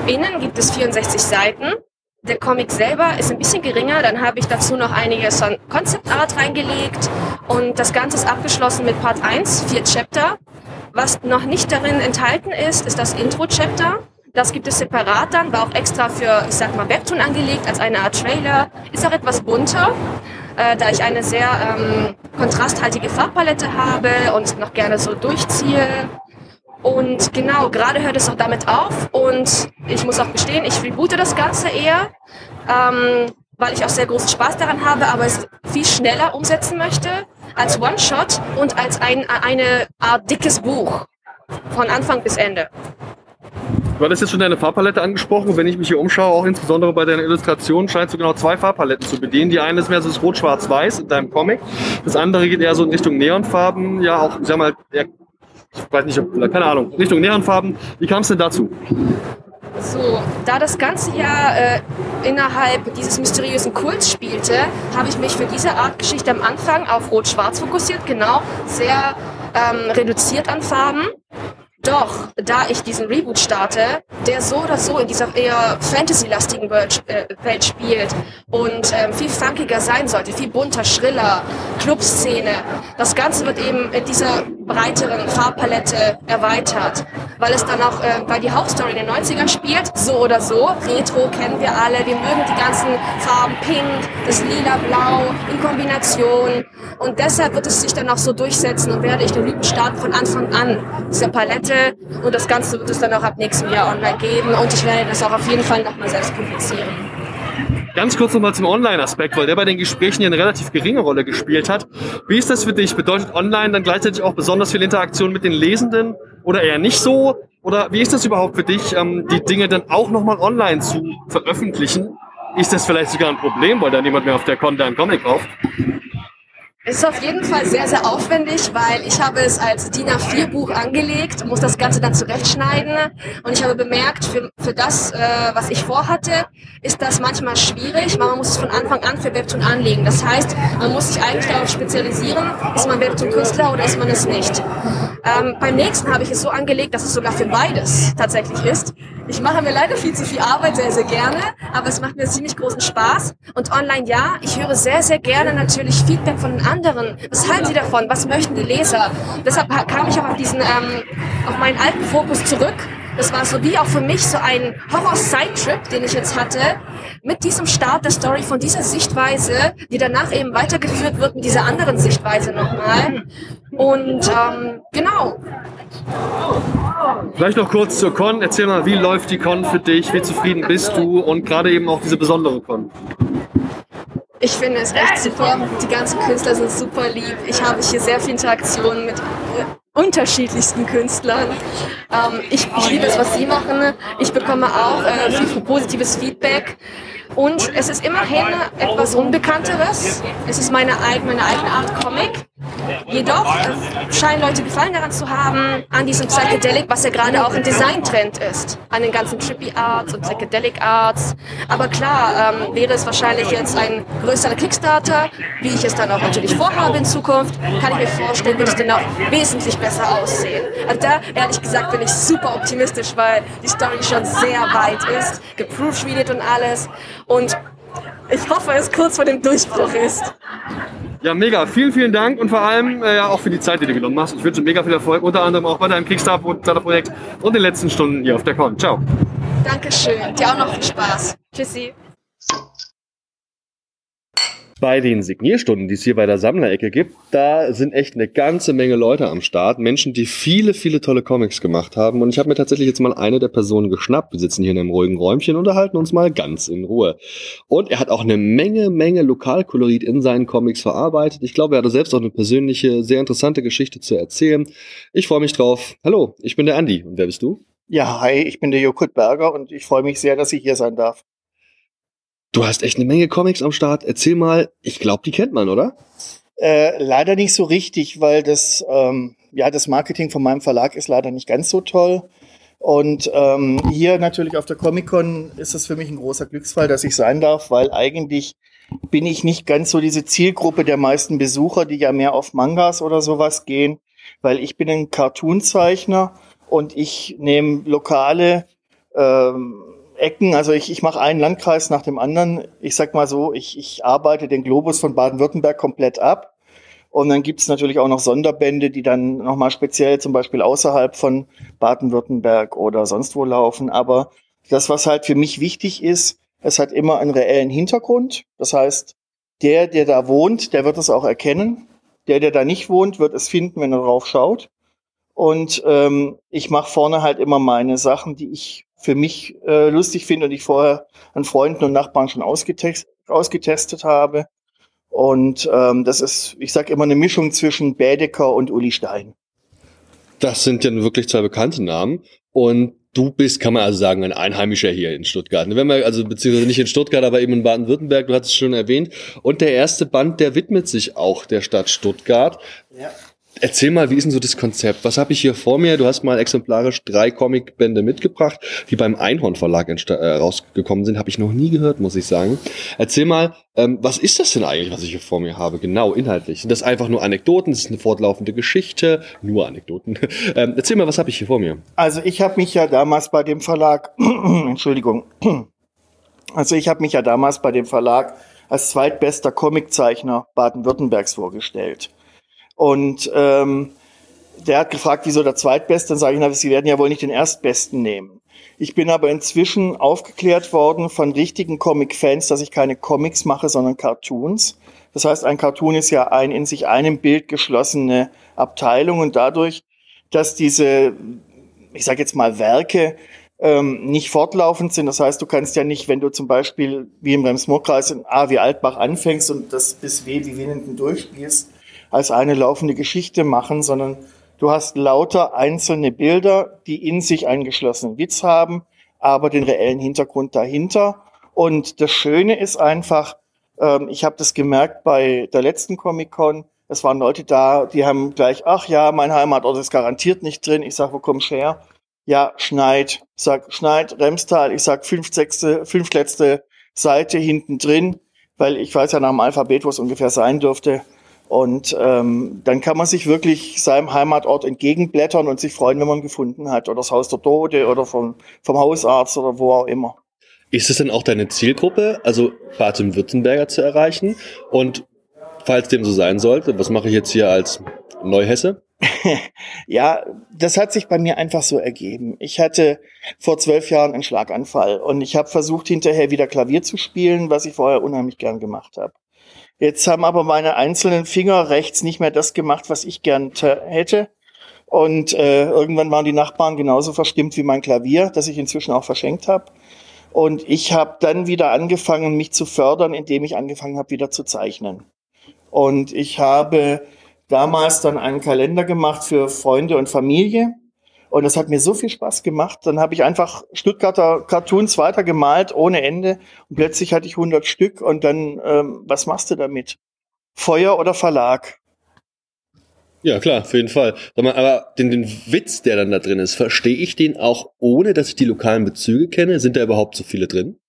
Innen gibt es 64 Seiten. Der Comic selber ist ein bisschen geringer, dann habe ich dazu noch einige Concept Art reingelegt und das Ganze ist abgeschlossen mit Part 1, vier Chapter. Was noch nicht darin enthalten ist, ist das Intro-Chapter. Das gibt es separat dann, war auch extra für, ich sag mal, Webtoon angelegt als eine Art Trailer. Ist auch etwas bunter, äh, da ich eine sehr ähm, kontrasthaltige Farbpalette habe und noch gerne so durchziehe. Und genau, gerade hört es auch damit auf und ich muss auch gestehen, ich reboote das Ganze eher, ähm, weil ich auch sehr großen Spaß daran habe, aber es viel schneller umsetzen möchte als One-Shot und als ein, eine Art dickes Buch von Anfang bis Ende. Du hattest jetzt schon deine Farbpalette angesprochen. Wenn ich mich hier umschaue, auch insbesondere bei deiner Illustration, scheinst du genau zwei Farbpaletten zu bedienen. Die eine ist mehr so das Rot-Schwarz-Weiß in deinem Comic. Das andere geht eher so in Richtung Neonfarben. Ja, auch, ich sag mal, eher, ich weiß nicht, ob, keine Ahnung, Richtung Neonfarben. Wie kam es denn dazu? So, da das Ganze ja äh, innerhalb dieses mysteriösen Kults spielte, habe ich mich für diese Art Geschichte am Anfang auf Rot-Schwarz fokussiert, genau, sehr ähm, reduziert an Farben. Doch, da ich diesen Reboot starte, der so oder so in dieser eher Fantasy-lastigen Welt, äh, Welt spielt und ähm, viel funkiger sein sollte, viel bunter, schriller, Clubszene, das Ganze wird eben in dieser breiteren Farbpalette erweitert, weil es dann auch, äh, weil die Hauptstory in den 90ern spielt, so oder so, Retro kennen wir alle, wir mögen die ganzen Farben Pink, das lila Blau in Kombination und deshalb wird es sich dann auch so durchsetzen und werde ich den Reboot starten von Anfang an, dieser Palette und das Ganze wird es dann auch ab nächstem Jahr online geben und ich werde das auch auf jeden Fall nochmal selbst publizieren. Ganz kurz nochmal zum Online-Aspekt, weil der bei den Gesprächen eine relativ geringe Rolle gespielt hat. Wie ist das für dich? Bedeutet Online dann gleichzeitig auch besonders viel Interaktion mit den Lesenden oder eher nicht so? Oder wie ist das überhaupt für dich, ähm, die Dinge dann auch nochmal online zu veröffentlichen? Ist das vielleicht sogar ein Problem, weil da niemand mehr auf der Con einen Comic kauft? Es ist auf jeden Fall sehr, sehr aufwendig, weil ich habe es als DIN A4-Buch angelegt, muss das Ganze dann zurechtschneiden und ich habe bemerkt, für, für das, äh, was ich vorhatte, ist das manchmal schwierig, weil man muss es von Anfang an für Webtoon anlegen. Das heißt, man muss sich eigentlich darauf spezialisieren, ist man Webtoon-Künstler oder ist man es nicht. Ähm, beim nächsten habe ich es so angelegt, dass es sogar für beides tatsächlich ist. Ich mache mir leider viel zu viel Arbeit, sehr, sehr gerne, aber es macht mir ziemlich großen Spaß. Und online ja, ich höre sehr, sehr gerne natürlich Feedback von den anderen. Was halten sie davon? Was möchten die Leser? Deshalb kam ich auch auf diesen, ähm, auf meinen alten Fokus zurück. Das war so wie auch für mich so ein Horror-Side-Trip, den ich jetzt hatte, mit diesem Start der Story von dieser Sichtweise, die danach eben weitergeführt wird mit dieser anderen Sichtweise nochmal. Und ähm, genau, Vielleicht noch kurz zur Con. Erzähl mal, wie läuft die Con für dich? Wie zufrieden bist du? Und gerade eben auch diese besondere Con. Ich finde es echt super. Die ganzen Künstler sind super lieb. Ich habe hier sehr viel Interaktion mit äh, unterschiedlichsten Künstlern. Ähm, ich, ich liebe es, was sie machen. Ich bekomme auch äh, viel positives Feedback. Und es ist immerhin etwas Unbekannteres. Es ist meine, eig meine eigene Art Comic. Jedoch äh, scheinen Leute Gefallen daran zu haben, an diesem Psychedelic, was ja gerade auch ein Designtrend ist. An den ganzen Trippy Arts und Psychedelic Arts. Aber klar, ähm, wäre es wahrscheinlich jetzt ein größerer Kickstarter, wie ich es dann auch natürlich vorhabe in Zukunft, kann ich mir vorstellen, würde es dann auch wesentlich besser aussehen. Also da, ehrlich gesagt, bin ich super optimistisch, weil die Story schon sehr weit ist, geproofreadet und alles. Und ich hoffe, es kurz vor dem Durchbruch ist. Ja, mega. Vielen, vielen Dank und vor allem äh, auch für die Zeit, die du genommen hast. Ich wünsche mega viel Erfolg, unter anderem auch bei deinem Kickstarter-Projekt und den letzten Stunden hier auf der Con. Ciao. Dankeschön. Dir auch noch viel Spaß. Tschüssi. Bei den Signierstunden, die es hier bei der Sammlerecke gibt, da sind echt eine ganze Menge Leute am Start. Menschen, die viele, viele tolle Comics gemacht haben. Und ich habe mir tatsächlich jetzt mal eine der Personen geschnappt. Wir sitzen hier in einem ruhigen Räumchen und unterhalten uns mal ganz in Ruhe. Und er hat auch eine Menge, Menge Lokalkolorit in seinen Comics verarbeitet. Ich glaube, er hatte selbst auch eine persönliche, sehr interessante Geschichte zu erzählen. Ich freue mich drauf. Hallo, ich bin der Andi. Und wer bist du? Ja, hi, ich bin der Jokut Berger und ich freue mich sehr, dass ich hier sein darf. Du hast echt eine Menge Comics am Start. Erzähl mal, ich glaube, die kennt man, oder? Äh, leider nicht so richtig, weil das, ähm, ja, das Marketing von meinem Verlag ist leider nicht ganz so toll. Und ähm, hier natürlich auf der Comic-Con ist es für mich ein großer Glücksfall, dass ich sein darf, weil eigentlich bin ich nicht ganz so diese Zielgruppe der meisten Besucher, die ja mehr auf Mangas oder sowas gehen, weil ich bin ein Cartoonzeichner und ich nehme lokale ähm, Ecken, also ich, ich mache einen Landkreis nach dem anderen. Ich sag mal so, ich, ich arbeite den Globus von Baden-Württemberg komplett ab. Und dann gibt's natürlich auch noch Sonderbände, die dann nochmal speziell zum Beispiel außerhalb von Baden-Württemberg oder sonst wo laufen. Aber das, was halt für mich wichtig ist, es hat immer einen reellen Hintergrund. Das heißt, der, der da wohnt, der wird es auch erkennen. Der, der da nicht wohnt, wird es finden, wenn er drauf schaut. Und ähm, ich mache vorne halt immer meine Sachen, die ich für mich äh, lustig finde und ich vorher an Freunden und Nachbarn schon ausgetest, ausgetestet habe. Und ähm, das ist, ich sage immer, eine Mischung zwischen Bädecker und Uli Stein. Das sind ja wirklich zwei bekannte Namen. Und du bist, kann man also sagen, ein Einheimischer hier in Stuttgart. Wenn man, also beziehungsweise nicht in Stuttgart, aber eben in Baden-Württemberg, du hattest es schon erwähnt. Und der erste Band, der widmet sich auch der Stadt Stuttgart. Ja. Erzähl mal, wie ist denn so das Konzept? Was habe ich hier vor mir? Du hast mal exemplarisch drei Comicbände mitgebracht, die beim Einhorn Verlag äh, rausgekommen sind. Habe ich noch nie gehört, muss ich sagen. Erzähl mal, ähm, was ist das denn eigentlich, was ich hier vor mir habe? Genau, inhaltlich. Sind das einfach nur Anekdoten? Das ist eine fortlaufende Geschichte? Nur Anekdoten. ähm, erzähl mal, was habe ich hier vor mir? Also ich habe mich ja damals bei dem Verlag, Entschuldigung, also ich habe mich ja damals bei dem Verlag als zweitbester Comiczeichner Baden-Württembergs vorgestellt. Und ähm, der hat gefragt, wieso der Zweitbeste? Dann sage ich, na, Sie werden ja wohl nicht den Erstbesten nehmen. Ich bin aber inzwischen aufgeklärt worden von richtigen Comic-Fans, dass ich keine Comics mache, sondern Cartoons. Das heißt, ein Cartoon ist ja ein in sich einem Bild geschlossene Abteilung und dadurch, dass diese, ich sage jetzt mal Werke ähm, nicht fortlaufend sind. Das heißt, du kannst ja nicht, wenn du zum Beispiel wie im Rems-Murr-Kreis in A wie Altbach anfängst und das bis W wie Winnenden durchspielst, als eine laufende Geschichte machen, sondern du hast lauter einzelne Bilder, die in sich einen geschlossenen Witz haben, aber den reellen Hintergrund dahinter. Und das Schöne ist einfach, ähm, ich habe das gemerkt bei der letzten Comic-Con, es waren Leute da, die haben gleich, ach ja, mein Heimatort ist garantiert nicht drin. Ich sag, wo kommst du her? Ja, Schneid. Sag, Schneid, Remstal. Ich sag, fünf, sechste, fünf letzte Seite hinten drin, weil ich weiß ja nach dem Alphabet, wo es ungefähr sein dürfte. Und ähm, dann kann man sich wirklich seinem Heimatort entgegenblättern und sich freuen, wenn man ihn gefunden hat. Oder das Haus der Tode oder vom, vom Hausarzt oder wo auch immer. Ist es denn auch deine Zielgruppe, also Baden-Württemberger zu erreichen? Und falls dem so sein sollte, was mache ich jetzt hier als Neuhesse? ja, das hat sich bei mir einfach so ergeben. Ich hatte vor zwölf Jahren einen Schlaganfall und ich habe versucht, hinterher wieder Klavier zu spielen, was ich vorher unheimlich gern gemacht habe. Jetzt haben aber meine einzelnen Finger rechts nicht mehr das gemacht, was ich gern hätte. Und äh, irgendwann waren die Nachbarn genauso verstimmt wie mein Klavier, das ich inzwischen auch verschenkt habe. Und ich habe dann wieder angefangen, mich zu fördern, indem ich angefangen habe, wieder zu zeichnen. Und ich habe damals dann einen Kalender gemacht für Freunde und Familie. Und das hat mir so viel Spaß gemacht. Dann habe ich einfach Stuttgarter Cartoons weitergemalt ohne Ende. Und plötzlich hatte ich 100 Stück. Und dann, ähm, was machst du damit? Feuer oder Verlag? Ja, klar, auf jeden Fall. Aber den, den Witz, der dann da drin ist, verstehe ich den auch ohne, dass ich die lokalen Bezüge kenne? Sind da überhaupt so viele drin?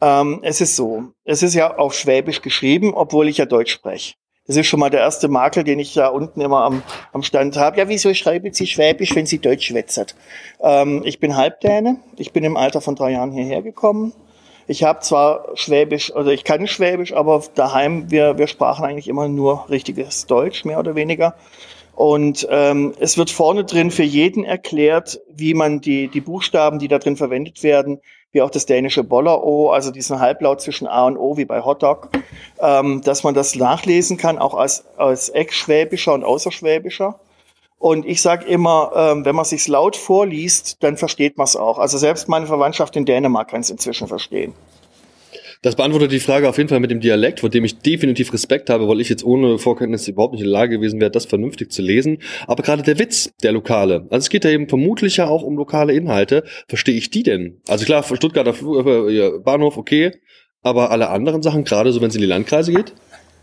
Ähm, es ist so. Es ist ja auf Schwäbisch geschrieben, obwohl ich ja Deutsch spreche. Das ist schon mal der erste Makel, den ich da unten immer am, am Stand habe. Ja, wieso schreiben Sie Schwäbisch, wenn Sie Deutsch schwätzert? Ähm, ich bin Halbdäne. Ich bin im Alter von drei Jahren hierher gekommen. Ich habe zwar Schwäbisch, also ich kann Schwäbisch, aber daheim, wir, wir sprachen eigentlich immer nur richtiges Deutsch, mehr oder weniger. Und ähm, es wird vorne drin für jeden erklärt, wie man die, die Buchstaben, die da drin verwendet werden, wie auch das dänische Boller-O, also diesen Halblaut zwischen A und O, wie bei Hotdog, ähm, dass man das nachlesen kann, auch als, als Ex-Schwäbischer und Außerschwäbischer. Und ich sage immer, ähm, wenn man sich's laut vorliest, dann versteht man es auch. Also selbst meine Verwandtschaft in Dänemark kann es inzwischen verstehen. Das beantwortet die Frage auf jeden Fall mit dem Dialekt, vor dem ich definitiv Respekt habe, weil ich jetzt ohne Vorkenntnisse überhaupt nicht in der Lage gewesen wäre, das vernünftig zu lesen. Aber gerade der Witz, der lokale, also es geht ja eben vermutlich ja auch um lokale Inhalte. Verstehe ich die denn? Also klar, Stuttgarter äh, Bahnhof, okay, aber alle anderen Sachen, gerade so wenn es in die Landkreise geht?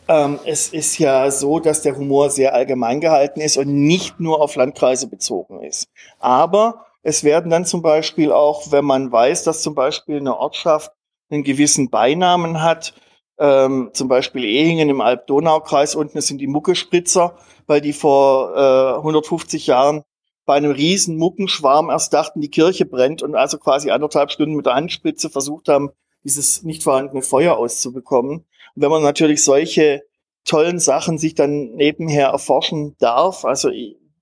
Ähm, es ist ja so, dass der Humor sehr allgemein gehalten ist und nicht nur auf Landkreise bezogen ist. Aber es werden dann zum Beispiel auch, wenn man weiß, dass zum Beispiel eine Ortschaft einen gewissen Beinamen hat. Ähm, zum Beispiel Ehingen im Alb-Donau-Kreis unten sind die Muckespritzer, weil die vor äh, 150 Jahren bei einem riesen Muckenschwarm erst dachten, die Kirche brennt und also quasi anderthalb Stunden mit der Handspritze versucht haben, dieses nicht vorhandene Feuer auszubekommen. Und wenn man natürlich solche tollen Sachen sich dann nebenher erforschen darf, also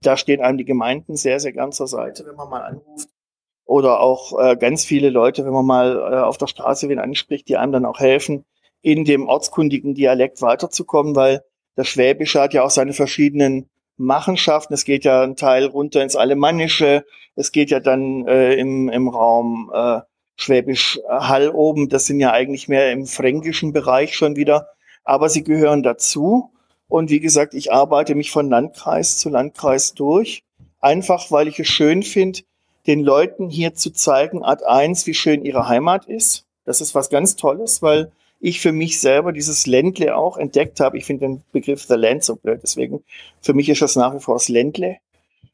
da stehen einem die Gemeinden sehr, sehr gern zur Seite, wenn man mal anruft oder auch äh, ganz viele Leute, wenn man mal äh, auf der Straße wen anspricht, die einem dann auch helfen, in dem ortskundigen Dialekt weiterzukommen, weil das Schwäbische hat ja auch seine verschiedenen Machenschaften. Es geht ja ein Teil runter ins Alemannische, es geht ja dann äh, im, im Raum äh, Schwäbisch Hall oben, das sind ja eigentlich mehr im fränkischen Bereich schon wieder, aber sie gehören dazu. Und wie gesagt, ich arbeite mich von Landkreis zu Landkreis durch, einfach weil ich es schön finde, den Leuten hier zu zeigen, Art 1, wie schön ihre Heimat ist. Das ist was ganz Tolles, weil ich für mich selber dieses Ländle auch entdeckt habe. Ich finde den Begriff The Land so blöd, deswegen für mich ist das nach wie vor das Ländle.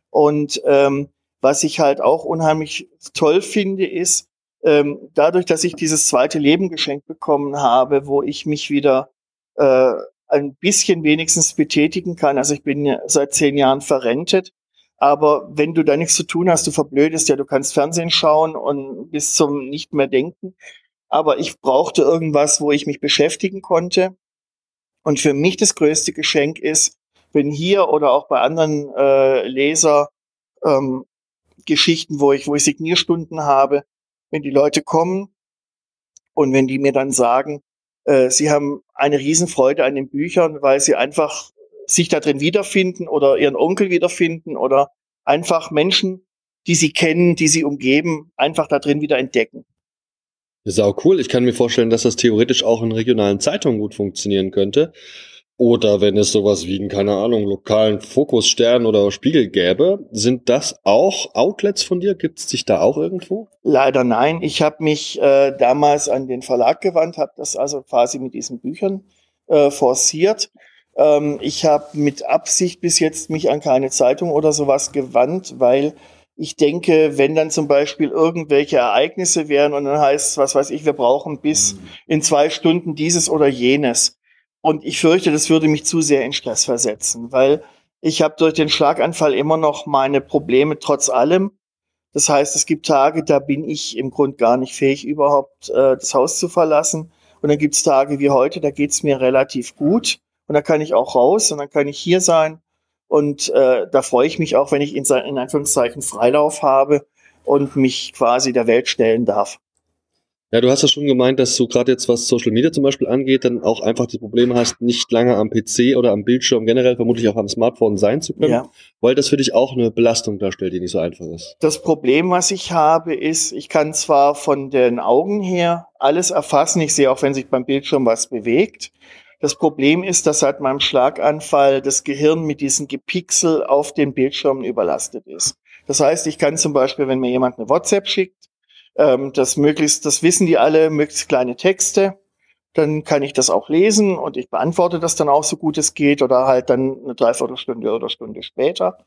Und ähm, was ich halt auch unheimlich toll finde, ist, ähm, dadurch, dass ich dieses zweite Leben geschenkt bekommen habe, wo ich mich wieder äh, ein bisschen wenigstens betätigen kann. Also ich bin seit zehn Jahren verrentet. Aber wenn du da nichts zu tun hast, du verblödest ja, du kannst Fernsehen schauen und bis zum nicht mehr denken. Aber ich brauchte irgendwas, wo ich mich beschäftigen konnte. Und für mich das größte Geschenk ist, wenn hier oder auch bei anderen äh, Leser ähm, Geschichten, wo ich, wo ich Signierstunden habe, wenn die Leute kommen und wenn die mir dann sagen, äh, sie haben eine Riesenfreude an den Büchern, weil sie einfach sich da drin wiederfinden oder ihren Onkel wiederfinden oder einfach Menschen, die sie kennen, die sie umgeben, einfach da drin wieder entdecken. Das ist auch cool. Ich kann mir vorstellen, dass das theoretisch auch in regionalen Zeitungen gut funktionieren könnte. Oder wenn es sowas wie einen, keine Ahnung, lokalen Fokusstern oder Spiegel gäbe, sind das auch Outlets von dir? Gibt es dich da auch irgendwo? Leider nein. Ich habe mich äh, damals an den Verlag gewandt, habe das also quasi mit diesen Büchern äh, forciert. Ähm, ich habe mit Absicht bis jetzt mich an keine Zeitung oder sowas gewandt, weil ich denke, wenn dann zum Beispiel irgendwelche Ereignisse wären und dann heißt, was weiß ich, wir brauchen bis mhm. in zwei Stunden dieses oder jenes, und ich fürchte, das würde mich zu sehr in Stress versetzen, weil ich habe durch den Schlaganfall immer noch meine Probleme trotz allem. Das heißt, es gibt Tage, da bin ich im Grund gar nicht fähig, überhaupt äh, das Haus zu verlassen. Und dann gibt es Tage wie heute, da geht's mir relativ gut. Und da kann ich auch raus und dann kann ich hier sein. Und äh, da freue ich mich auch, wenn ich in, in Anführungszeichen Freilauf habe und mich quasi der Welt stellen darf. Ja, du hast ja schon gemeint, dass du gerade jetzt, was Social Media zum Beispiel angeht, dann auch einfach das Problem hast, nicht lange am PC oder am Bildschirm generell, vermutlich auch am Smartphone sein zu können, ja. weil das für dich auch eine Belastung darstellt, die nicht so einfach ist. Das Problem, was ich habe, ist, ich kann zwar von den Augen her alles erfassen, ich sehe auch, wenn sich beim Bildschirm was bewegt. Das Problem ist, dass seit meinem Schlaganfall das Gehirn mit diesen Gepixel auf den Bildschirmen überlastet ist. Das heißt, ich kann zum Beispiel, wenn mir jemand eine WhatsApp schickt, ähm, das möglichst, das wissen die alle, möglichst kleine Texte. Dann kann ich das auch lesen und ich beantworte das dann auch so gut es geht oder halt dann eine Dreiviertelstunde oder Stunde später.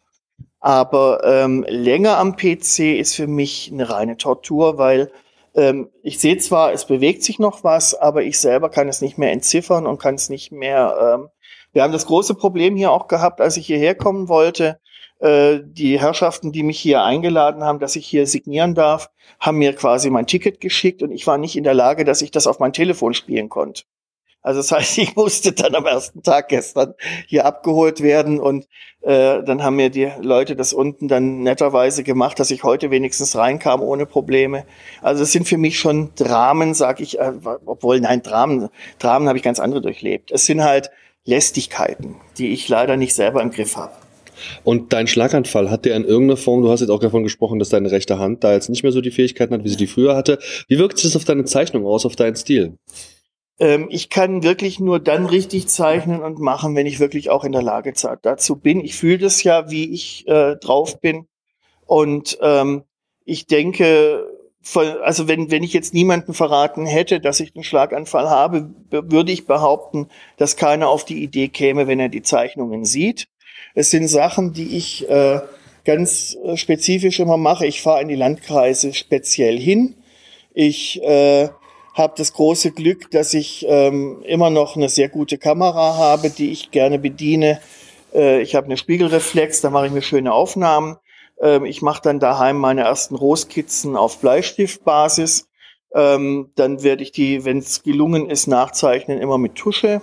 Aber ähm, länger am PC ist für mich eine reine Tortur, weil ähm, ich sehe zwar, es bewegt sich noch was, aber ich selber kann es nicht mehr entziffern und kann es nicht mehr. Ähm, wir haben das große Problem hier auch gehabt, als ich hierher kommen wollte. Äh, die Herrschaften, die mich hier eingeladen haben, dass ich hier signieren darf, haben mir quasi mein Ticket geschickt und ich war nicht in der Lage, dass ich das auf mein Telefon spielen konnte. Also das heißt, ich musste dann am ersten Tag gestern hier abgeholt werden und äh, dann haben mir die Leute das unten dann netterweise gemacht, dass ich heute wenigstens reinkam ohne Probleme. Also es sind für mich schon Dramen, sag ich, äh, obwohl nein, Dramen, Dramen habe ich ganz andere durchlebt. Es sind halt Lästigkeiten, die ich leider nicht selber im Griff habe. Und dein Schlaganfall, hat der in irgendeiner Form, du hast jetzt auch davon gesprochen, dass deine rechte Hand da jetzt nicht mehr so die Fähigkeiten hat, wie sie die früher hatte. Wie wirkt sich das auf deine Zeichnung aus, auf deinen Stil? Ähm, ich kann wirklich nur dann richtig zeichnen und machen, wenn ich wirklich auch in der Lage dazu bin. Ich fühle das ja, wie ich äh, drauf bin. Und ähm, ich denke, also wenn, wenn ich jetzt niemanden verraten hätte, dass ich einen Schlaganfall habe, würde ich behaupten, dass keiner auf die Idee käme, wenn er die Zeichnungen sieht. Es sind Sachen, die ich äh, ganz äh, spezifisch immer mache. Ich fahre in die Landkreise speziell hin. Ich äh, habe das große Glück, dass ich ähm, immer noch eine sehr gute Kamera habe, die ich gerne bediene. Äh, ich habe eine Spiegelreflex, da mache ich mir schöne Aufnahmen. Ähm, ich mache dann daheim meine ersten Rotskizzen auf Bleistiftbasis. Ähm, dann werde ich die, wenn es gelungen ist, nachzeichnen immer mit Tusche.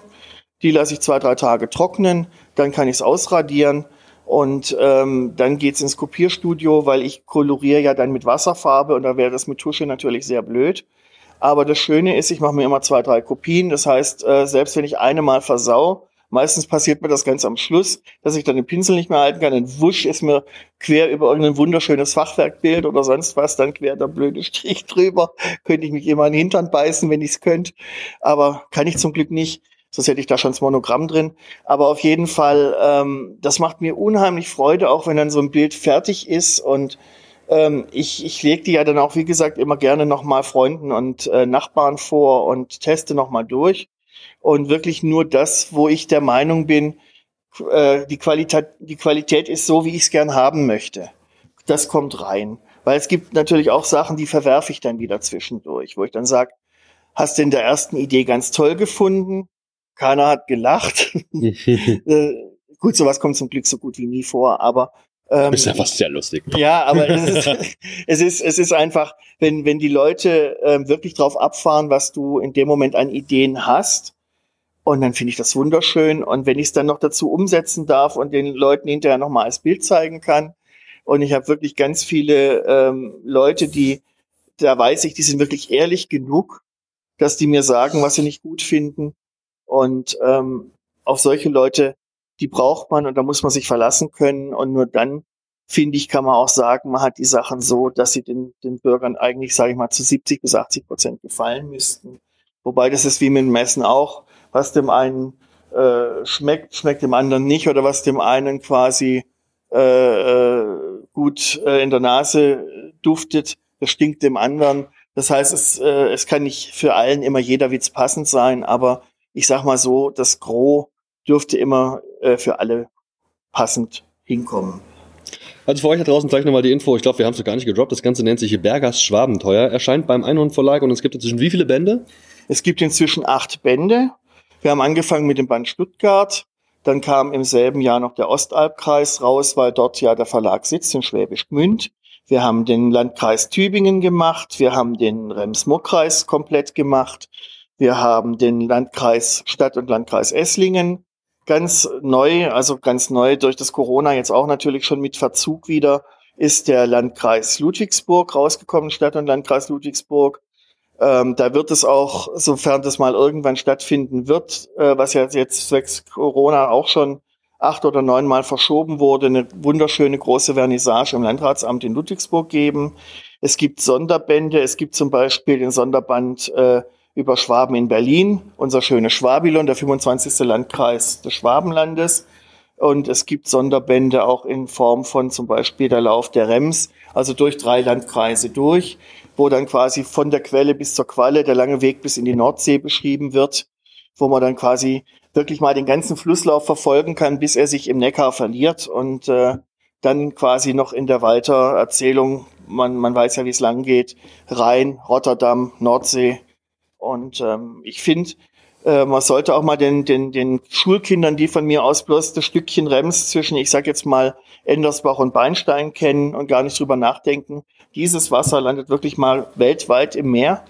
Die lasse ich zwei, drei Tage trocknen, dann kann ich es ausradieren und ähm, dann geht's ins Kopierstudio, weil ich koloriere ja dann mit Wasserfarbe und da wäre das mit Tusche natürlich sehr blöd. Aber das Schöne ist, ich mache mir immer zwei, drei Kopien. Das heißt, äh, selbst wenn ich eine mal versau, meistens passiert mir das ganz am Schluss, dass ich dann den Pinsel nicht mehr halten kann, dann wusch ist mir quer über irgendein wunderschönes Fachwerkbild oder sonst was, dann quer der blöde Strich drüber. Könnte ich mich immer in den Hintern beißen, wenn ich es könnte. Aber kann ich zum Glück nicht. Sonst hätte ich da schon das Monogramm drin. Aber auf jeden Fall, ähm, das macht mir unheimlich Freude, auch wenn dann so ein Bild fertig ist und ähm, ich, ich lege die ja dann auch, wie gesagt, immer gerne nochmal Freunden und äh, Nachbarn vor und teste nochmal durch. Und wirklich nur das, wo ich der Meinung bin, äh, die, Qualität, die Qualität ist so, wie ich es gern haben möchte. Das kommt rein. Weil es gibt natürlich auch Sachen, die verwerfe ich dann wieder zwischendurch, wo ich dann sage, hast du in der ersten Idee ganz toll gefunden, keiner hat gelacht. äh, gut, sowas kommt zum Glück so gut wie nie vor, aber ähm, ist ja fast sehr lustig. Ja, aber es ist, es ist, es ist einfach, wenn, wenn die Leute ähm, wirklich drauf abfahren, was du in dem Moment an Ideen hast, und dann finde ich das wunderschön. Und wenn ich es dann noch dazu umsetzen darf und den Leuten hinterher nochmal als Bild zeigen kann, und ich habe wirklich ganz viele ähm, Leute, die, da weiß ich, die sind wirklich ehrlich genug, dass die mir sagen, was sie nicht gut finden. Und ähm, auf solche Leute die braucht man und da muss man sich verlassen können. Und nur dann, finde ich, kann man auch sagen, man hat die Sachen so, dass sie den, den Bürgern eigentlich, sage ich mal, zu 70 bis 80 Prozent gefallen müssten. Wobei das ist wie mit dem Messen auch, was dem einen äh, schmeckt, schmeckt dem anderen nicht oder was dem einen quasi äh, äh, gut äh, in der Nase duftet, das stinkt dem anderen. Das heißt, es, äh, es kann nicht für allen immer jeder Witz passend sein, aber ich sag mal so, das Gros dürfte immer äh, für alle passend hinkommen. Also für euch da draußen gleich nochmal die Info, ich glaube, wir haben es gar nicht gedroppt. Das Ganze nennt sich hier Bergers Schwabenteuer. Erscheint beim Einhorn Verlag und es gibt inzwischen wie viele Bände? Es gibt inzwischen acht Bände. Wir haben angefangen mit dem Band Stuttgart. Dann kam im selben Jahr noch der Ostalbkreis raus, weil dort ja der Verlag sitzt in Schwäbisch Gmünd. Wir haben den Landkreis Tübingen gemacht. Wir haben den Rems-Murr-Kreis komplett gemacht. Wir haben den Landkreis Stadt und Landkreis Esslingen Ganz neu, also ganz neu durch das Corona jetzt auch natürlich schon mit Verzug wieder, ist der Landkreis Ludwigsburg rausgekommen, Stadt und Landkreis Ludwigsburg. Ähm, da wird es auch, sofern das mal irgendwann stattfinden wird, äh, was ja jetzt zwecks Corona auch schon acht oder neunmal verschoben wurde, eine wunderschöne große Vernissage im Landratsamt in Ludwigsburg geben. Es gibt Sonderbände, es gibt zum Beispiel den Sonderband äh, über Schwaben in Berlin, unser schönes Schwabilon, der 25. Landkreis des Schwabenlandes. Und es gibt Sonderbände auch in Form von zum Beispiel der Lauf der Rems, also durch drei Landkreise durch, wo dann quasi von der Quelle bis zur Qualle der lange Weg bis in die Nordsee beschrieben wird, wo man dann quasi wirklich mal den ganzen Flusslauf verfolgen kann, bis er sich im Neckar verliert und äh, dann quasi noch in der Weitererzählung, man, man weiß ja, wie es lang geht, Rhein, Rotterdam, Nordsee, und ähm, ich finde, äh, man sollte auch mal den, den, den Schulkindern, die von mir aus bloß das Stückchen Rems zwischen, ich sag jetzt mal, Endersbach und Beinstein kennen und gar nicht drüber nachdenken. Dieses Wasser landet wirklich mal weltweit im Meer.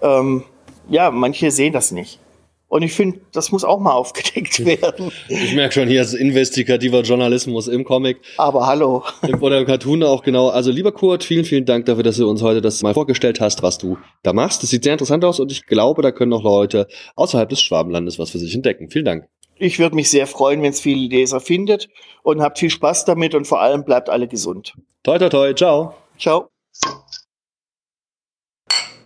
Ähm, ja, manche sehen das nicht. Und ich finde, das muss auch mal aufgedeckt werden. Ich merke schon, hier ist investigativer Journalismus im Comic. Aber hallo. Oder im Cartoon auch genau. Also lieber Kurt, vielen, vielen Dank dafür, dass du uns heute das mal vorgestellt hast, was du da machst. Das sieht sehr interessant aus und ich glaube, da können auch Leute außerhalb des Schwabenlandes was für sich entdecken. Vielen Dank. Ich würde mich sehr freuen, wenn es viele Leser findet und habt viel Spaß damit und vor allem bleibt alle gesund. Toi, toi, toi. Ciao. Ciao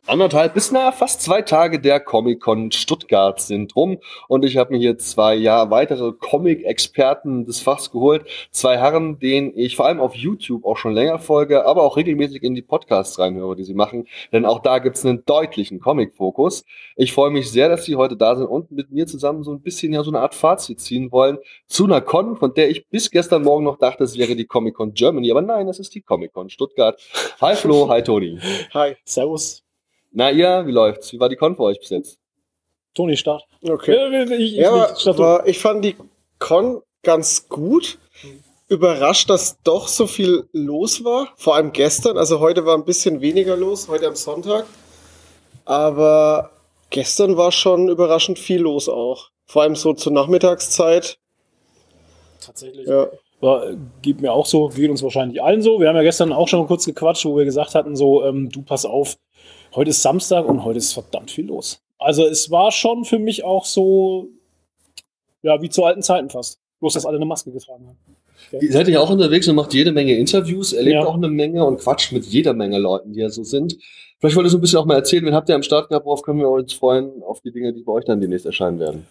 anderthalb bis na fast zwei Tage der Comic-Con Stuttgart sind rum und ich habe mir hier zwei ja weitere Comic-Experten des Fachs geholt, zwei Herren, denen ich vor allem auf YouTube auch schon länger folge, aber auch regelmäßig in die Podcasts reinhöre, die sie machen, denn auch da gibt's einen deutlichen Comic-Fokus. Ich freue mich sehr, dass sie heute da sind und mit mir zusammen so ein bisschen ja so eine Art Fazit ziehen wollen zu einer Con, von der ich bis gestern Morgen noch dachte, es wäre die Comic-Con Germany, aber nein, das ist die Comic-Con Stuttgart. Hi Flo, hi Toni. Hi, servus. Na ihr, wie läuft's? Wie war die Con für euch bis jetzt? Toni, start. Okay. Ich, ich, ja, ich, aber ich fand die Con ganz gut. Überrascht, dass doch so viel los war. Vor allem gestern. Also heute war ein bisschen weniger los, heute am Sonntag. Aber gestern war schon überraschend viel los auch. Vor allem so zur Nachmittagszeit. Tatsächlich. Ja. War, geht mir auch so, geht uns wahrscheinlich allen so. Wir haben ja gestern auch schon kurz gequatscht, wo wir gesagt hatten, so, ähm, du pass auf, Heute ist Samstag und heute ist verdammt viel los. Also es war schon für mich auch so, ja, wie zu alten Zeiten fast. Bloß, dass alle eine Maske getragen haben. Okay. Ihr seid ja auch unterwegs und macht jede Menge Interviews, erlebt ja. auch eine Menge und quatscht mit jeder Menge Leuten, die ja so sind. Vielleicht wollt ihr so ein bisschen auch mal erzählen, wen habt ihr am Start gehabt, worauf können wir uns freuen, auf die Dinge, die bei euch dann demnächst erscheinen werden?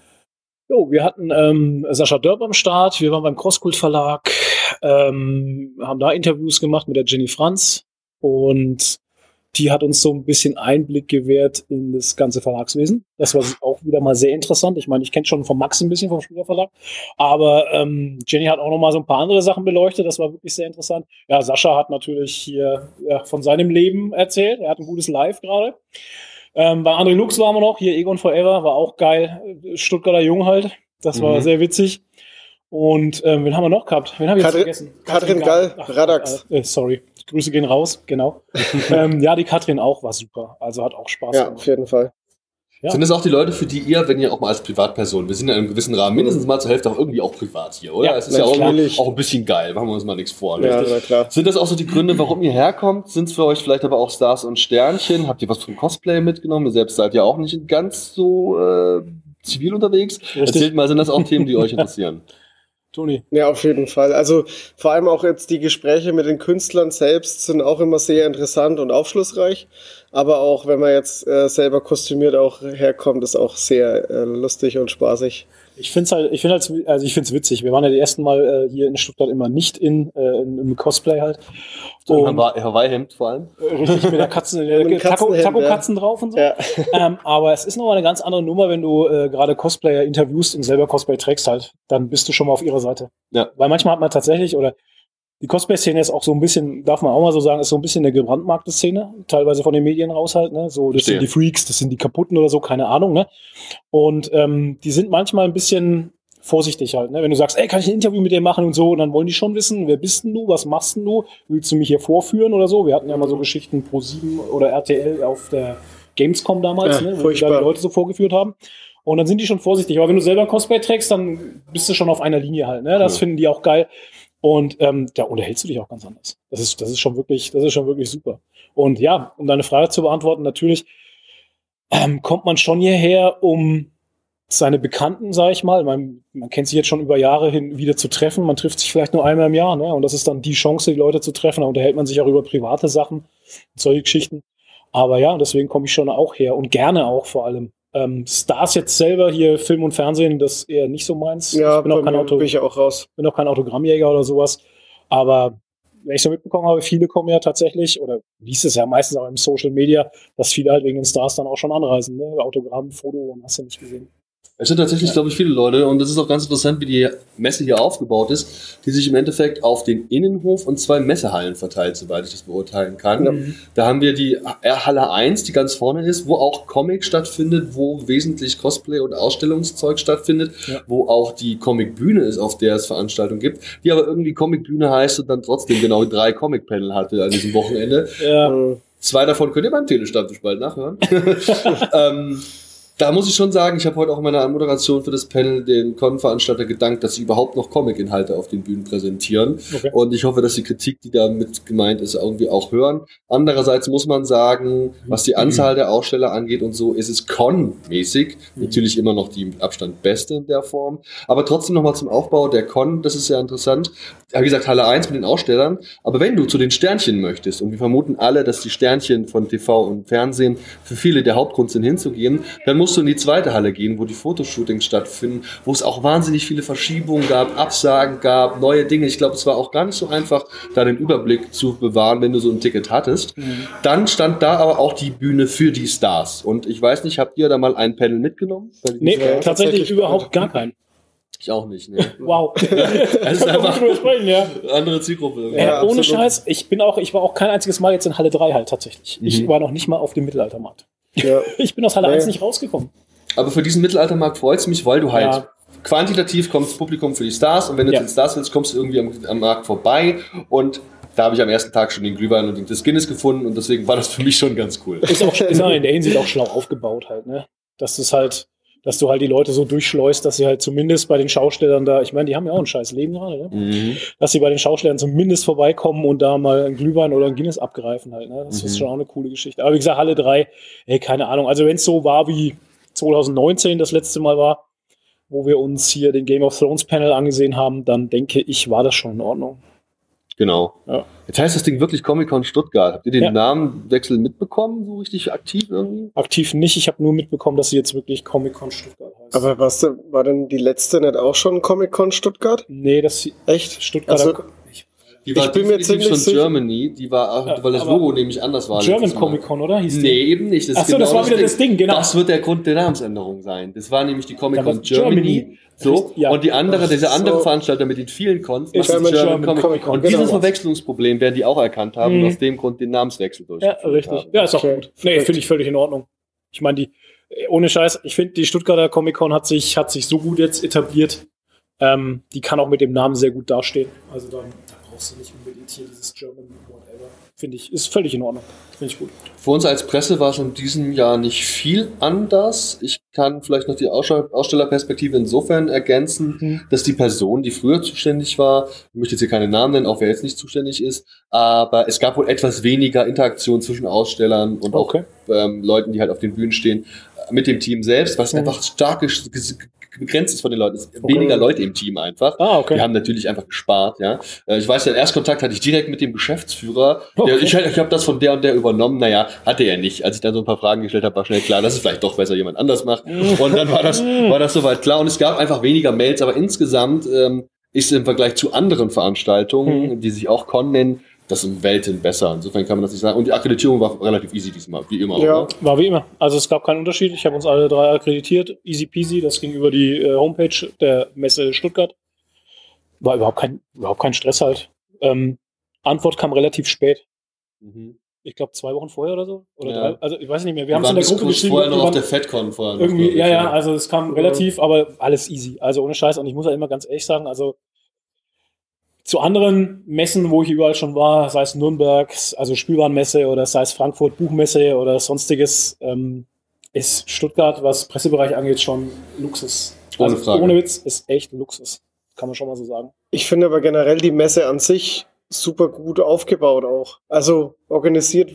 Jo, wir hatten ähm, Sascha Dörp am Start, wir waren beim Crosskult Verlag, ähm, haben da Interviews gemacht mit der Jenny Franz, Und die hat uns so ein bisschen Einblick gewährt in das ganze Verlagswesen. Das war auch wieder mal sehr interessant. Ich meine, ich kenne schon von Max ein bisschen vom Spielerverlag, aber ähm, Jenny hat auch noch mal so ein paar andere Sachen beleuchtet. Das war wirklich sehr interessant. Ja, Sascha hat natürlich hier ja, von seinem Leben erzählt. Er hat ein gutes Live gerade. Ähm, bei André Lux waren wir noch, hier Egon Forever, war auch geil. Stuttgarter Jung halt. Das war Mhm. sehr witzig. Und ähm, wen haben wir noch gehabt? Wen habe ich jetzt Katrin- vergessen? Katrin Gall, Radax. Äh, sorry, Grüße gehen raus, genau. ähm, ja, die Katrin auch war super. Also hat auch Spaß Ja, gemacht. auf jeden Fall. Ja. Sind das auch die Leute, für die ihr, wenn ihr auch mal als Privatperson, wir sind ja in einem gewissen Rahmen mindestens mal zur Hälfte auch irgendwie auch privat hier, oder? Ja, es ist ja auch, auch ein bisschen geil, machen wir uns mal nichts vor. Ja, richtig? na klar. Sind das auch so die Gründe, warum ihr herkommt? Sind es für euch vielleicht aber auch Stars und Sternchen? Habt ihr was vom Cosplay mitgenommen? Ihr selbst seid ja auch nicht ganz so äh, zivil unterwegs. Erzählt mal, sind das auch Themen, die euch interessieren? Toni. Ja, auf jeden Fall. Also vor allem auch jetzt die Gespräche mit den Künstlern selbst sind auch immer sehr interessant und aufschlussreich. Aber auch wenn man jetzt äh, selber kostümiert auch herkommt, ist auch sehr äh, lustig und spaßig. Ich finde es halt, ich finde halt, also ich finde es witzig. Wir waren ja die ersten Mal äh, hier in Stuttgart immer nicht in, äh, in, im Cosplay halt. Und- Hawaii-Hemd vor allem. Äh, Richtig, mit der Katzen, der Mit dem Taco- Katzenhemd, Taco-Katzen drauf und so. ähm, aber es ist nochmal eine ganz andere Nummer, wenn du äh, gerade Cosplayer interviewst und selber Cosplay trägst halt, dann bist du schon mal auf ihrer Seite. Ja. Weil manchmal hat man tatsächlich, oder die Cosplay-Szene ist auch so ein bisschen, darf man auch mal so sagen, ist so ein bisschen eine gebrandmarkte Szene, teilweise von den Medien raus halt, ne? So, das Verstehe. sind die Freaks, das sind die Kaputten oder so, keine Ahnung, ne? Und ähm, die sind manchmal ein bisschen vorsichtig halt, ne? Wenn du sagst, ey, kann ich ein Interview mit dir machen und so, und dann wollen die schon wissen, wer bist denn du, was machst denn du, willst du mich hier vorführen oder so? Wir hatten ja mal so Geschichten pro 7 oder RTL auf der Gamescom damals, Ja, ne? Wo die Leute so vorgeführt haben. Und dann sind die schon vorsichtig. Aber wenn du selber ein Cosplay trägst, dann bist du schon auf einer Linie halt. Ne? Das Cool. finden die auch geil. Und ähm, da unterhältst du dich auch ganz anders. Das ist, das ist schon wirklich, das ist schon wirklich super. Und ja, um deine Frage zu beantworten, natürlich ähm, kommt man schon hierher, um seine Bekannten, sage ich mal, man, man kennt sich jetzt schon über Jahre hin wieder zu treffen. Man trifft sich vielleicht nur einmal im Jahr, ne? Und das ist dann die Chance, die Leute zu treffen. Da unterhält man sich auch über private Sachen, solche Geschichten. Aber ja, deswegen komme ich schon auch her und gerne auch vor allem. Ähm, Stars jetzt selber hier, Film und Fernsehen, das ist eher nicht so meins. Ja, ich bin auch kein Auto, bin ich auch raus. bin auch kein Autogrammjäger oder sowas. Aber wenn ich so mitbekommen habe, viele kommen ja tatsächlich, oder liest es ja meistens auch im Social Media, dass viele halt wegen den Stars dann auch schon anreisen. Ne? Autogramm, Foto, hast du nicht gesehen. Es sind tatsächlich, glaube ich, viele Leute und das ist auch ganz interessant, wie die Messe hier aufgebaut ist, die sich im Endeffekt auf den Innenhof und zwei Messehallen verteilt, soweit ich das beurteilen kann. Ja. Da haben wir die Halle 1, die ganz vorne ist, wo auch Comic stattfindet, wo wesentlich Cosplay und Ausstellungszeug stattfindet, Ja. wo auch die Comicbühne ist, auf der es Veranstaltungen gibt, die aber irgendwie Comicbühne heißt und dann trotzdem genau drei Comic-Panel hatte an diesem Wochenende. Ja. Zwei davon könnt ihr beim Telestammtisch bald nachhören. ähm, da muss ich schon sagen, ich habe heute auch in meiner Moderation für das Panel den Con-Veranstalter gedankt, dass sie überhaupt noch Comic-Inhalte auf den Bühnen präsentieren. Okay. Und ich hoffe, dass die Kritik, die damit gemeint ist, irgendwie auch hören. Andererseits muss man sagen, was die Anzahl der Aussteller angeht und so, ist es Con-mäßig natürlich immer noch die mit Abstand beste in der Form. Aber trotzdem nochmal zum Aufbau der Con, das ist sehr interessant. Wie gesagt, Halle 1 mit den Ausstellern. Aber wenn du zu den Sternchen möchtest, und wir vermuten alle, dass die Sternchen von TV und Fernsehen für viele der Hauptgrund sind, hinzugehen, dann musst du in die zweite Halle gehen, wo die Fotoshootings stattfinden, wo es auch wahnsinnig viele Verschiebungen gab, Absagen gab, neue Dinge. Ich glaube, es war auch gar nicht so einfach, da den Überblick zu bewahren, wenn du so ein Ticket hattest. Dann stand da aber auch die Bühne für die Stars. Und ich weiß nicht, habt ihr da mal ein Panel mitgenommen? Nee, Stars? tatsächlich überhaupt gar keinen. Ich auch nicht, ne. Wow. Es ist einfach sprechen, ja. andere Zielgruppe. Äh, ohne Scheiß, ich bin auch, ich war auch kein einziges Mal jetzt in Halle 3 halt tatsächlich. Ich Mhm. war noch nicht mal auf dem Mittelaltermarkt. Ja. Ich bin aus Halle Nee. 1 nicht rausgekommen. Aber für diesen Mittelaltermarkt freut es mich, weil du halt Ja. quantitativ kommst das Publikum für die Stars und wenn du Ja. zu den Stars willst, kommst du irgendwie am, am Markt vorbei und da habe ich am ersten Tag schon den Glühwein und das Guinness gefunden und deswegen war das für mich schon ganz cool. Ist auch ist auch in der Hinsicht auch schlau aufgebaut halt, ne? Dass es halt, dass du halt die Leute so durchschleust, dass sie halt zumindest bei den Schaustellern da, ich meine, die haben ja auch ein scheiß Leben gerade, ne? Mhm. Dass sie bei den Schaustellern zumindest vorbeikommen und da mal einen Glühwein oder ein Guinness abgreifen halt, ne? Das Mhm. ist schon auch eine coole Geschichte. Aber wie gesagt, Halle 3, ey, keine Ahnung. Also wenn es so war wie 2019 das letzte Mal war, wo wir uns hier den Game of Thrones Panel angesehen haben, dann denke ich, war das schon in Ordnung. Genau. Ja. Jetzt heißt das Ding wirklich Comic-Con Stuttgart. Habt ihr den Ja. Namenwechsel mitbekommen, so richtig aktiv irgendwie? Aktiv nicht. Ich habe nur mitbekommen, dass sie jetzt wirklich Comic-Con Stuttgart heißt. Aber was denn, war denn die letzte nicht auch schon Comic-Con Stuttgart? Nee, das Echt? Stuttgarter Also, Die war ich bin mir ziemlich von sicher. Germany, die war, auch- weil das Logo nämlich anders war. German. Comic Con, oder? Hieß nee, eben nicht. Ach so, das war wieder das Ding, genau. Das wird der Grund der Namensänderung sein. Das war nämlich die Comic Con Germany. Germany- So, Ja. und die andere, dieser andere So. Veranstalter mit den vielen Cons, Ist macht die German Comic Con, Und genau. dieses Verwechslungsproblem werden die auch erkannt haben Mhm. und aus dem Grund den Namenswechsel Ja, durchgeführt richtig. haben. Ja, ist auch gut. Nee, finde ich völlig in Ordnung. Ich meine, die, äh, ohne Scheiß, ich finde, die Stuttgarter Comic Con hat sich, hat sich so gut jetzt etabliert. Ähm, die kann auch mit dem Namen sehr gut dastehen. Also dann, da brauchst du nicht unbedingt hier dieses German. Finde ich, ist völlig in Ordnung. Finde ich gut. Für uns als Presse war es in diesem Jahr nicht viel anders. Ich kann vielleicht noch die Ausstellerperspektive insofern ergänzen, Mhm. dass die Person, die früher zuständig war, ich möchte jetzt hier keine Namen nennen, auch wer jetzt nicht zuständig ist, aber es gab wohl etwas weniger Interaktion zwischen Ausstellern und auch ähm, Leuten, die halt auf den Bühnen stehen, mit dem Team selbst, was Mhm. einfach stark begrenzt ist von den Leuten. Es sind weniger Leute im Team einfach. Ah, okay. Die haben natürlich einfach gespart, ja. Äh, Ich weiß, den Erstkontakt hatte ich direkt mit dem Geschäftsführer. Der, ich ich habe das von der und der übernommen. Naja, hatte er nicht. Als ich dann so ein paar Fragen gestellt habe, war schnell klar, dass es vielleicht doch besser jemand anders macht. Und dann war das, war das soweit klar. Und es gab einfach weniger Mails, aber insgesamt ähm, ist im Vergleich zu anderen Veranstaltungen, die sich auch Con nennen, das um Welten besser. Insofern kann man das nicht sagen. Und die Akkreditierung war relativ easy diesmal, wie immer. Ja, oder? war wie immer. Also es gab keinen Unterschied. Ich habe uns alle drei akkreditiert. Easy peasy. Das ging über die äh, Homepage der Messe Stuttgart. War überhaupt kein, überhaupt kein Stress halt. Ähm, Antwort kam relativ spät. Ich glaube zwei Wochen vorher oder so. Oder Mhm. Ja. drei. Also ich weiß nicht mehr. Wir Wir haben es in der Gruppe geschrieben. vorher noch auf der FedCon vorher Irgendwie, ja, ja. also es kam relativ, aber alles easy. Also ohne Scheiß. Und ich muss ja immer ganz ehrlich sagen, also zu anderen Messen, wo ich überall schon war, sei es Nürnberg, also Spielwarenmesse oder sei es Frankfurt Buchmesse oder sonstiges, ähm, ist Stuttgart, was Pressebereich angeht, schon Luxus. Ohne also, Frage. Ohne Witz, ist echt Luxus. Kann man schon mal so sagen. Ich finde aber generell die Messe an sich super gut aufgebaut auch. Also organisiert,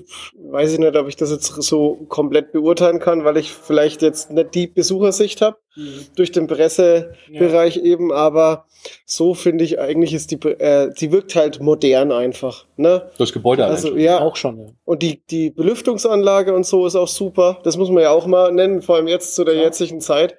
weiß ich nicht, ob ich das jetzt so komplett beurteilen kann, weil ich vielleicht jetzt nicht die Besuchersicht habe durch den Pressebereich eben, aber so finde ich eigentlich ist die, äh, die wirkt halt modern einfach. Ne? Das Gebäude Also schon. ja. Auch schon, ja. Und die, die Belüftungsanlage und so ist auch super. Das muss man ja auch mal nennen, vor allem jetzt zu der jetzigen Zeit.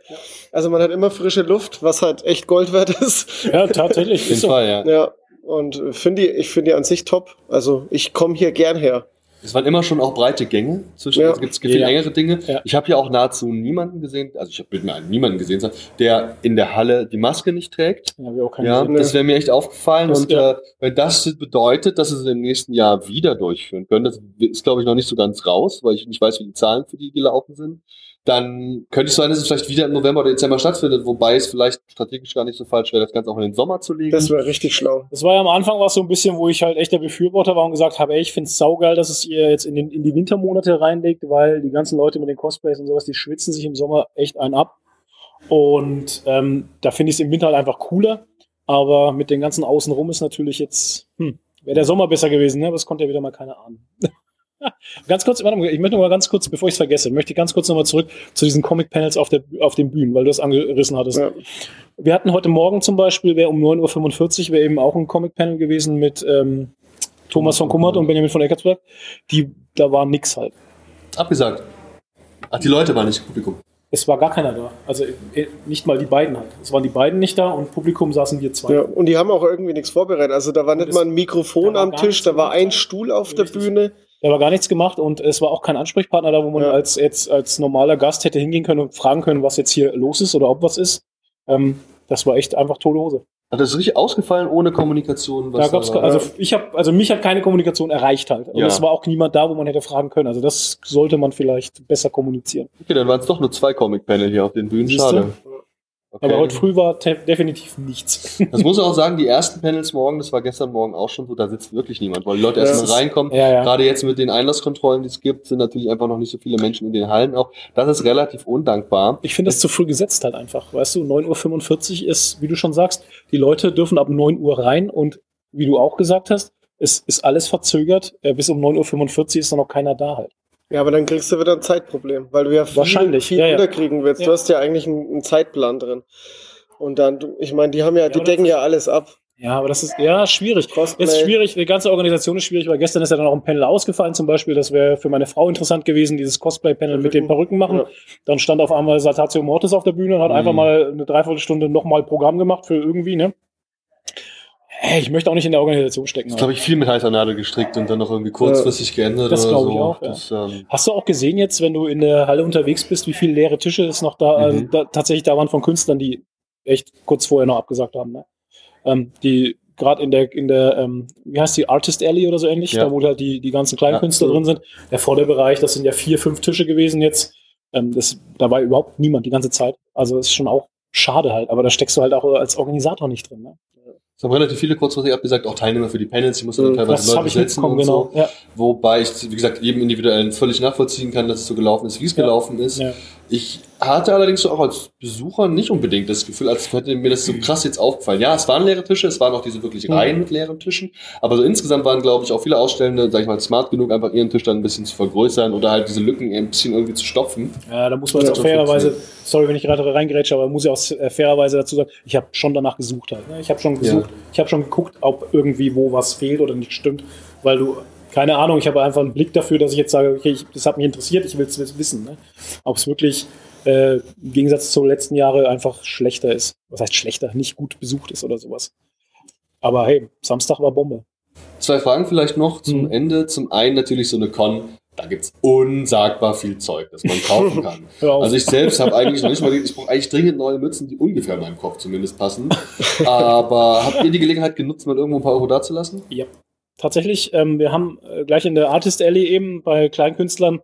Also man hat immer frische Luft, was halt echt Gold wert ist. Ja, tatsächlich. Auf jeden Fall, ja. Ja, und finde die, ich finde die an sich top. Also ich komme hier gern her. Es waren immer schon auch breite Gänge. Zwischen, Ja. Es gibt viel Ja. engere Dinge. Ich habe hier auch nahezu niemanden gesehen, also ich habe mir niemanden gesehen, der in der Halle die Maske nicht trägt. Ja, wir auch keine Ja, das wäre mir echt aufgefallen. Und, Und, ja. äh, wenn das bedeutet, dass sie es im nächsten Jahr wieder durchführen können, das ist, glaube ich, noch nicht so ganz raus, weil ich nicht weiß, wie die Zahlen für die gelaufen sind, dann könnte es sein, dass es vielleicht wieder im November oder Dezember stattfindet, wobei es vielleicht strategisch gar nicht so falsch wäre, das Ganze auch in den Sommer zu legen. Das wäre richtig schlau. Das war ja am Anfang war es so ein bisschen, wo ich halt echt der Befürworter war und gesagt habe, ey, ich finde es saugeil, dass es ihr jetzt in, den, in die Wintermonate reinlegt, weil die ganzen Leute mit den Cosplays und sowas, die schwitzen sich im Sommer echt einen ab. Und ähm, da finde ich es im Winter halt einfach cooler. Aber mit den ganzen Außenrum ist natürlich jetzt, hm, wäre der Sommer besser gewesen, ne? aber das konnte ja wieder mal keiner ahnen. ganz kurz, warte mal, ich möchte noch mal ganz kurz, bevor ich es vergesse, möchte ich ganz kurz nochmal zurück zu diesen Comic-Panels auf, der, auf den Bühnen, weil du das angerissen hattest. Wir hatten heute Morgen zum Beispiel, wäre um 9.45 Uhr, wäre eben auch ein Comic-Panel gewesen mit ähm, Thomas von Kummert und Benjamin von Eckertsberg. Die, da war nix halt. Abgesagt. Ach, die Leute waren nicht im Publikum. Es war gar keiner da. Also äh, nicht mal die beiden halt. Es waren die beiden nicht da und Publikum saßen wir zwei. Ja, und die haben auch irgendwie nichts vorbereitet. Also da war nicht mal ein Mikrofon am Tisch, da war ein Stuhl auf der Bühne. Da war gar nichts gemacht und es war auch kein Ansprechpartner da, wo man als jetzt als normaler Gast hätte hingehen können und fragen können, was jetzt hier los ist oder ob was ist. Ähm, das war echt einfach tote Hose. Hat das richtig ausgefallen ohne Kommunikation? Da gab's, war? also ich habe, also mich hat keine Kommunikation erreicht halt. Und Ja. es war auch niemand da, wo man hätte fragen können. Also das sollte man vielleicht besser kommunizieren. Okay, dann waren es doch nur zwei Comic-Panel hier auf den Bühnen. Siehste? Schade. Okay. Aber heute früh war definitiv nichts. Das muss ich auch sagen, die ersten Panels morgen, das war gestern Morgen auch schon so, da sitzt wirklich niemand, weil die Leute erstmal reinkommen. Ja, ja. Gerade jetzt mit den Einlasskontrollen, die es gibt, sind natürlich einfach noch nicht so viele Menschen in den Hallen auch. Das ist relativ undankbar. Ich finde das zu früh gesetzt halt einfach. Weißt du, 9.45 Uhr ist, wie du schon sagst, die Leute dürfen ab 9 Uhr rein und wie du auch gesagt hast, es ist alles verzögert. Äh, Bis um 9.45 Uhr ist dann noch keiner da halt. Ja, aber dann kriegst du wieder ein Zeitproblem, weil du ja viel, Wahrscheinlich, viel ja, ja. unterkriegen willst. Du hast ja eigentlich einen, einen Zeitplan drin. Und dann, ich meine, die haben ja, die decken ja alles ab. Ja, aber das ist ja schwierig. Cosplay. Ist schwierig, die ganze Organisation ist schwierig, weil gestern ist ja dann auch ein Panel ausgefallen zum Beispiel. Das wäre für meine Frau interessant gewesen, dieses Cosplay-Panel mit den Perücken machen. Dann stand auf einmal Saltatio Mortis auf der Bühne und hat Mhm. einfach mal eine Dreiviertelstunde nochmal Programm gemacht für irgendwie, ne? Hey, ich möchte auch nicht in der Organisation stecken. Das glaube ich, viel mit heißer Nadel gestrickt und dann noch irgendwie kurzfristig geändert Das glaube ich so. auch, ja. Das, ähm, Hast du auch gesehen jetzt, wenn du in der Halle unterwegs bist, wie viele leere Tische es noch da, Mhm. äh, da tatsächlich da waren von Künstlern, die echt kurz vorher noch abgesagt haben, ne? Ähm, die gerade in der, in der, ähm, wie heißt die, Artist Alley oder so ähnlich, Ja. da wo halt die, die ganzen kleinen Ja. Künstler drin sind. Der Vorderbereich, das sind ja vier, fünf Tische gewesen jetzt. Ähm, das, da war überhaupt niemand die ganze Zeit. Also ist schon auch schade halt, aber da steckst du halt auch als Organisator nicht drin, ne? Es haben relativ viele kurzfristig abgesagt, auch Teilnehmer für die Panels, die mussten dann Mhm. teilweise Das Leute ich mitbekommen, und genau. so. Ja. Wobei ich, wie gesagt, jedem Individuellen völlig nachvollziehen kann, dass es so gelaufen ist, wie es gelaufen ist. Ich hatte allerdings auch als Besucher nicht unbedingt das Gefühl, als hätte mir das so krass jetzt aufgefallen. Ja, es waren leere Tische, es waren auch diese wirklich Mhm. Reihen mit leeren Tischen, aber so insgesamt waren, glaube ich, auch viele Ausstellende, sag ich mal, smart genug, einfach ihren Tisch dann ein bisschen zu vergrößern oder halt diese Lücken ein bisschen irgendwie zu stopfen. Ja, da muss man jetzt auch fairerweise, sorry, wenn ich gerade reingrätsche, aber muss ich auch äh, fairerweise dazu sagen, ich habe schon danach gesucht halt. Ne? Ich habe schon gesucht, ich habe schon geguckt, ob irgendwie wo was fehlt oder nicht stimmt, weil du, keine Ahnung, ich habe einfach einen Blick dafür, dass ich jetzt sage, okay, ich, das hat mich interessiert, ich will es wissen, ne? ob es wirklich äh, im Gegensatz zu letzten Jahren einfach schlechter ist. Was heißt schlechter? Nicht gut besucht ist oder sowas. Aber hey, Samstag war Bombe. Zwei Fragen vielleicht noch Mhm. zum Ende. Zum einen natürlich so eine Con. Da gibt's unsagbar viel Zeug, das man kaufen kann. Also ich selbst habe eigentlich noch nicht mal, ich brauche eigentlich dringend neue Mützen, die ungefähr meinem Kopf zumindest passen. Aber habt ihr die Gelegenheit genutzt, mal irgendwo ein paar Euro dazulassen? Ja. Tatsächlich, ähm, wir haben äh, gleich in der Artist Alley eben bei Kleinkünstlern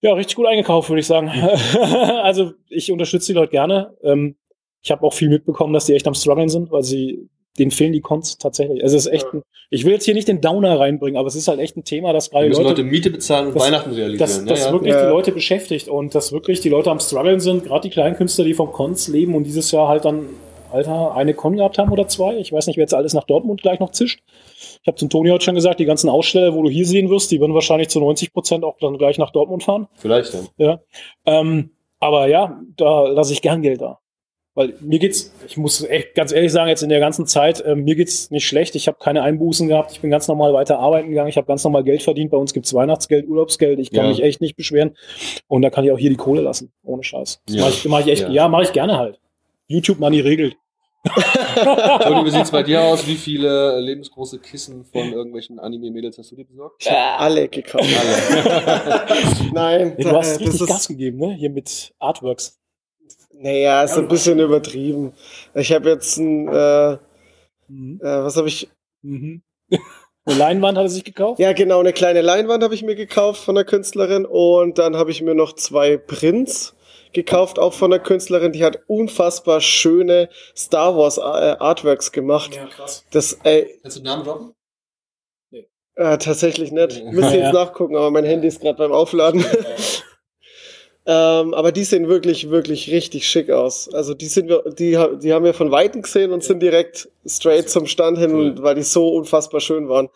ja richtig gut eingekauft, würde ich sagen. also ich unterstütze die Leute gerne. Ähm, ich habe auch viel mitbekommen, dass die echt am struggeln sind, weil sie denen fehlen die Cons tatsächlich. Also es ist echt ein, ich will jetzt hier nicht den Downer reinbringen, aber es ist halt echt ein Thema, das gerade Leute, Leute Miete bezahlen und das- Weihnachten realisieren. das, Ja, das ja. wirklich Ja. die Leute beschäftigt und dass wirklich die Leute am struggeln sind, gerade die Kleinkünstler, die vom Cons leben und dieses Jahr halt dann Alter, eine Con gehabt haben oder zwei. Ich weiß nicht, wer jetzt alles nach Dortmund gleich noch zischt. Ich habe zum Toni heute schon gesagt, die ganzen Aussteller, wo du hier sehen wirst, die werden wahrscheinlich zu 90 Prozent auch dann gleich nach Dortmund fahren. Vielleicht dann. Ja. Ähm, aber ja, da lasse ich gern Geld da. Weil mir geht's, ich muss echt ganz ehrlich sagen, jetzt in der ganzen Zeit, ähm, mir geht's nicht schlecht. Ich habe keine Einbußen gehabt. Ich bin ganz normal weiter arbeiten gegangen. Ich habe ganz normal Geld verdient. Bei uns gibt's Weihnachtsgeld, Urlaubsgeld. Ich kann Ja. mich echt nicht beschweren. Und da kann ich auch hier die Kohle lassen. Ohne Scheiß. Das Ja. mache ich, mach ich echt, Ja. ja, mache ich gerne halt. YouTube Money regelt. Toni, wie sieht's bei dir aus? Wie viele lebensgroße Kissen von irgendwelchen Anime-Mädels hast du dir besorgt? Ich hab alle gekauft. Nein, Ja, du hast das richtig ist- Gas gegeben, ne? Hier mit Artworks. Naja, ist ein bisschen übertrieben. Ich habe jetzt ein, äh, äh, was habe ich? Mhm. Eine Leinwand hat er sich gekauft? Ja, genau, eine kleine Leinwand habe ich mir gekauft von der Künstlerin und dann habe ich mir noch zwei Prints gekauft, auch von der Künstlerin. Die hat unfassbar schöne Star Wars äh, Artworks gemacht. Ja, krass. Das, ey, Kannst du den Namen droppen? äh, tatsächlich nicht. Müsste Ja. jetzt nachgucken, aber mein Handy ist gerade beim Aufladen. Ähm, aber die sehen wirklich, wirklich richtig schick aus. Also die sind wir, die, die haben wir von Weitem gesehen und sind direkt straight zum Stand hin, weil die so unfassbar schön waren.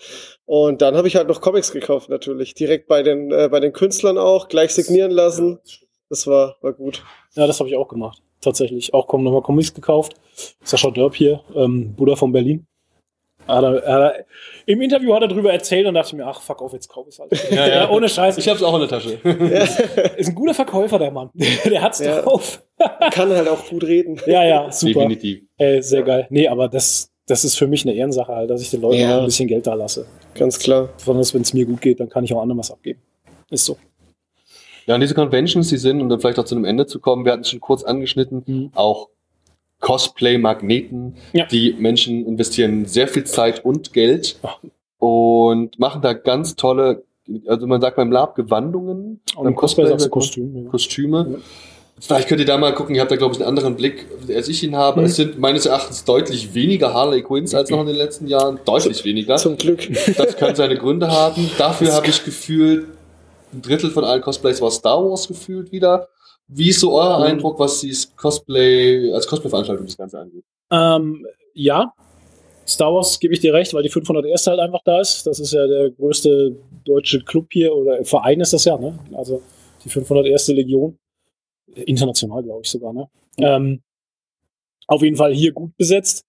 Und dann habe ich halt noch Comics gekauft natürlich, direkt bei den äh, bei den Künstlern auch, gleich signieren lassen. Das war war gut. Ja, das habe ich auch gemacht. Tatsächlich. Auch kommen nochmal Comics gekauft. Sascha Dörp hier, ähm, Buddha von Berlin. Hat er, hat er, Im Interview hat er drüber erzählt und dachte ich mir, ach fuck auf, jetzt kauf ich's halt. Ja, ja. ohne Scheiß. Ich hab's auch in der Tasche. Ist ein guter Verkäufer, der Mann. Der hat's Ja. drauf. Kann halt auch gut reden. Ja, ja, super. Definitiv. Ey, sehr geil. Nee, aber das, das ist für mich eine Ehrensache halt, dass ich den Leuten Ja. auch ein bisschen Geld da lasse. Ganz klar. Besonders wenn es mir gut geht, dann kann ich auch anderen was abgeben. Ist so. Ja, und diese Conventions, die sind, um dann vielleicht auch zu einem Ende zu kommen, wir hatten es schon kurz angeschnitten, Mhm. auch Cosplay-Magneten. Die Menschen investieren sehr viel Zeit und Geld und machen da ganz tolle, also man sagt beim Lab Gewandungen. Und beim im Cosplay sagst du Kostüm. Kostüm. Ja. Kostüme. Vielleicht könnt ihr da mal gucken, ihr habt da, glaube ich, einen anderen Blick, als ich ihn habe. Mhm. Es sind meines Erachtens deutlich weniger Harley Quinns als noch in den letzten Jahren. Deutlich weniger. Zum Glück. Das kann seine Gründe haben. Dafür habe ich gefühlt, ein Drittel von allen Cosplays war Star Wars gefühlt wieder. Wie ist so euer Mhm. Eindruck, was dieses Cosplay, als Cosplay-Veranstaltung das Ganze angeht? Ähm, ja, Star Wars gebe ich dir recht, weil die 501. halt einfach da ist. Das ist ja der größte deutsche Club hier oder Verein ist das ja, ne? Also die 501. Legion. International, glaube ich sogar, ne? Ähm, auf jeden Fall hier gut besetzt.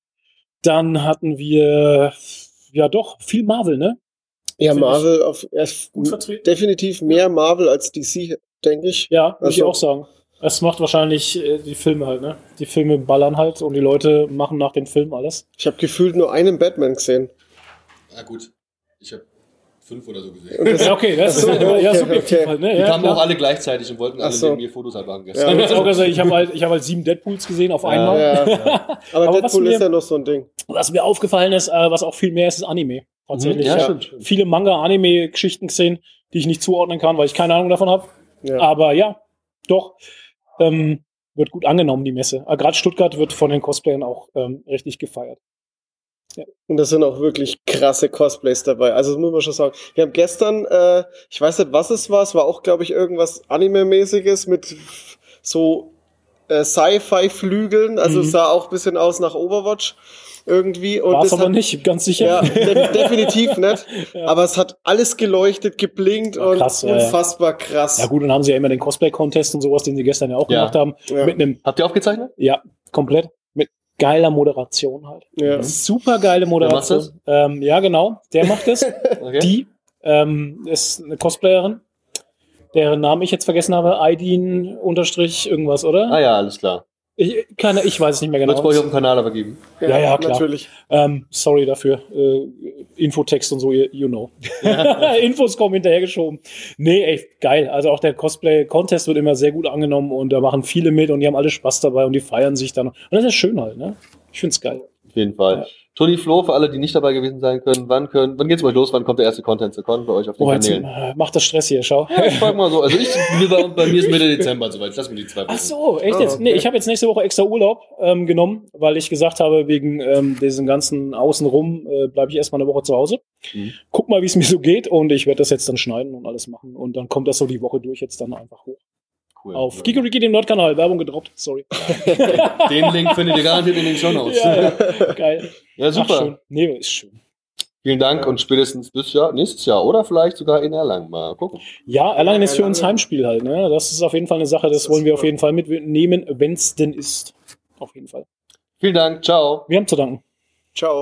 Dann hatten wir ja doch viel Marvel, ne? Ja, Marvel ich auf ja, gut vertreten. definitiv mehr Marvel als DC, denke ich. Ja, würde ich Also- auch sagen. Es macht wahrscheinlich äh, die Filme halt, ne? Die Filme ballern halt und die Leute machen nach den Filmen alles. Ich habe gefühlt nur einen Batman gesehen. Ja gut, ich habe fünf oder so gesehen. Das- Ja, okay, das ist Ach so, ja, ja, subjektiv okay. halt, ne? Die Ja, kamen klar. auch alle gleichzeitig und wollten alle so. neben mir Fotos halt machen Ich gestern. auch gesagt, ich habe halt, ich hab halt sieben Deadpools gesehen auf Ja, einmal. ja, ja. Aber, was Deadpool mir- ist ja noch so ein Ding. Was mir aufgefallen ist, äh, was auch viel mehr ist, ist Anime. Tatsächlich. Mhm, ja, stimmt. hab viele Manga-Anime-Geschichten gesehen, die ich nicht zuordnen kann, weil ich keine Ahnung davon habe. Ja. Aber ja, doch. Ähm, wird gut angenommen, die Messe. Äh, Gerade Stuttgart wird von den Cosplayern auch ähm, richtig gefeiert. Und da sind auch wirklich krasse Cosplays dabei. Also das muss man schon sagen. Wir haben gestern, äh, ich weiß nicht, was es war, es war auch, glaube ich, irgendwas Anime-mäßiges mit so äh, Sci-Fi-Flügeln. Also Mhm. es sah auch ein bisschen aus nach Overwatch irgendwie. Und War es das aber hat- nicht, ganz sicher. Ja, de definitiv nicht. Aber es hat alles geleuchtet, geblinkt und krass, ja, ja. unfassbar krass. Ja gut, dann haben sie ja immer den Cosplay-Contest und sowas, den sie gestern ja auch Ja. gemacht haben. Ja. Mit einem, Habt ihr aufgezeichnet? ja, komplett. Mit geiler Moderation halt. Ja. Super geile Moderation. macht Ähm, ja, genau. Der macht es. Okay. Die ähm, ist eine Cosplayerin, deren Namen ich jetzt vergessen habe. Aidin unterstrich irgendwas, oder? Ah ja, alles klar. Ich, keine, ich weiß es nicht mehr genau. Wird's bei euch auf dem Kanal aber geben. Ja, ja, klar. natürlich. Ähm, sorry dafür. Äh, Infotext und so, you, know. Infos kommen hinterhergeschoben. Nee, echt geil. Also auch der Cosplay-Contest wird immer sehr gut angenommen und da machen viele mit und die haben alle Spaß dabei und die feiern sich dann. Und das ist schön halt, ne? Ich find's geil. Auf jeden Fall. Toni Flo, für alle, die nicht dabei gewesen sein können, wann können, wann geht's bei euch los? Wann kommt der erste Content zu Con bei euch auf den Oh, jetzt, Kanälen? äh, macht das Stress hier, schau. Ja, ich frag mal so. Also ich, bei, bei mir ist Mitte Dezember soweit. Lass mir die zwei Wochen. Ach so, echt Ah, jetzt? okay. Nee, ich habe jetzt nächste Woche extra Urlaub ähm, genommen, weil ich gesagt habe, wegen ähm, diesem ganzen Außenrum äh, bleibe ich erstmal eine Woche zu Hause. Mhm. Guck mal, wie es mir so geht und ich werde das jetzt dann schneiden und alles machen. Und dann kommt das so die Woche durch jetzt dann einfach hoch. Cool. Auf Kikoriki, dem Nordkanal, Werbung gedroppt, sorry. Den Link findet ihr garantiert in den Show Notes. Ja, ja, geil. Ja, super. Ach, schön. Nee, ist schön. Vielen Dank und spätestens bis Jahr, nächstes Jahr oder vielleicht sogar in Erlangen mal gucken. Ja, Erlangen ist für uns. Heimspiel halt. Ne? Das ist auf jeden Fall eine Sache, das, wollen wir auf jeden Fall mitnehmen, wenn es denn ist. Auf jeden Fall. Vielen Dank, ciao. Wir haben zu danken. Ciao.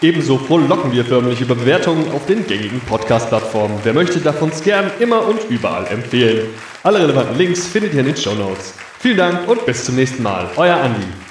Ebenso frohlocken wir förmlich über Bewertungen auf den gängigen Podcast-Plattformen. Wer möchte, darf uns gern immer und überall empfehlen. Alle relevanten Links findet ihr in den Show Notes. Vielen Dank und bis zum nächsten Mal. Euer Andi.